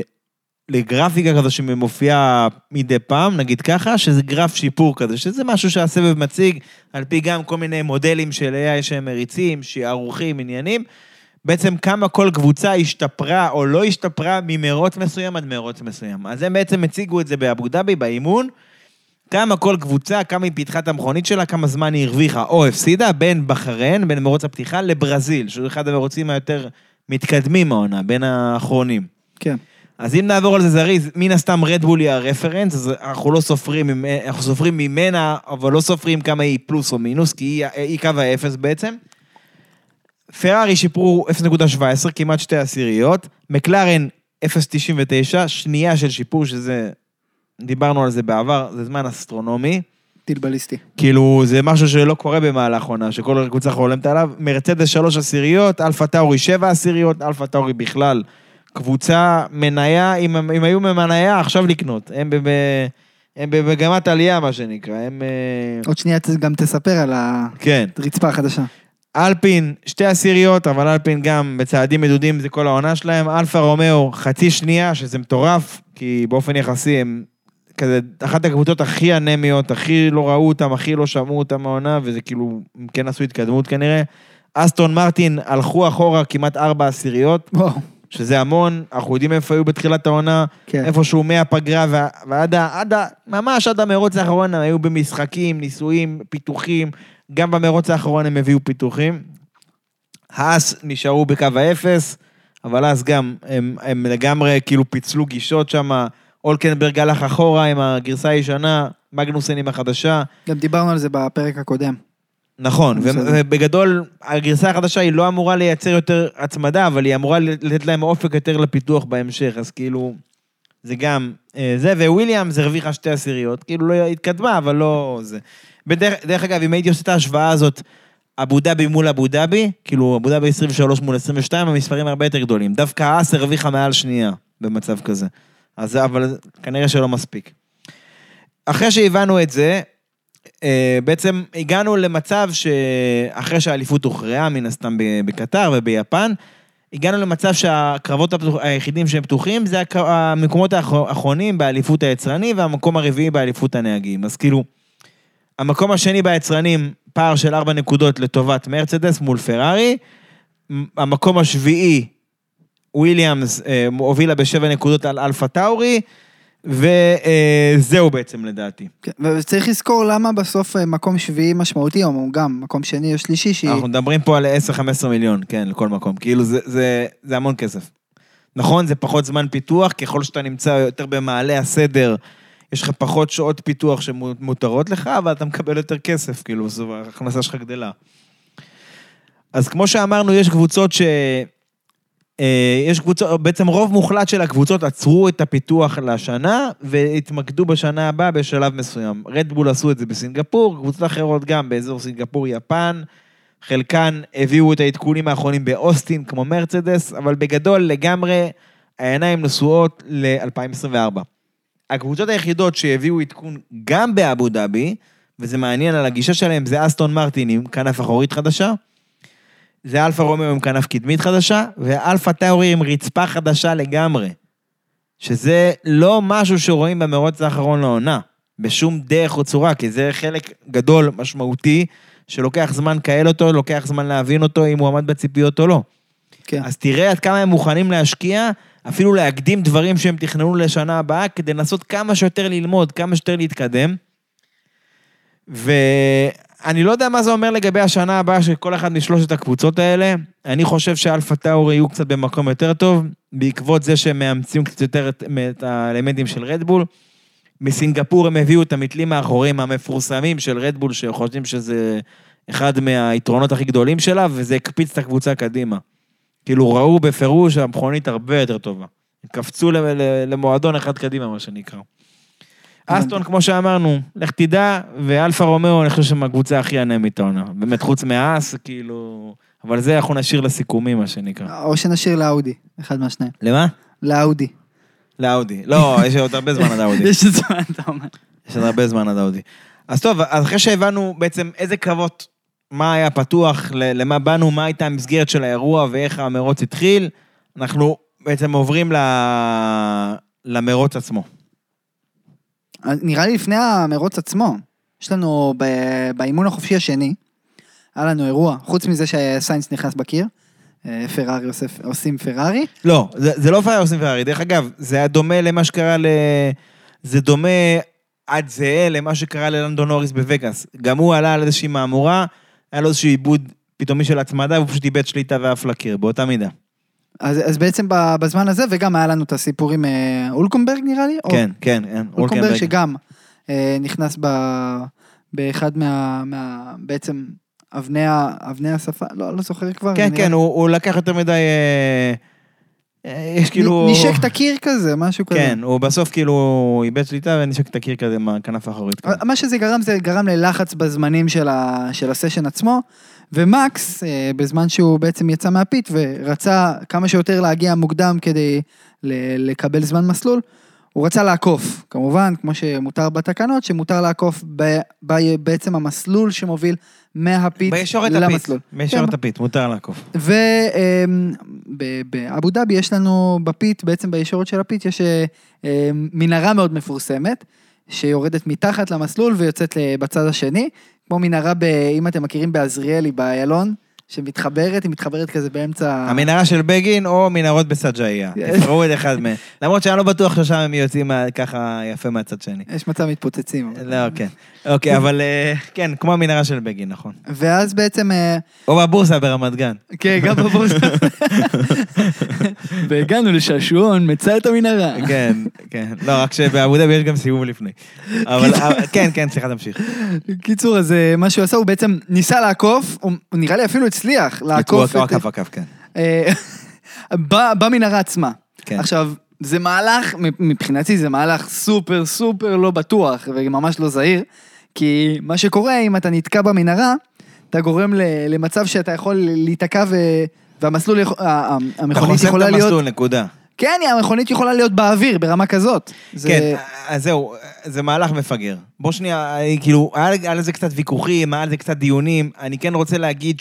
לגרפיקה כזו שמופיעה מדי פעם, נגיד ככה, שזה גרף שיפור כזה, שזה משהו שהסבב מציג, על פי גם כל מיני מודלים של AI שהם מריצים, שערוכים, עניינים. בעצם כמה כל קבוצה השתפרה או לא השתפרה ממרוץ מסוים עד מרוץ מסוים. אז הם בעצם הציגו את זה באבו דאבי, באימון, כמה כל קבוצה, כמה היא פיתחה את המכונית שלה, כמה זמן היא הרוויחה או הפסידה בין בחריין, בין מרוץ הפתיחה לברזיל, שהוא אחד המרוצים היותר מתקדמים מהעונה, בין האחרונים. כן. אז אם נעבור על זה זריז, מן הסתם רדבול היא הרפרנס, אז אנחנו לא סופרים, אנחנו סופרים ממנה, אבל לא סופרים כמה היא פלוס או מינוס, כי היא, היא קו האפס בעצם. פרארי שיפרו 0.17, כמעט שתי עשיריות. מקלרן 0.99, שנייה של שיפור, שזה, דיברנו על זה בעבר, זה זמן אסטרונומי. טיל בליסטי. כאילו, זה משהו שלא קורה במהלך עונה, שכל קבוצה חולמת עליו. מרצדס שלוש עשיריות, אלפה טאורי שבע עשיריות, אלפה טאורי בכלל קבוצה, מניה, אם הם, אם היו ממניה, עכשיו לקנות. הם, ב, ב, הם במגמת עלייה, מה שנקרא. הם... אה, עוד שנייה ת- גם תספר על כן. הרצפה החדשה. אלפין, שתי עשיריות, אבל אלפין גם בצעדים מדודים, זה כל העונה שלהם. אלפה רומאו, חצי שנייה, שזה מטורף, כי באופן יחסי הם כזה, אחת הקבוצות הכי אנמיות, הכי לא ראו אותם, הכי לא שמעו אותם מהעונה, וזה כאילו, הם כן עשו התקדמות כנראה. אסטון מרטין הלכו אחורה כמעט ארבע עשיריות. שזה המון, אנחנו יודעים איפה היו בתחילת העונה, כן. איפשהו מהפגרה ועד ה... עד ה... ממש עד המרוץ האחרון הם היו במשחקים, ניסויים, פיתוחים, גם במרוץ האחרון הם הביאו פיתוחים. האס נשארו בקו האפס, אבל אז גם הם, הם לגמרי כאילו פיצלו גישות שם, אולקנברג הלך אחורה עם הגרסה הישנה, מגנוסן עם החדשה. גם דיברנו על זה בפרק הקודם. נכון. ובגדול, הגרסה החדשה היא לא אמורה לייצר יותר הצמדה, אבל היא אמורה לתת להם אופק יותר לפיתוח בהמשך, אז כאילו, זה גם אה, זה, וויליאמס הרוויחה שתי עשיריות, כאילו לא התקדמה, אבל לא זה. בדרך, דרך אגב, אם הייתי עושה את ההשוואה הזאת, אבו דאבי מול אבו דאבי, כאילו אבו דאבי 23 מול 22, המספרים הרבה יותר גדולים. דווקא האס הרוויחה מעל שנייה במצב כזה. אז זה, אבל כנראה שלא מספיק. אחרי שהבנו את זה, אה, בעצם הגענו למצב שאחרי שהאליפות הוכרעה, מן הסתם בקטר וביפן, הגענו למצב שהקרבות הפתוח, היחידים שהם פתוחים זה המקומות האח- האחרונים באליפות היצרני והמקום הרביעי באליפות הנהגים. אז כאילו, המקום השני ביצרנים, פער של ארבע נקודות לטובת מרצדס מול פרארי, המקום השביעי, וויליאמס אה, הובילה בשבע נקודות על אלפה טאורי, וזהו בעצם לדעתי. כן, וצריך לזכור למה בסוף אה, מקום שביעי משמעותי, או גם מקום שני או שלישי, שהיא... אנחנו מדברים פה על 10-15 מיליון, כן, לכל מקום. כאילו, זה, זה, זה המון כסף. נכון, זה פחות זמן פיתוח, ככל שאתה נמצא יותר במעלה הסדר, יש לך פחות שעות פיתוח שמותרות לך, אבל אתה מקבל יותר כסף, כאילו, זו ההכנסה שלך גדלה. אז כמו שאמרנו, יש קבוצות ש... אה, יש קבוצות, בעצם רוב מוחלט של הקבוצות עצרו את הפיתוח לשנה והתמקדו בשנה הבאה בשלב מסוים. רדבול עשו את זה בסינגפור, קבוצות אחרות גם באזור סינגפור, יפן, חלקן הביאו את העדכונים האחרונים באוסטין כמו מרצדס, אבל בגדול לגמרי העיניים נשואות ל-2024. הקבוצות היחידות שהביאו עדכון גם באבו דאבי, וזה מעניין על הגישה שלהם, זה אסטון מרטין עם כנף אחורית חדשה, זה אלפה רומאו עם כנף קדמית חדשה, ואלפה טאורי עם רצפה חדשה לגמרי. שזה לא משהו שרואים במרוץ האחרון לעונה, בשום דרך או צורה, כי זה חלק גדול, משמעותי, שלוקח זמן לכייל אותו, לוקח זמן להבין אותו, אם הוא עמד בציפיות או לא. כן. אז תראה עד כמה הם מוכנים להשקיע, אפילו להקדים דברים שהם תכננו לשנה הבאה, כדי לנסות כמה שיותר ללמוד, כמה שיותר להתקדם. ואני לא יודע מה זה אומר לגבי השנה הבאה של כל אחת משלושת הקבוצות האלה. אני חושב שאלפה טאורי יהיו קצת במקום יותר טוב, בעקבות זה שהם מאמצים קצת יותר את, את האלמנטים של רדבול. מסינגפור הם הביאו את המתלים האחוריים המפורסמים של רדבול, שחושבים שזה אחד מהיתרונות הכי גדולים שלה, וזה הקפיץ את הקבוצה קדימה. כאילו ראו בפירוש שהמכונית הרבה יותר טובה. קפצו ל- ל- למועדון אחד קדימה, מה שנקרא. אסטון, כמו שאמרנו, לך תדע, ואלפה רומאו, אני חושב שהם הקבוצה הכי אנמית העונה. באמת, חוץ מהאס, כאילו... אבל זה אנחנו נשאיר לסיכומים, מה שנקרא. או שנשאיר לאאודי, אחד מהשניים. למה? לאאודי. לאאודי. לא, *laughs* יש עוד הרבה זמן עד האודי. יש את זמן, אתה אומר. יש עוד הרבה זמן עד האודי. אז טוב, אז אחרי שהבנו בעצם איזה קרבות מה היה פתוח, למה באנו, מה הייתה המסגרת של האירוע ואיך המרוץ התחיל, אנחנו בעצם עוברים ל... למרוץ עצמו. נראה לי לפני המרוץ עצמו, יש לנו ב- באימון החופשי השני, היה לנו אירוע, חוץ מזה שסיינס נכנס בקיר, אה, פרארי עושה- עושים פרארי, לא, זה, זה לא פרארי עושים פרארי. דרך אגב, זה היה דומה למה שקרה ל... זה דומה עד זהה למה שקרה ללנדון נוריס בווגאס. גם הוא עלה על איזושהי מהמורה, היה לו איזשהו עיבוד פתאומי של הצמדה, והוא פשוט איבד שליטה ועף לקיר, באותה מידה. אז, אז בעצם בזמן הזה, וגם היה לנו את הסיפור עם אה, אולקומברג נראה לי? או- כן, כן, כן. אולקומברג שגם אה, נכנס ב, באחד מה, מה... בעצם אבני, ה- אבני השפה, לא, לא זוכר כבר. כן, נראה כן, לי. הוא, הוא לקח יותר מדי... אה, יש כאילו... נשק את הקיר כזה, משהו כזה. כן, הוא בסוף כאילו איבד שליטה ונשק את הקיר כזה מהכנף האחורית. כזה. מה שזה גרם, זה גרם ללחץ בזמנים של, ה, של ה session עצמו, ומקס, אה, בזמן שהוא בעצם יצא מה pit ורצה כמה שיותר להגיע מוקדם כדי ל- לקבל זמן מסלול, הוא רצה לעקוף, כמובן, כמו שמותר בתקנות, שמותר לעקוף ב, ב, בעצם המסלול שמוביל מה pit בישורת למסלול. בישורת כן. ה pit, מותר לעקוף. ובאבו דאבי יש לנו ב pit, בעצם בישורת של ה pit, יש אה, מנהרה מאוד מפורסמת, שיורדת מתחת למסלול ויוצאת אה, בצד השני, כמו מנהרה, ב, אם אתם מכירים בעזריאלי, באיילון, שמתחברת, היא מתחברת כזה באמצע... המנהרה של בגין או מנהרות בסג'איה. *laughs* תבחרו את אחד מהם. למרות שאני לא בטוח ששם הם יוצאים ככה יפה מהצד שני. יש מצב מתפוצצים. לא, כן. אוקיי, אבל אה, כן, כמו המנהרה של בגין, נכון. ואז בעצם, אה, או בבורסה ברמת גן. כן, גם בבורסה. *laughs* והגענו לשעשועון, מצא את המנהרה. כן, כן. לא, רק שבאבו דאבי יש גם סיבוב לפני. אבל, *laughs* כן, כן, סליחה, תמשיך. קיצור, אז אה, מה שהוא עשה, הוא בעצם ניסה לעקוף, הוא נראה לי אפילו הצליח לעקוף את... עקף, עקף, כן. אה, במנהרה עצמה. כן. עכשיו, זה מהלך, מבחינתי זה מהלך סופר סופר לא בטוח וממש לא זהיר, כי מה שקורה אם אתה נתקע במנהרה, אתה גורם למצב שאתה יכול להיתקע ו... והמסלול, יכול- ה- ה- אתה המכונית חוסם את יכולה להיות, המסלול, נקודה. כן, המכונית יכולה להיות באוויר ברמה כזאת. זה- כן, אז זהו, זה מהלך מפגר. בוא שנייה, אני, כאילו, היה על זה קצת ויכוחים, היה על זה קצת דיונים. אני כן רוצה להגיד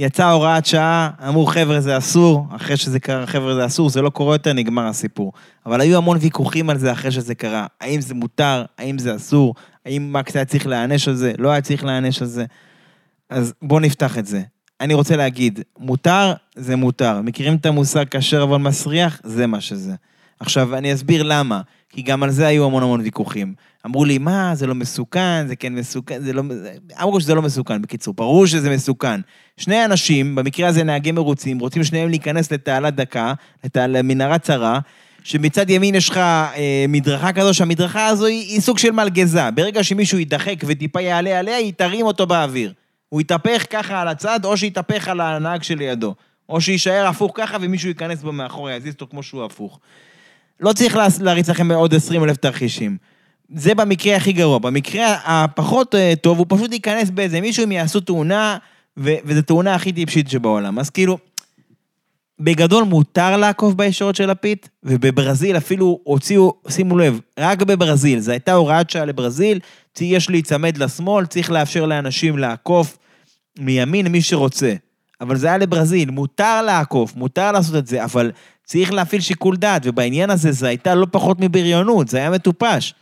שיצאה הוראת שעה, אמרו חבר'ה זה אסור, אחרי שזה קרה חבר'ה זה אסור, זה לא קורה יותר, נגמר הסיפור. אבל היו המון ויכוחים על זה אחרי שזה קרה. האם זה מותר, האם זה אסור, האם מקס היה צריך להיענש על זה, לא היה צריך להיענש על זה. אז בואו נפתח את זה. אני רוצה להגיד, מותר זה מותר. מכירים את המושג כשר אבל מסריח? זה מה שזה. עכשיו, אני אסביר למה. כי גם על זה היו המון המון ויכוחים. אמרו לי, מה, זה לא מסוכן, זה כן מסוכן, זה לא... אמרו שזה לא מסוכן, בקיצור, ברור שזה מסוכן. שני אנשים, במקרה הזה נהגי מרוצים, רוצים שניהם להיכנס לתעלת דקה, למנהרה צרה, שמצד ימין יש לך אה, מדרכה כזו, שהמדרכה הזו היא, היא סוג של מלגזה. ברגע שמישהו יידחק וטיפה יעלה עליה, היא תרים אותו באוויר. הוא יתהפך ככה על הצד, או שיתהפך על הנהג שלידו. או שיישאר הפוך ככה ומישהו ייכנס בו מאחורה, יזיז אותו כמו שהוא הפוך. לא צריך לה- להריץ לכם עוד 20 אלף תרחישים. זה במקרה הכי גרוע. במקרה הפחות אה, טוב, הוא פשוט ייכנס באיזה מישהו, הם יעשו תאונה, ו- וזו תאונה הכי טיפשית שבעולם. אז כאילו, בגדול מותר לעקוף בישורת של הפיט, ובברזיל אפילו הוציאו, שימו לב, רק בברזיל, זו הייתה הוראת שעה לברזיל, יש להיצמד לשמאל, צריך לאפשר לאנשים לעקוף מימין מי שרוצה. אבל זה היה לברזיל, מותר לעקוף, מותר לעשות את זה, אבל צריך להפעיל שיקול דעת, ובעניין הזה זה הייתה לא פחות מבריונות, זה היה מטופש.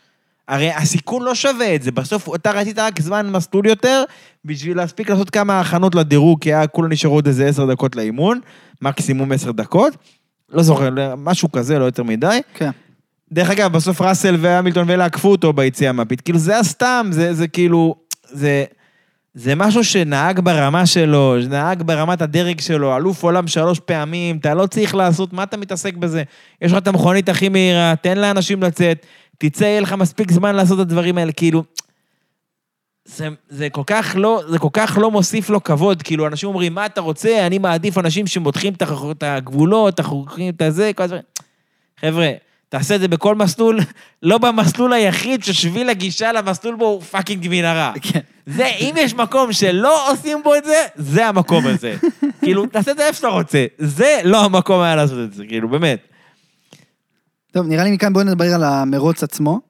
הרי הסיכון לא שווה את זה, בסוף אתה רצית רק זמן מסלול יותר, בשביל להספיק לעשות כמה הכנות לדירוג, כי היה כולה נשארו עוד איזה עשר דקות לאימון, מקסימום עשר דקות. לא זוכר, משהו כזה, לא יותר מדי. כן. דרך אגב, בסוף ראסל והמילטון ואלה עקפו אותו ביציאה מהפיט. כאילו, זה היה סתם, זה, זה כאילו, זה, זה משהו שנהג ברמה שלו, נהג ברמת הדרג שלו, אלוף עולם שלוש פעמים, אתה לא צריך לעשות, מה אתה מתעסק בזה? יש לך את המכונית הכי מהירה, תן לאנשים לצאת, תצא, יהיה לך מספיק זמן לעשות את הדברים האלה, כאילו... זה, זה כל כך לא, זה כל כך לא מוסיף לו כבוד, כאילו, אנשים אומרים, מה אתה רוצה? אני מעדיף אנשים שמותחים את הח- את הגבולות, החוקים, את הזה, כל הדברים. חבר'ה, תעשה את זה בכל מסלול, *laughs* לא במסלול היחיד ששביל הגישה למסלול בו הוא fucking מנהרה. כן. זה, אם יש מקום שלא עושים בו את זה, זה המקום הזה. *laughs* כאילו, תעשה את זה איפה שאתה רוצה. זה לא המקום היה לעשות את זה, כאילו, באמת. טוב, נראה לי מכאן בואו נדבר על המרוץ עצמו.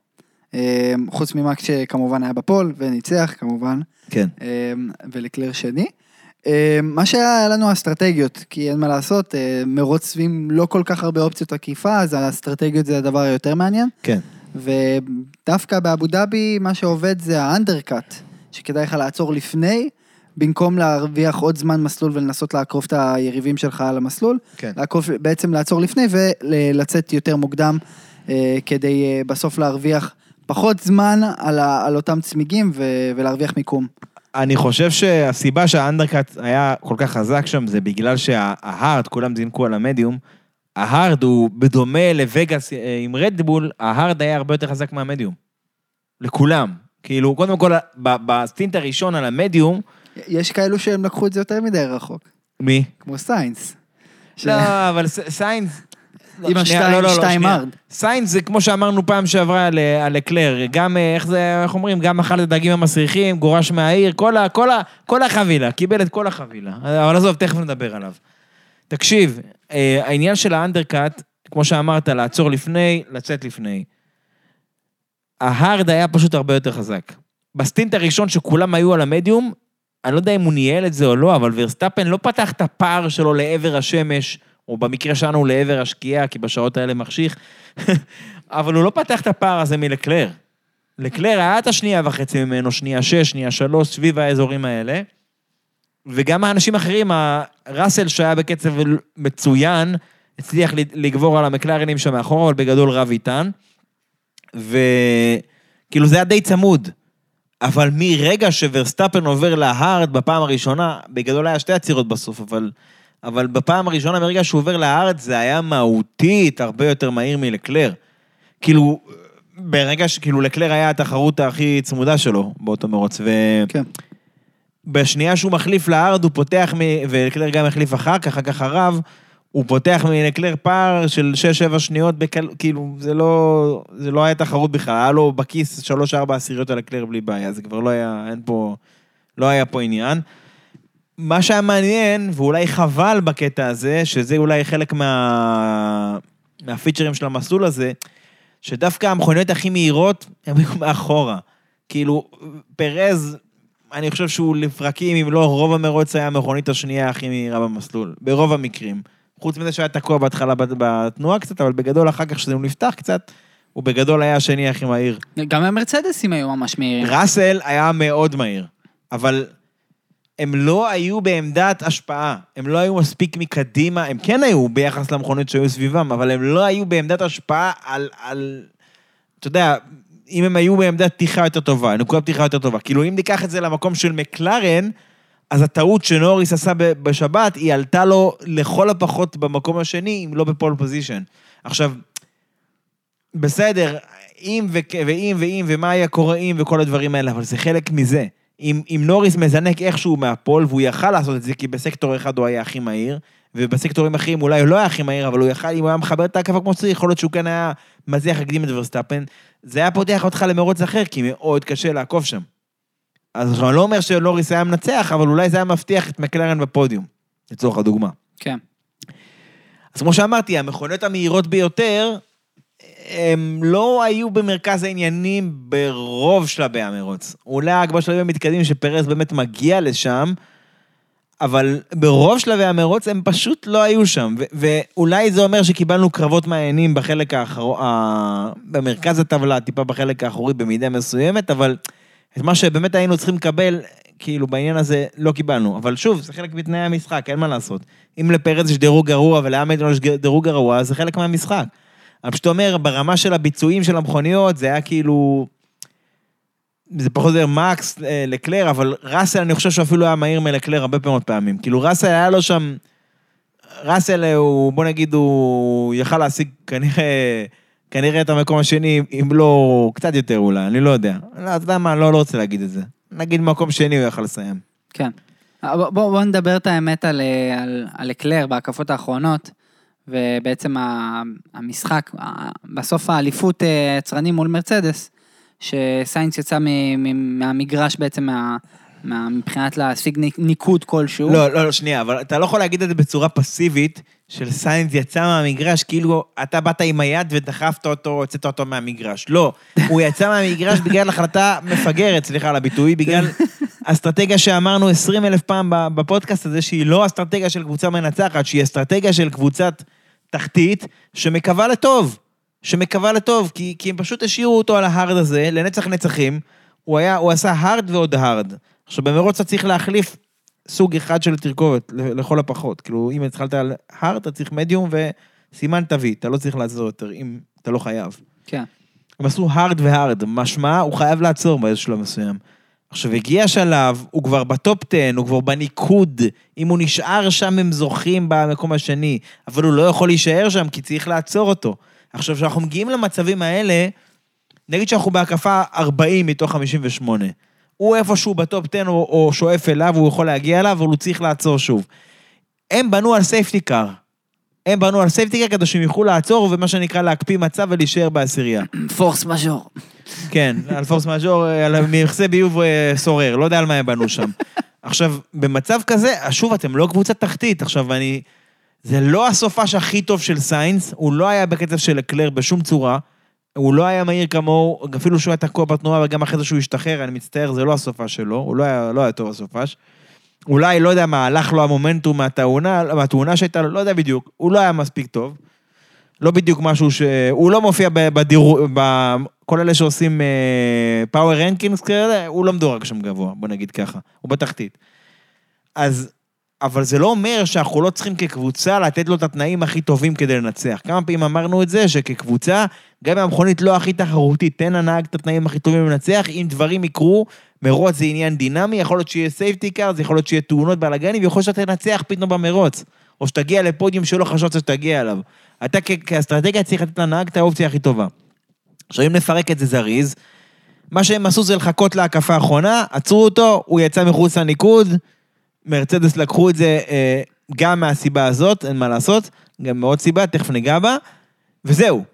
אה, חוץ ממקס שכמובן היה בפול וניצח כמובן, כן. אה, ולקלר שני. אה, מה שהיה היה לנו אסטרטגיות, כי אין מה לעשות, אה, מרוץ סביב לא כל כך הרבה אופציות עקיפה, אז האסטרטגיות זה הדבר היותר מעניין. כן. ודווקא באבו דאבי, מה שעובד זה האנדרקאט, שכדאי לך לעצור לפני, במקום להרוויח עוד זמן מסלול ולנסות לעקוף את היריבים שלך על המסלול, כן. לעקוף, בעצם לעצור לפני ולצאת יותר מוקדם, אה, כדי אה, בסוף להרוויח פחות זמן על, ה, על אותם צמיגים ו, ולהרוויח מיקום. אני חושב שהסיבה שה undercut היה כל כך חזק שם זה בגלל שה hard, כולם זינקו על ה medium, ה hard הוא בדומה לווגאס אה, עם רדבול, ה hard היה הרבה יותר חזק מהמדיום. לכולם. כאילו, קודם כל, ב stint הראשון על המדיום, יש כאלו שהם לקחו את זה יותר מדי רחוק, מי? כמו סיינס. ש- לא, אבל ס- סיינס... לא, עם השתיים- לא, לא. hard. סיינס זה כמו שאמרנו פעם שעברה על, על לקלר, גם, אה, איך זה, איך אומרים, גם אכל את הדגים המסריחים, גורש מהעיר, כל, ה, כל, ה, כל החבילה, קיבל את כל החבילה. אבל עזוב, תכף נדבר עליו. תקשיב, אה, העניין של ה undercut, כמו שאמרת, לעצור לפני, לצאת לפני. ה hard היה פשוט הרבה יותר חזק. ב stint הראשון שכולם היו על המדיום, אני לא יודע אם הוא ניהל את זה או לא, אבל ורסטאפן לא פתח את הפער שלו לעבר השמש, או במקרה שלנו לעבר השקיעה, כי בשעות האלה מחשיך, *laughs* אבל הוא לא פתח את הפער הזה מלקלר. לקלר היה את השנייה וחצי ממנו, שנייה שש, שנייה שלוש, סביב האזורים האלה. וגם האנשים האחרים, ראסל שהיה בקצב מצוין, הצליח לגבור על המקלרנים שם מאחורה, אבל בגדול רב איתן. וכאילו זה היה די צמוד. אבל מרגע שוורסטאפן עובר להארד בפעם הראשונה, בגדול היה שתי עצירות בסוף, אבל, אבל בפעם הראשונה, מרגע שהוא עובר להארד, זה היה מהותית הרבה יותר מהיר מלקלר. כאילו, ברגע שכאילו לקלר היה התחרות הכי צמודה שלו באותו מרוץ, ו... כן. בשנייה שהוא מחליף להארד, הוא פותח, מ... ולקלר גם החליף אחר כך, אחר כך הרב, הוא פותח מלקלר פער של 6-7 שניות, בקל... כאילו, זה לא, זה לא היה תחרות בכלל, היה לו בכיס 3-4 עשיריות על הקלר בלי בעיה, זה כבר לא היה, אין פה, לא היה פה עניין. מה שהיה מעניין, ואולי חבל בקטע הזה, שזה אולי חלק מה... מהפיצ'רים של המסלול הזה, שדווקא המכוניות הכי מהירות, הן היו מאחורה. כאילו, פרז, אני חושב שהוא לפרקים, אם לא רוב המרוץ היה המכונית השנייה הכי מהירה במסלול, ברוב המקרים. חוץ מזה שהיה תקוע בהתחלה בתנועה קצת, אבל בגדול אחר כך, כשזה נפתח קצת, הוא בגדול היה השני הכי מהיר. גם המרצדסים היו ממש מהירים. ראסל היה מאוד מהיר, אבל הם לא היו בעמדת השפעה, הם לא היו מספיק מקדימה, הם כן היו ביחס למכוניות שהיו סביבם, אבל הם לא היו בעמדת השפעה על, על... אתה יודע, אם הם היו בעמדת פתיחה יותר טובה, נקודת פתיחה יותר טובה. כאילו, אם ניקח את זה למקום של מקלרן, אז הטעות שנוריס עשה בשבת, היא עלתה לו לכל הפחות במקום השני, אם לא בפול פוזיישן. עכשיו, בסדר, אם ואם ואם ומה היה קורה אם וכל הדברים האלה, אבל זה חלק מזה. אם, אם נוריס מזנק איכשהו מהפול, והוא יכל לעשות את זה, כי בסקטור אחד הוא היה הכי מהיר, ובסקטורים אחרים אולי הוא לא היה הכי מהיר, אבל הוא יכל, אם הוא היה מחבר את ההקפה כמו שצריך, יכול להיות שהוא כן היה מצליח להקדים את ורסטאפן, זה היה פותח אותך למרוץ אחר, כי מאוד קשה לעקוף שם. אז אני לא אומר שנוריס היה מנצח, אבל אולי זה היה מבטיח את מקלרן בפודיום, לצורך הדוגמה. כן. אז כמו שאמרתי, המכוניות המהירות ביותר, הם לא היו במרכז העניינים ברוב שלבי המרוץ. אולי רק בשלבים המתקדמים שפרס באמת מגיע לשם, אבל ברוב שלבי המרוץ הם פשוט לא היו שם. ו- ואולי זה אומר שקיבלנו קרבות מעניינים בחלק האחרון, ה- במרכז הטבלה, טיפה בחלק האחורי במידה מסוימת, אבל את מה שבאמת היינו צריכים לקבל, כאילו בעניין הזה לא קיבלנו. אבל שוב, זה חלק מתנאי המשחק, אין מה לעשות. אם לפרץ יש דירוג גרוע ולאמדון יש דירוג גרוע, זה חלק מהמשחק. אני פשוט אומר, ברמה של הביצועים של המכוניות, זה היה כאילו... זה פחות או יותר מקס אה, לקלר, אבל ראסל, אני חושב שאפילו היה מהיר מלקלר הרבה מאוד פעמים. כאילו ראסל היה לו שם... ראסל הוא, בוא נגיד, הוא יכל להשיג כנראה, כנראה את המקום השני, אם לא קצת יותר אולי, אני לא יודע. לא, אתה יודע מה, לא, לא רוצה להגיד את זה. נגיד מקום שני הוא יכל לסיים. כן. בוא, בוא, בוא נדבר את האמת על, אה, על, על לקלר בהקפות האחרונות, ובעצם ה- המשחק, בסוף האליפות אה, יצרנים מול מרצדס, שסיינס יצא מ- מ- מהמגרש בעצם מה, מה, מבחינת להשיג ניק- ניקוד כלשהו. לא, לא, לא, שנייה, אבל אתה לא יכול להגיד את זה בצורה פסיבית, של סיינס יצא מהמגרש, כאילו אתה באת עם היד ודחפת אותו, הוצאת אותו מהמגרש. לא, הוא יצא מהמגרש בגלל החלטה מפגרת, סליחה על הביטוי, בגלל אסטרטגיה שאמרנו 20 אלף פעם בפודקאסט הזה, שהיא לא אסטרטגיה של קבוצה מנצחת, שהיא אסטרטגיה של קבוצת תחתית שמקווה לטוב. שמקווה לטוב, כי, כי הם פשוט השאירו אותו על ההארד הזה, לנצח נצחים. הוא, היה, הוא עשה הארד ועוד הארד. עכשיו, במרוץ אתה צריך להחליף סוג אחד של תרכובת, לכל הפחות. כאילו, אם התחלת על הארד, אתה צריך מדיום וסימן תווית, אתה לא צריך לעצור יותר, אם אתה לא חייב. כן. הם עשו hard ו hard, משמע, הוא חייב לעצור באיזה שלב מסוים. עכשיו, הגיע השלב, הוא כבר ב top 10, הוא כבר בניקוד. אם הוא נשאר שם, הם זוכים במקום השני. אבל הוא לא יכול להישאר שם, כי צריך לעצור אותו. עכשיו, כשאנחנו מגיעים למצבים האלה, נגיד שאנחנו בהקפה 40 מתוך 58. הוא איפשהו ב top 10 או, או שואף אליו, הוא יכול להגיע אליו, אבל הוא צריך לעצור שוב. הם בנו על safety car. הם בנו על safety car כדי שהם יוכלו לעצור, ומה שנקרא להקפיא מצב ולהישאר בעשירייה. פורס מז'ור. כן, על פורס מז'ור, על מכסה ביוב אה, סורר, לא יודע על מה הם בנו שם. עכשיו, במצב כזה, שוב, אתם לא קבוצת תחתית. עכשיו, אני... זה לא הסופש הכי טוב של סיינס, הוא לא היה בקצב של לקלר בשום צורה. הוא לא היה מהיר כמוהו, אפילו שהוא היה תקוע בתנועה, וגם אחרי זה שהוא השתחרר, אני מצטער, זה לא הסופש שלו, הוא לא היה, לא היה טוב הסופש. אולי, לא יודע מה, הלך לו המומנטום מהתאונה, מהתאונה שהייתה לו, לא יודע בדיוק, הוא לא היה מספיק טוב. לא בדיוק משהו ש... הוא לא מופיע ב- בדירוג... ב... כל אלה שעושים פאוור רנקינס כאלה, הוא לא מדורג שם גבוה, בוא נגיד ככה. הוא בתחתית. אז... אבל זה לא אומר שאנחנו לא צריכים כקבוצה לתת לו את התנאים הכי טובים כדי לנצח. כמה פעמים אמרנו את זה, שכקבוצה, גם אם המכונית לא הכי תחרותית, תן לנהג את התנאים הכי טובים לנצח, אם דברים יקרו, מרוץ זה עניין דינמי, יכול להיות שיהיה סייפטי קאר, זה יכול להיות שיהיה תאונות בלאגנים, ויכול להיות שאתה תנצח פתאום במרוץ. או שתגיע לפודיום שלא חשבת שתגיע אליו. אתה כאסטרטגיה צריך לתת לנהג את האופציה הכי טובה. עכשיו, אם נפרק את זה זריז, מה שהם עשו זה לחכות להקפה האחרונה, עצרו אותו, הוא יצא מחוץ לניקוד, מרצדס לקחו את זה אה, גם מהסיבה הזאת, אין מה לעשות, גם מעוד סיבה, תכף ניגע בה, וזהו.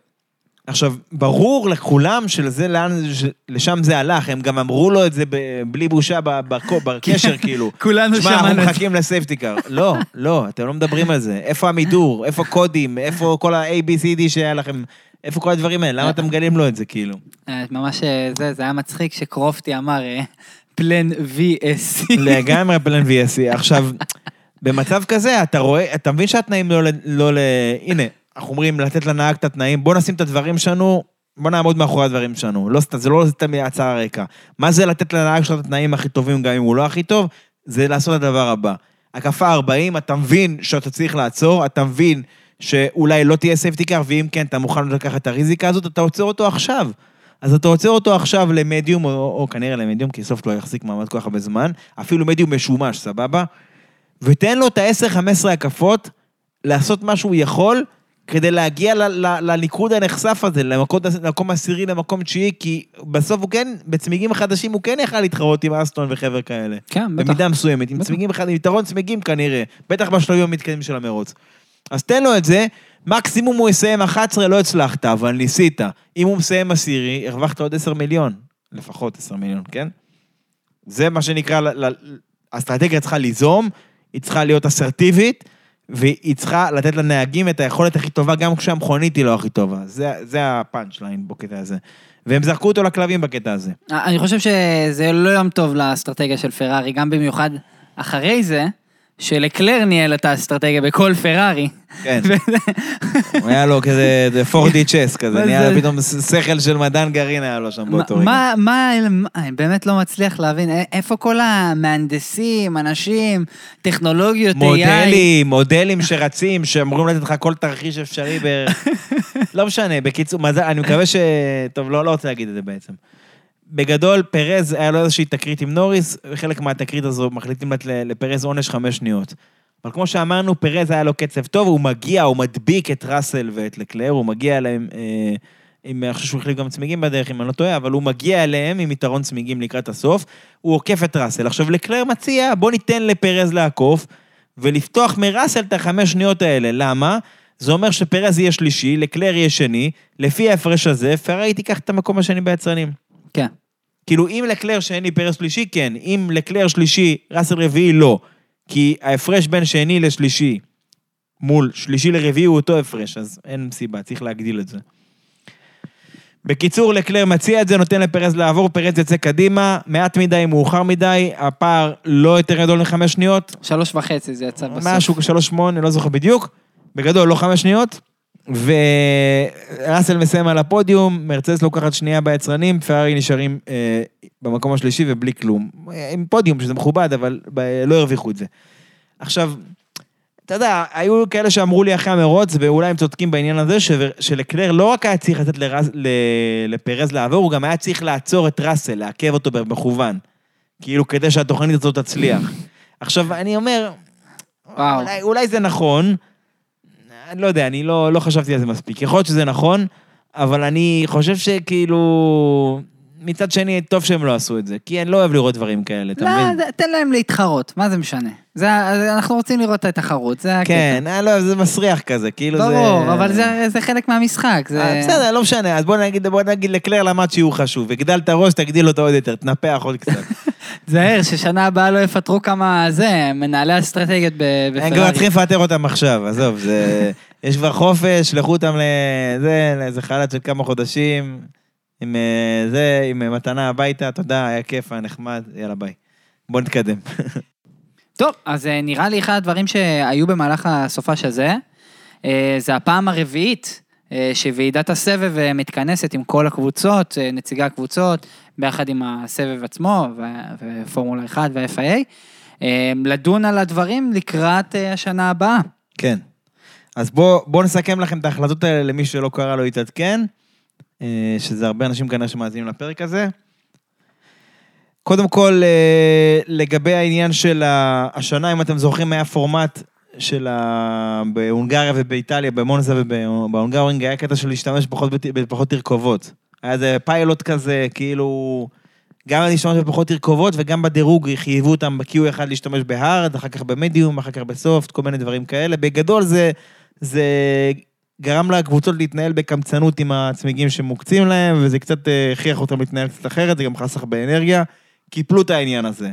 עכשיו, ברור לכולם שלזה, לאן, לשם זה הלך, הם גם אמרו לו את זה ב- בלי בושה בקו- בקשר, *laughs* כאילו. כולנו שמע, אנחנו שמענו את זה. מחכים לסייפטי קאר. לא, לא, אתם לא מדברים על זה. איפה המידור? איפה קודים? איפה כל ה-ABCD שהיה לכם? איפה כל הדברים האלה? למה אתם מגלים לו את זה, כאילו? אה, ממש אה, זה, זה היה מצחיק שקרופטי אמר אה, פלן VSC. לגמרי פלן VSC. עכשיו, במצב כזה, אתה רואה, אתה מבין שהתנאים לא, ל- לא ל... הנה, אנחנו אומרים לתת לנהג את התנאים, בוא נשים את הדברים שלנו, בוא נעמוד מאחורי הדברים שלנו. לא, זה לא סתם הצעה ריקה. מה זה לתת לנהג שלו את התנאים הכי טובים, גם אם הוא לא הכי טוב? זה לעשות את הדבר הבא. הקפה 40, אתה מבין שאתה צריך לעצור, אתה מבין שאולי לא תהיה סייפטי קאר, ואם כן, אתה מוכן לקחת את הריזיקה הזאת, אתה עוצר אותו עכשיו. אז אתה עוצר אותו עכשיו למדיום, או, או כנראה למדיום, כי סוף לא יחזיק מעמד כל כך הרבה זמן, אפילו מדיום משומש, סבבה? ותן לו את ה-10-15 הקפות, לעשות מה שהוא יכול, כדי להגיע לניקוד הנחשף הזה, למקום, עשירי, למקום תשיעי, כי בסוף הוא כן, בצמיגים חדשים הוא כן יכל להתחרות עם אסטון וחבר כאלה. כן, בטח. במידה מסוימת, עם בטח. צמיגים אחד, עם יתרון צמיגים כנראה, בטח בשלבים המתקדמים של המרוץ. אז תן לו את זה, מקסימום הוא יסיים 11, לא הצלחת, אבל ניסית. אם הוא מסיים עשירי, הרווחת עוד 10 מיליון, לפחות 10 מיליון, כן? זה מה שנקרא, האסטרטגיה צריכה ליזום, היא צריכה להיות אסרטיבית, והיא צריכה לתת לנהגים את היכולת הכי טובה, גם כשהמכונית היא לא הכי טובה. זה, זה הפאנצ' ליין בקטע הזה. והם זרקו אותו לכלבים בקטע הזה. אני חושב שזה לא יום טוב לאסטרטגיה של פרארי, גם במיוחד אחרי זה, שלקלר ניהל את האסטרטגיה בכל פרארי. כן. *laughs* הוא היה לו כזה 4D *laughs* צ'ס כזה, נהיה זה? לו פתאום שכל של מדען גרעין היה לו שם באותו רגע. מה, מה, אני באמת לא מצליח להבין, איפה כל המהנדסים, אנשים, טכנולוגיות, AI? מודלים, מודלים שרצים, שאמורים לתת לך כל תרחיש אפשרי בערך. *laughs* לא משנה, בקיצור, אני מקווה ש... טוב, לא, לא רוצה להגיד את זה בעצם. בגדול, פרז, היה לו איזושהי תקרית עם נוריס, וחלק מהתקרית הזו מחליטים לפרז עונש חמש שניות. אבל כמו שאמרנו, פרז היה לו קצב טוב, הוא מגיע, הוא מדביק את ראסל ואת לקלר, הוא מגיע אליהם, אה, עם, אני חושב שהוא החליף גם צמיגים בדרך, אם אני לא טועה, אבל הוא מגיע אליהם עם יתרון צמיגים לקראת הסוף, הוא עוקף את ראסל. עכשיו, לקלר מציע, בוא ניתן לפרז לעקוף, ולפתוח מראסל את החמש שניות האלה. למה? זה אומר שפרז יהיה שלישי, לקלר יהיה שני, לפי ההפרש הזה, פרארי תיקח את המקום השני ביצרנים. כן. כאילו, אם לקלר שני, פרס שלישי, כן. אם לקלר שלישי, ראסל רביעי, לא. כי ההפרש בין שני לשלישי מול שלישי לרביעי הוא אותו הפרש, אז אין סיבה, צריך להגדיל את זה. בקיצור, לקלר מציע את זה, נותן לפרז לעבור, פרז יוצא קדימה, מעט מדי, מאוחר מדי, הפער לא יותר גדול מחמש שניות, שלוש וחצי זה יצא בסוף. משהו, שלוש שמונה, לא זוכר בדיוק. בגדול, לא חמש שניות. וראסל מסיים על הפודיום, מרצדס לוקחת שנייה ביצרנים, פרארי נשארים אה, במקום השלישי ובלי כלום. אה, עם פודיום, שזה מכובד, אבל ב- לא הרוויחו את זה. עכשיו, אתה יודע, היו כאלה שאמרו לי אחרי המרוץ, ואולי הם צודקים בעניין הזה, ש- שלקלר לא רק היה צריך לתת לרז, ל, לפרז לעבור, הוא גם היה צריך לעצור את ראסל, לעכב אותו במכוון. כאילו, כדי שהתוכנית הזאת תצליח. עכשיו, אני אומר, וואו. אולי, אולי זה נכון, אני לא יודע, אני לא, לא חשבתי על זה מספיק. יכול להיות שזה נכון, אבל אני חושב שכאילו... מצד שני, טוב שהם לא עשו את זה, כי אני לא אוהב לראות דברים כאלה, אתה מבין? לא, תן להם להתחרות, מה זה משנה? זה, אנחנו רוצים לראות את התחרות, זה הקטע. כן, אה, לא, זה מסריח כזה, כאילו זה... ברור, אבל זה, זה חלק מהמשחק. זה... אה, בסדר, לא משנה, אז בוא נגיד, בוא נגיד לקלר למד שיעור חשוב, הגדל את הראש, תגדיל אותו עוד יותר, תנפח עוד קצת. *laughs* זהר, ששנה הבאה לא יפטרו כמה, זה, מנהלי אסטרטגיות ב- הם כבר בפרארי. צריכים לפטר אותם עכשיו, עזוב, זה... *laughs* יש כבר חופש, שלחו אותם לזה, לאיזה חל"ת של כמה חודשים, עם אה, זה, עם אה, מתנה הביתה, תודה, היה כיף, היה נחמד, יאללה ביי. בוא נתקדם. *laughs* טוב, אז אה, נראה לי אחד הדברים שהיו במהלך הסופש הזה, זה הפעם הרביעית שוועידת הסבב מתכנסת עם כל הקבוצות, נציגי הקבוצות, ביחד עם הסבב עצמו, ופורמולה 1 וה-FIA, אה, לדון על הדברים לקראת אה, השנה הבאה. כן. אז בואו בוא נסכם לכם את ההחלטות האלה למי שלא קרא לו יתעדכן, אה, שזה הרבה אנשים כנראה שמאזינים לפרק הזה. קודם כל, אה, לגבי העניין של השנה, אם אתם זוכרים, היה פורמט של ה... בהונגריה ובאיטליה, במונזה ובהונגרינג, היה קטע של להשתמש פחות בפחות תרכובות. היה איזה פיילוט כזה, כאילו... גם להשתמש בפחות תרכובות וגם בדירוג חייבו אותם ב-Q1 להשתמש בהארד, אחר כך במדיום, אחר כך בסופט, כל מיני דברים כאלה. בגדול זה, זה גרם לקבוצות להתנהל בקמצנות עם הצמיגים שמוקצים להם, וזה קצת אה, הכריח אותם להתנהל קצת אחרת, זה גם חסך באנרגיה. קיפלו את העניין הזה.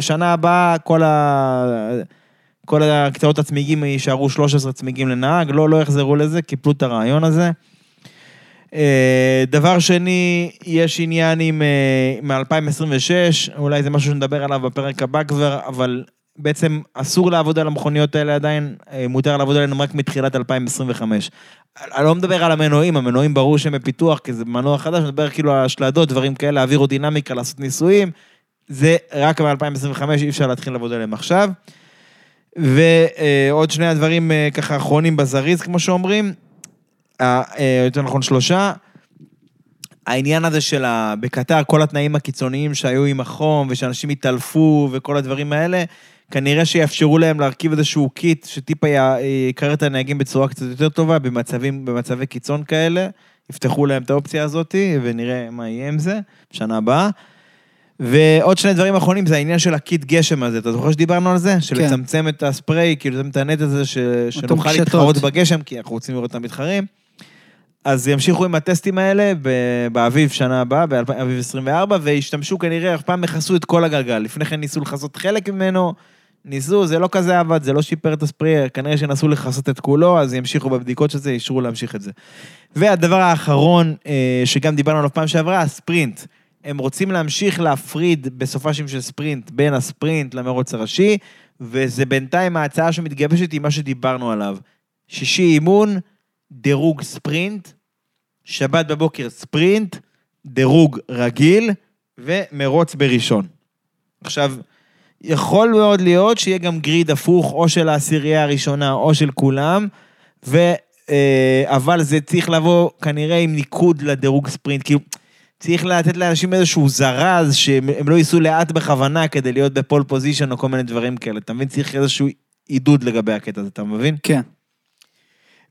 שנה הבאה כל, ה... כל הקצאות הצמיגים יישארו 13 צמיגים לנהג, לא, לא יחזרו לזה, קיפלו את הרעיון הזה. אה, דבר שני, יש עניין עם אה, מ-2026, אולי זה משהו שנדבר עליו בפרק הבא כבר, אבל בעצם אסור לעבוד על המכוניות האלה עדיין, אה, מותר לעבוד עליהן רק מתחילת 2025. אני לא מדבר על המנועים, המנועים ברור שהם בפיתוח, כי זה מנוע חדש, אני מדבר כאילו על השלדות, דברים כאלה, אווירודינמיקה, לעשות ניסויים, זה רק מ-2025, אי אפשר להתחיל לעבוד עליהם עכשיו. ועוד שני הדברים ככה אחרונים בזריז, כמו שאומרים, יותר נכון שלושה, העניין הזה של ה... בקטר, כל התנאים הקיצוניים שהיו עם החום, ושאנשים התעלפו וכל הדברים האלה, כנראה שיאפשרו להם להרכיב איזשהו kit שטיפה י- יקרר את הנהגים בצורה קצת יותר טובה, במצבים, במצבי קיצון כאלה. יפתחו להם את האופציה הזאת, ונראה מה יהיה עם זה בשנה הבאה. ועוד שני דברים אחרונים, זה העניין של ה kit גשם הזה. אתה זוכר שדיברנו על זה? של לצמצם את הספרי, כאילו לצמצם את הנתז הזה, ש... שנוכל קשתות. להתחרות בגשם, כי אנחנו רוצים לראות את המתחרים. אז ימשיכו עם הטסטים האלה באביב שנה הבאה, באביב 24, וישתמשו כנראה, הפעם יכסו את כל הגלגל. לפני כן ניסו לכסות חלק ממנו, ניסו, זה לא כזה עבד, זה לא שיפר את הספרי, כנראה שנסו לכסות את כולו, אז ימשיכו בבדיקות של זה, אישרו להמשיך את זה. והדבר האחרון, אה, שגם דיברנו עליו פעם שעברה, הספרינט. הם רוצים להמשיך להפריד בסופ"שים של ספרינט בין הספרינט למרוץ הראשי, וזה בינתיים ההצעה שמתגבשת עם מה שדיברנו עליו. שישי אימון, דירוג ספרינט, שבת בבוקר ספרינט, דירוג רגיל ומרוץ בראשון. עכשיו, יכול מאוד להיות שיהיה גם גריד הפוך, או של העשירייה הראשונה או של כולם, ו... אה, אבל זה צריך לבוא כנראה עם ניקוד לדירוג ספרינט, כאילו, צריך לתת לאנשים איזשהו זרז, שהם הם לא ייסעו לאט בכוונה כדי להיות בפול פוזיישן או כל מיני דברים כאלה, אתה מבין? צריך איזשהו עידוד לגבי הקטע הזה, אתה מבין? כן.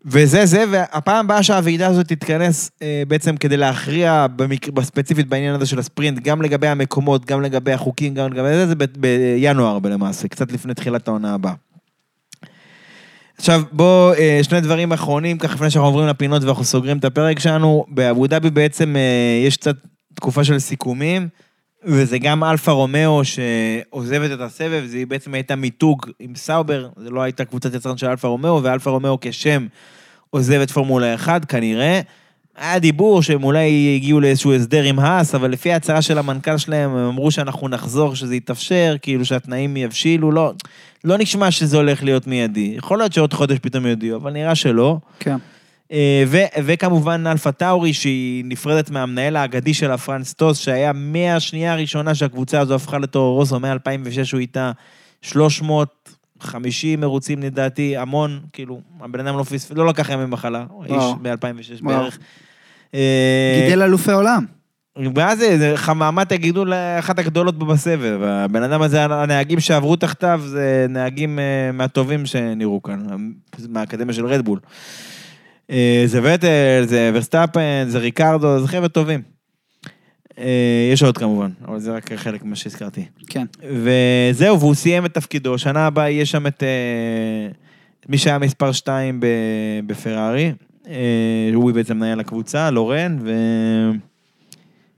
וזה זה, והפעם הבאה שהוועידה הזאת תתכנס אה, בעצם כדי להכריע במק... בספציפית בעניין הזה של הספרינט, גם לגבי המקומות, גם לגבי החוקים, גם לגבי זה, זה ב... בינואר למעשה, קצת לפני תחילת העונה הבאה. עכשיו בואו, אה, שני דברים אחרונים, ככה לפני שאנחנו עוברים לפינות ואנחנו סוגרים את הפרק שלנו. באבו דאבי בעצם אה, יש קצת תקופה של סיכומים, וזה גם אלפה רומאו שעוזבת את הסבב, זה בעצם הייתה מיתוג עם סאובר, זה לא הייתה קבוצת יצרן של אלפה רומאו, ואלפה רומאו כשם עוזב את פורמולה 1 כנראה. היה דיבור שהם אולי הגיעו לאיזשהו הסדר עם האס, אבל לפי ההצהרה של המנכ"ל שלהם, הם אמרו שאנחנו נחזור, שזה יתאפשר, כאילו שהתנאים יבשילו, לא, לא נשמע שזה הולך להיות מיידי. יכול להיות שעוד חודש פתאום יודיעו, אבל נראה שלא. כן. אה, ו- וכמובן אלפה טאורי, שהיא נפרדת מהמנהל האגדי שלה, פרנס טוס, שהיה מהשנייה הראשונה שהקבוצה הזו הפכה לטורו רוסו, מ-2006 הוא איתה 350 מרוצים לדעתי, המון, כאילו, הבן אדם לא פספס, לא לקח ימי מחלה, איש וואו. מ-2006 וואו. בערך. אה, גידל אלופי עולם. ואז זה, זה חממת הגידול אחת הגדולות בו בסבב. הבן אדם הזה, הנהגים שעברו תחתיו, זה נהגים אה, מהטובים שנראו כאן, מהאקדמיה של רדבול. אה, זה וטל, זה ורסטאפן, זה ריקרדו, זה חבר'ה טובים. אה, יש עוד כמובן, אבל זה רק חלק ממה שהזכרתי. כן. וזהו, והוא סיים את תפקידו. שנה הבאה יהיה שם את אה, מי שהיה מספר 2 בפרארי. הוא בעצם מנהל הקבוצה, לורן,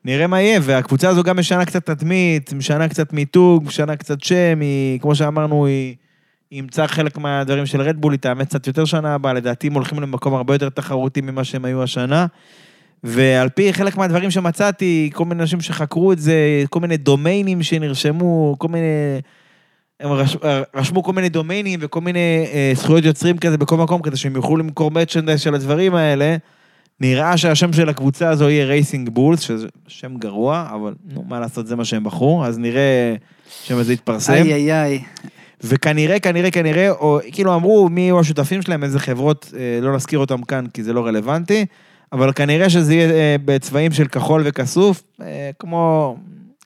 ונראה מה יהיה. והקבוצה הזו גם משנה קצת תדמית, משנה קצת מיתוג, משנה קצת שם, היא, כמו שאמרנו, היא... אימצה חלק מהדברים של רדבול, היא תאמץ קצת יותר שנה הבאה, לדעתי הם הולכים למקום הרבה יותר תחרותי ממה שהם היו השנה. ועל פי חלק מהדברים שמצאתי, כל מיני אנשים שחקרו את זה, כל מיני דומיינים שנרשמו, כל מיני... הם רש, רשמו כל מיני דומיינים וכל מיני אה, זכויות יוצרים כזה בכל מקום, כדי שהם יוכלו למכור מצ'נדייז של הדברים האלה. נראה שהשם של הקבוצה הזו יהיה רייסינג בולס, שזה שם גרוע, אבל נו, מה לעשות, זה מה שהם בחרו, אז נראה שם הזה יתפרסם. איי איי איי. וכנראה, כנראה, כנראה, או כאילו אמרו מי יהיו השותפים שלהם, איזה חברות, אה, לא נזכיר אותם כאן כי זה לא רלוונטי, אבל כנראה שזה יהיה אה, בצבעים של כחול וכסוף, אה, כמו,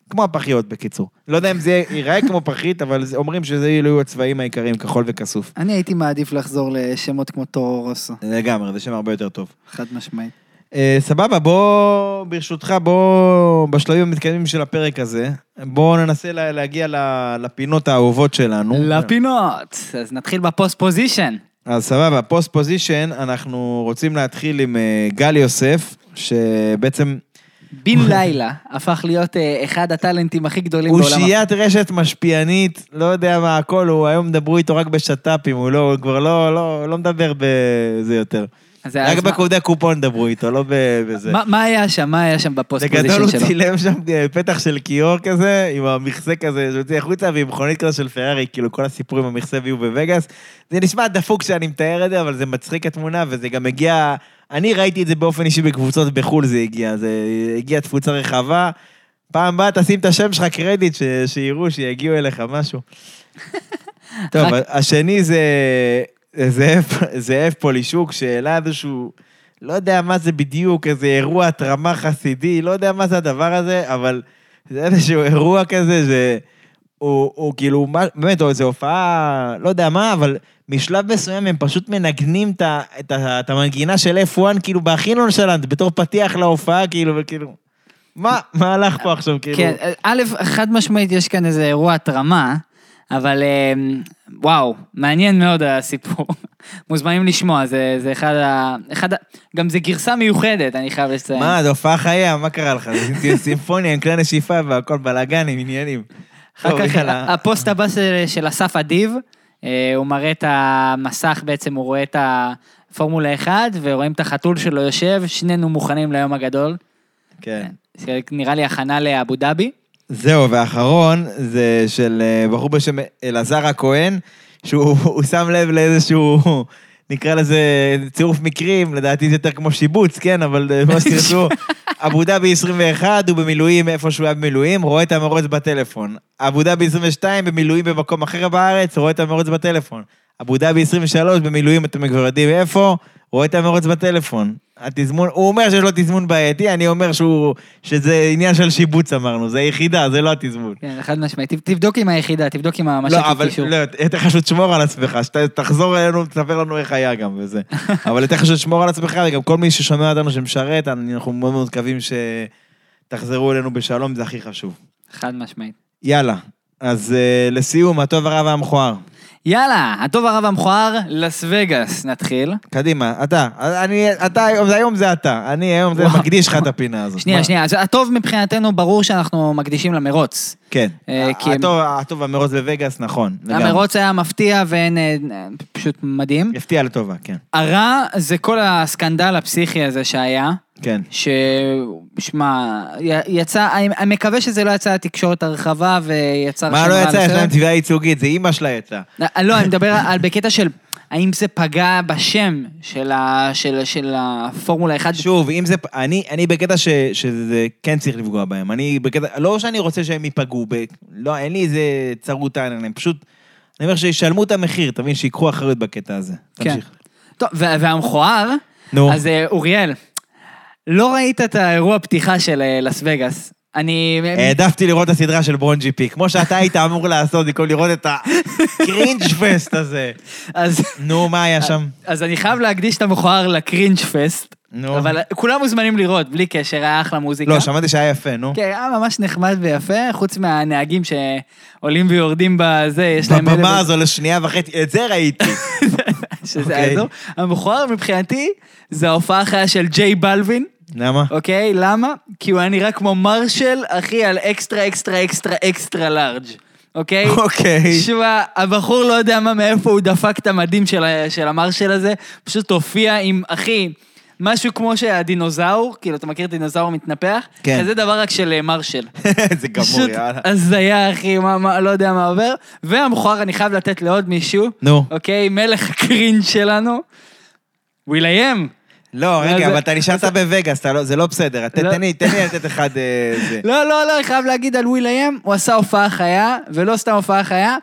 כמו הפחיות בקיצור. לא יודע אם זה ייראה כמו פחית, אבל זה- אומרים שזה יהיו הצבעים העיקריים, כחול וכסוף. אני הייתי מעדיף לחזור לשמות כמו טורו רוסו, לגמרי, זה שם הרבה יותר טוב. חד משמעית. אה, סבבה, בוא, ברשותך, בוא, בשלבים המתקדמים של הפרק הזה, בוא ננסה לה, להגיע לפינות האהובות שלנו. לפינות. אז נתחיל ב post position. אז סבבה, post position, אנחנו רוצים להתחיל עם אה, גל יוסף, שבעצם בן לילה הפך להיות אה, אחד הטאלנטים הכי גדולים בעולם. אושיית רשת משפיענית, לא יודע מה הכל, הוא היום דברו איתו רק בשת"פים, הוא לא, הוא כבר לא, לא, לא מדבר בזה יותר. רק בקודי קופון דברו איתו, לא בזה. מה- היה שם? מה היה שם בפוסט בגדול position הוא שלו? צילם שם אה, פתח של כיור כזה, עם המכסה כזה, שהוציא החוצה, ועם מכונית כזה של פרארי, כאילו כל הסיפורים במכסה ויהיו בווגאס. זה נשמע דפוק שאני מתאר את זה, אבל זה מצחיק התמונה, וזה גם הגיע... אני ראיתי את זה באופן אישי בקבוצות בחו"ל, זה הגיע, זה הגיע תפוצה רחבה. פעם הבאה תשים את השם שלך קרדיט, ש- שיראו, שיגיעו אליך משהו. *laughs* טוב, השני זה זאב, זאב פולישוק, שהעלה איזשהו, לא יודע מה זה בדיוק, איזה אירוע התרמה חסידי, לא יודע מה זה הדבר הזה, אבל זה איזשהו אירוע כזה, זה... הוא, הוא כאילו, באמת, או איזו הופעה, לא יודע מה, אבל משלב מסוים הם פשוט מנגנים את, את, ה- את המנגינה של F1, כאילו, בהכי נונשלנט, בתור פתיח להופעה, כאילו, וכאילו, מה, מה הלך פה עכשיו, כאילו? כן, א', חד משמעית יש כאן איזה אירוע התרמה, אבל אה, וואו, מעניין מאוד הסיפור. *laughs* מוזמנים לשמוע, זה, זה אחד ה... אחד ה... גם זה גרסה מיוחדת, אני חייב לציין. מה, זו הופעה חיה, מה קרה לך? זה סימפוניה עם כלי נשיפה והכל בלאגן עם עניינים. אחר כך. הפוסט הבא של, אסף אדיב, אה, הוא מראה את המסך בעצם, הוא רואה את הפורמולה 1, ורואים את החתול שלו יושב, שנינו מוכנים ליום הגדול. כן. נראה לי הכנה לאבו דאבי. זהו, ואחרון זה של אה, בחור בשם אלעזר הכהן, שהוא *laughs* הוא שם לב לאיזשהו, נקרא לזה צירוף מקרים, לדעתי זה יותר כמו שיבוץ, כן, אבל אה, מה *laughs* שתרצו, אבו דאבי 21, הוא במילואים איפה שהוא היה במילואים, רואה את המרוץ בטלפון. אבו דאבי 22, במילואים במקום אחר בארץ, רואה את המרוץ בטלפון. אבו דאבי 23, במילואים אתם כבר יודעים איפה, רואה את המרוץ בטלפון. התזמון, הוא אומר שיש לו תזמון בעייתי, אני אומר שהוא, שזה עניין של שיבוץ אמרנו, זה יחידה, זה לא התזמון. כן, חד משמעית. תבדוק עם היחידה, תבדוק עם המש"קי לא, אבל. לא, יותר חשוב תשמור על עצמך, שתחזור אלינו, תספר לנו איך היה גם וזה. *laughs* אבל יותר חשוב לשמור על עצמך, וגם כל מי ששומע אותנו שמשרת, אנחנו מאוד מאוד מקווים שתחזרו אלינו בשלום, זה הכי חשוב. חד משמעית. יאללה, אז אה, לסיום, הטוב, הרע והמכוער. יאללה, הטוב הרע והמכוער, לס וגאס, נתחיל. קדימה, אתה. אני, אתה היום, זה אתה. אני היום זה וואו. מקדיש לך את הפינה הזאת. שנייה, מה? שנייה, אז הטוב מבחינתנו, ברור שאנחנו מקדישים למרוץ. כן. אה, כי הטוב, הטוב המרוץ בווגאס, נכון. לגמרי. המרוץ היה מפתיע ואין... אה, פשוט מדהים. הפתיע לטובה, כן. הרע זה כל הסקנדל הפסיכי הזה שהיה, כן. ש... שמע, יצא, אני אני מקווה שזה לא יצא לתקשורת הרחבה ויצא... מה לא יצא? יש. להם תביעה ייצוגית, זה אימא שלה יצאה. אה, לא, אני מדבר על בקטע של האם זה פגע בשם של, ה, של, של הפורמולה 1. שוב, אם זה... אני, אני בקטע ש, שזה כן צריך לפגוע בהם. אני בקטע... לא שאני רוצה שהם ייפגעו, ב, לא, אין לי איזה צרות עין עליהם, פשוט... אני אומר שישלמו את המחיר, תבין, שיקחו אחריות בקטע הזה. כן. תמשיך. טוב, וה- והמכוער, נו. אז אה, אוריאל, לא ראית את האירוע פתיחה של אה, לס וגאס. אני... העדפתי לראות את הסדרה של ברון ג'י פי, כמו שאתה היית אמור לעשות, במקום לראות את הקרינג' פסט הזה. אז, נו, מה היה שם? אז אני חייב להקדיש את המכוער לקרינג' פסט, נו. אבל כולם מוזמנים לראות, בלי קשר, היה אחלה מוזיקה. לא, שמעתי שהיה יפה, נו. כן, היה ממש נחמד ויפה, חוץ מהנהגים שעולים ויורדים בזה, יש להם... בבמה אלף- הזו לשנייה וחצי, את זה ראיתי. *laughs* שזה אוקיי. האזור. המכוער מבחינתי זה ההופעה החיה של ג'יי בלווין, למה? אוקיי? למה? כי הוא היה נראה כמו marshal, אחי, על extra extra extra extra large, אוקיי? אוקיי. שמע, הבחור לא יודע מה, מאיפה הוא דפק את המדים של, של ה marshal הזה, פשוט הופיע עם, אחי, משהו כמו שהדינוזאור, כאילו, אתה מכיר דינוזאור מתנפח? כן. כזה דבר רק של אה, marshal. *laughs* זה גמור, פשוט יאללה. הזיה, אחי, מה, מה, לא יודע מה עובר. והמכוער, אני חייב לתת לעוד מישהו, נו. אוקיי? מלך ה cringe שלנו, וויליאם. לא, רגע, אבל אתה נשארת בווגאס, לא- זה לא בסדר. תן לא. תן לי, תן לי לתת אחד אה. לא, לא, לא, אני חייב להגיד על וויליאם, הוא עשה הופעה חיה, ולא סתם הופעה חיה,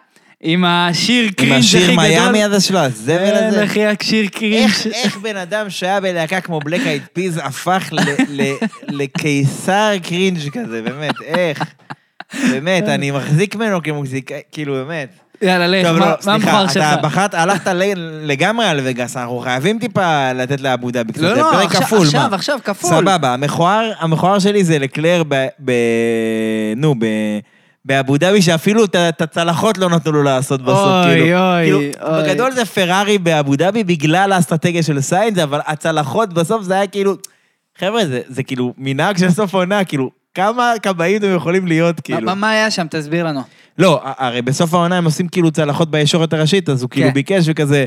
עם השיר עם cringe הכי השיר גדול. מיאמי הזה שלו, הזבל הזה. אחי, השיר cringe. איך, בן אדם שהיה בלהקה כמו בלק אייד פיז הפך לקיסר cringe כזה, באמת, איך? באמת, אני מחזיק ממנו כמוזיקאי, כאילו, באמת. יאללה, לך, מה לא, מה סליחה, המכוער אתה שלך? בחרת, הלכת לגמרי על וגאס, אנחנו חייבים טיפה לתת לאבו דאבי קצת, לא, זה לא, פרק עכשיו, כפול, עכשיו, מה? עכשיו, כפול. סבבה, המכוער, שלי זה לקלר. ב נו, ב... באבו דאבי, שאפילו את הצלחות לא נתנו לו לעשות בסוף, אוי, כאילו. אוי, כאילו, אוי. בגדול זה פרארי באבו דאבי בגלל האסטרטגיה של סיינס, אבל הצלחות בסוף זה היה כאילו... חבר'ה, זה, זה כאילו מנהג של סוף עונה, כאילו, כמה כבאים אתם יכולים להיות, כאילו. מה- מה היה שם? תסביר לנו. לא, הרי בסוף העונה הם עושים כאילו צלחות בישורת הראשית, אז הוא כאילו כן. ביקש וכזה,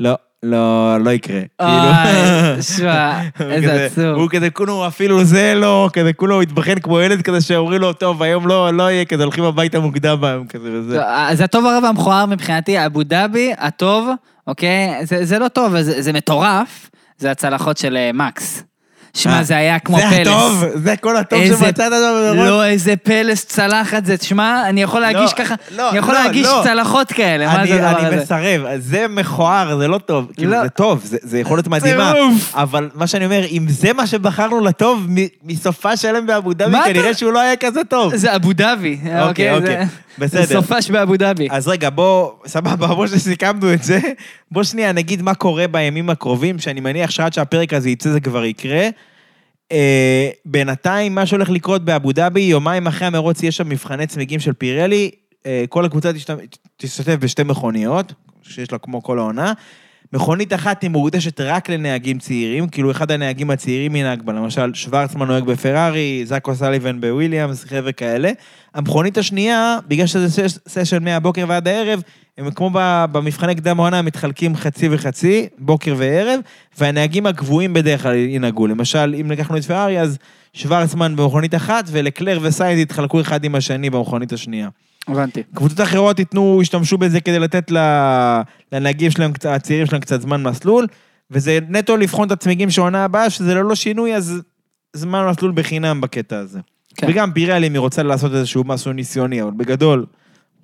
לא, לא, לא יקרה. אוי, כאילו. שמע, *laughs* איזה עצוב. הוא כזה, כולו אפילו זה לא, כזה כולו הוא התבחן כמו ילד כזה שאומרים לו, טוב, היום לא, לא יהיה, כזה הולכים הביתה מוקדם היום כזה וזה. לא, אז הטוב הרע והמכוער מבחינתי, אבו דאבי, הטוב, אוקיי? זה, זה לא טוב, זה, זה מטורף, זה הצלחות של אה, מקס. שמע, אה, זה היה כמו זה פלס. הטוב, זה כל הטוב שמצאת שם. לא, איזה פלס צלחת זה, תשמע, אני יכול להגיש ככה, לא, אני יכול לא, להגיש לא. צלחות כאלה, מה אני, זה הדבר אני הזה? מסרב, זה מכוער, זה לא טוב. כאילו, לא. זה טוב, זה, זה יכול להיות מדהימה. אבל מה שאני אומר, אם זה מה שבחרנו לטוב, מסופה שלם באבו דאבי, כנראה שהוא לא היה כזה טוב. זה אבו דאבי, אוקיי? אוקיי, זה- בסדר. זה סופש באבו דאבי. אז רגע, בוא, סבבה, בוא שסיכמנו את זה. בוא שנייה נגיד מה קורה בימים הקרובים, שאני מניח שעד שהפרק הזה יצא זה כבר יקרה. אה, בינתיים, מה שהולך לקרות באבו דאבי, יומיים אחרי המרוץ יש שם מבחני צמיגים של פירלי. אה, כל הקבוצה תשת- תשתתף בשתי מכוניות, שיש לה כמו כל העונה. מכונית אחת היא מוקדשת רק לנהגים צעירים, כאילו אחד הנהגים הצעירים ינהג בה, למשל שוורצמן נוהג בפרארי, זאקו סליבן בוויליאמס, חבר'ה כאלה. המכונית השנייה, בגלל שזה סש- session מהבוקר ועד הערב, הם כמו במבחני קדם העונה, מתחלקים חצי וחצי, בוקר וערב, והנהגים הקבועים בדרך כלל ינהגו. למשל, אם לקחנו את פרארי, אז שוורצמן במכונית אחת, ולקלר וסיינס יתחלקו אחד עם השני במכונית השנייה. הבנתי. קבוצות אחרות ייתנו, ישתמשו בזה כדי לתת ל- לנהגים שלהם, הצעירים שלהם קצת זמן מסלול, וזה נטו לבחון את הצמיגים של העונה הבאה, שזה ללא שינוי, אז זמן מסלול בחינם בקטע הזה. כן. וגם פירלי, אם היא רוצה לעשות איזשהו משהו ניסיוני, אבל בגדול,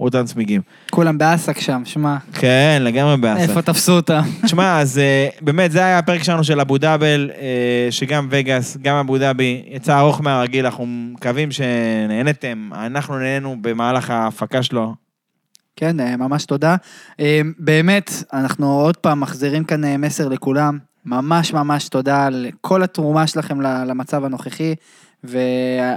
אותם צמיגים. כולם באסק שם, שמע, כן, לגמרי באסה. איפה תפסו אותה? *laughs* תשמע, אז אה, באמת, זה היה הפרק שלנו של אבו דאבל, אה, שגם וגאס, גם אבו דאבי, יצא ארוך מהרגיל, אנחנו מקווים שנהנתם, אנחנו נהנינו במהלך ההפקה שלו. כן, אה, ממש תודה. אה, באמת, אנחנו עוד פעם מחזירים כאן אה, מסר לכולם. ממש ממש תודה על כל התרומה שלכם למצב הנוכחי, ו...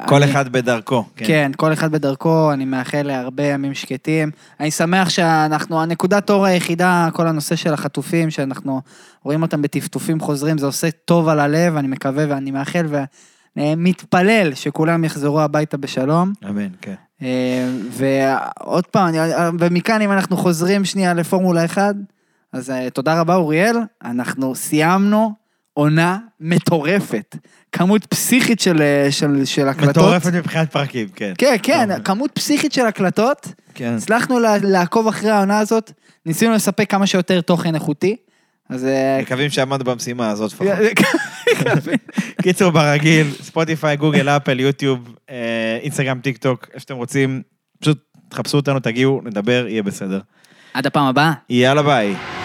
כל אני- אחד בדרכו. כן. כן, כל אחד בדרכו, אני מאחל להרבה ימים שקטים. אני שמח שאנחנו, הנקודת אור היחידה, כל הנושא של החטופים, שאנחנו רואים אותם בטפטופים חוזרים, זה עושה טוב על הלב, אני מקווה ואני מאחל ומתפלל שכולם יחזרו הביתה בשלום. אמן, כן. אה, ועוד פעם, אני- ומכאן אם אנחנו חוזרים שנייה לפורמולה 1, אז אה, תודה רבה אוריאל, אנחנו סיימנו עונה מטורפת. כמות פסיכית של, אה, של, של הקלטות. מטורפת מבחינת פרקים, כן. כן, כן, טוב. כמות פסיכית של הקלטות. כן. הצלחנו לעקוב אחרי העונה הזאת, ניסינו לספק כמה שיותר תוכן איכותי. אז... אה, מקווים שעמדנו במשימה הזאת *laughs* לפחות. קיצור, ברגיל, ספוטיפיי, גוגל, אפל, יוטיוב, אה, אינסטגרם, טיק טוק, איפה שאתם רוצים, פשוט תחפשו אותנו, תגיעו, נדבר, יהיה בסדר. עד הפעם הבאה. יאללה ביי.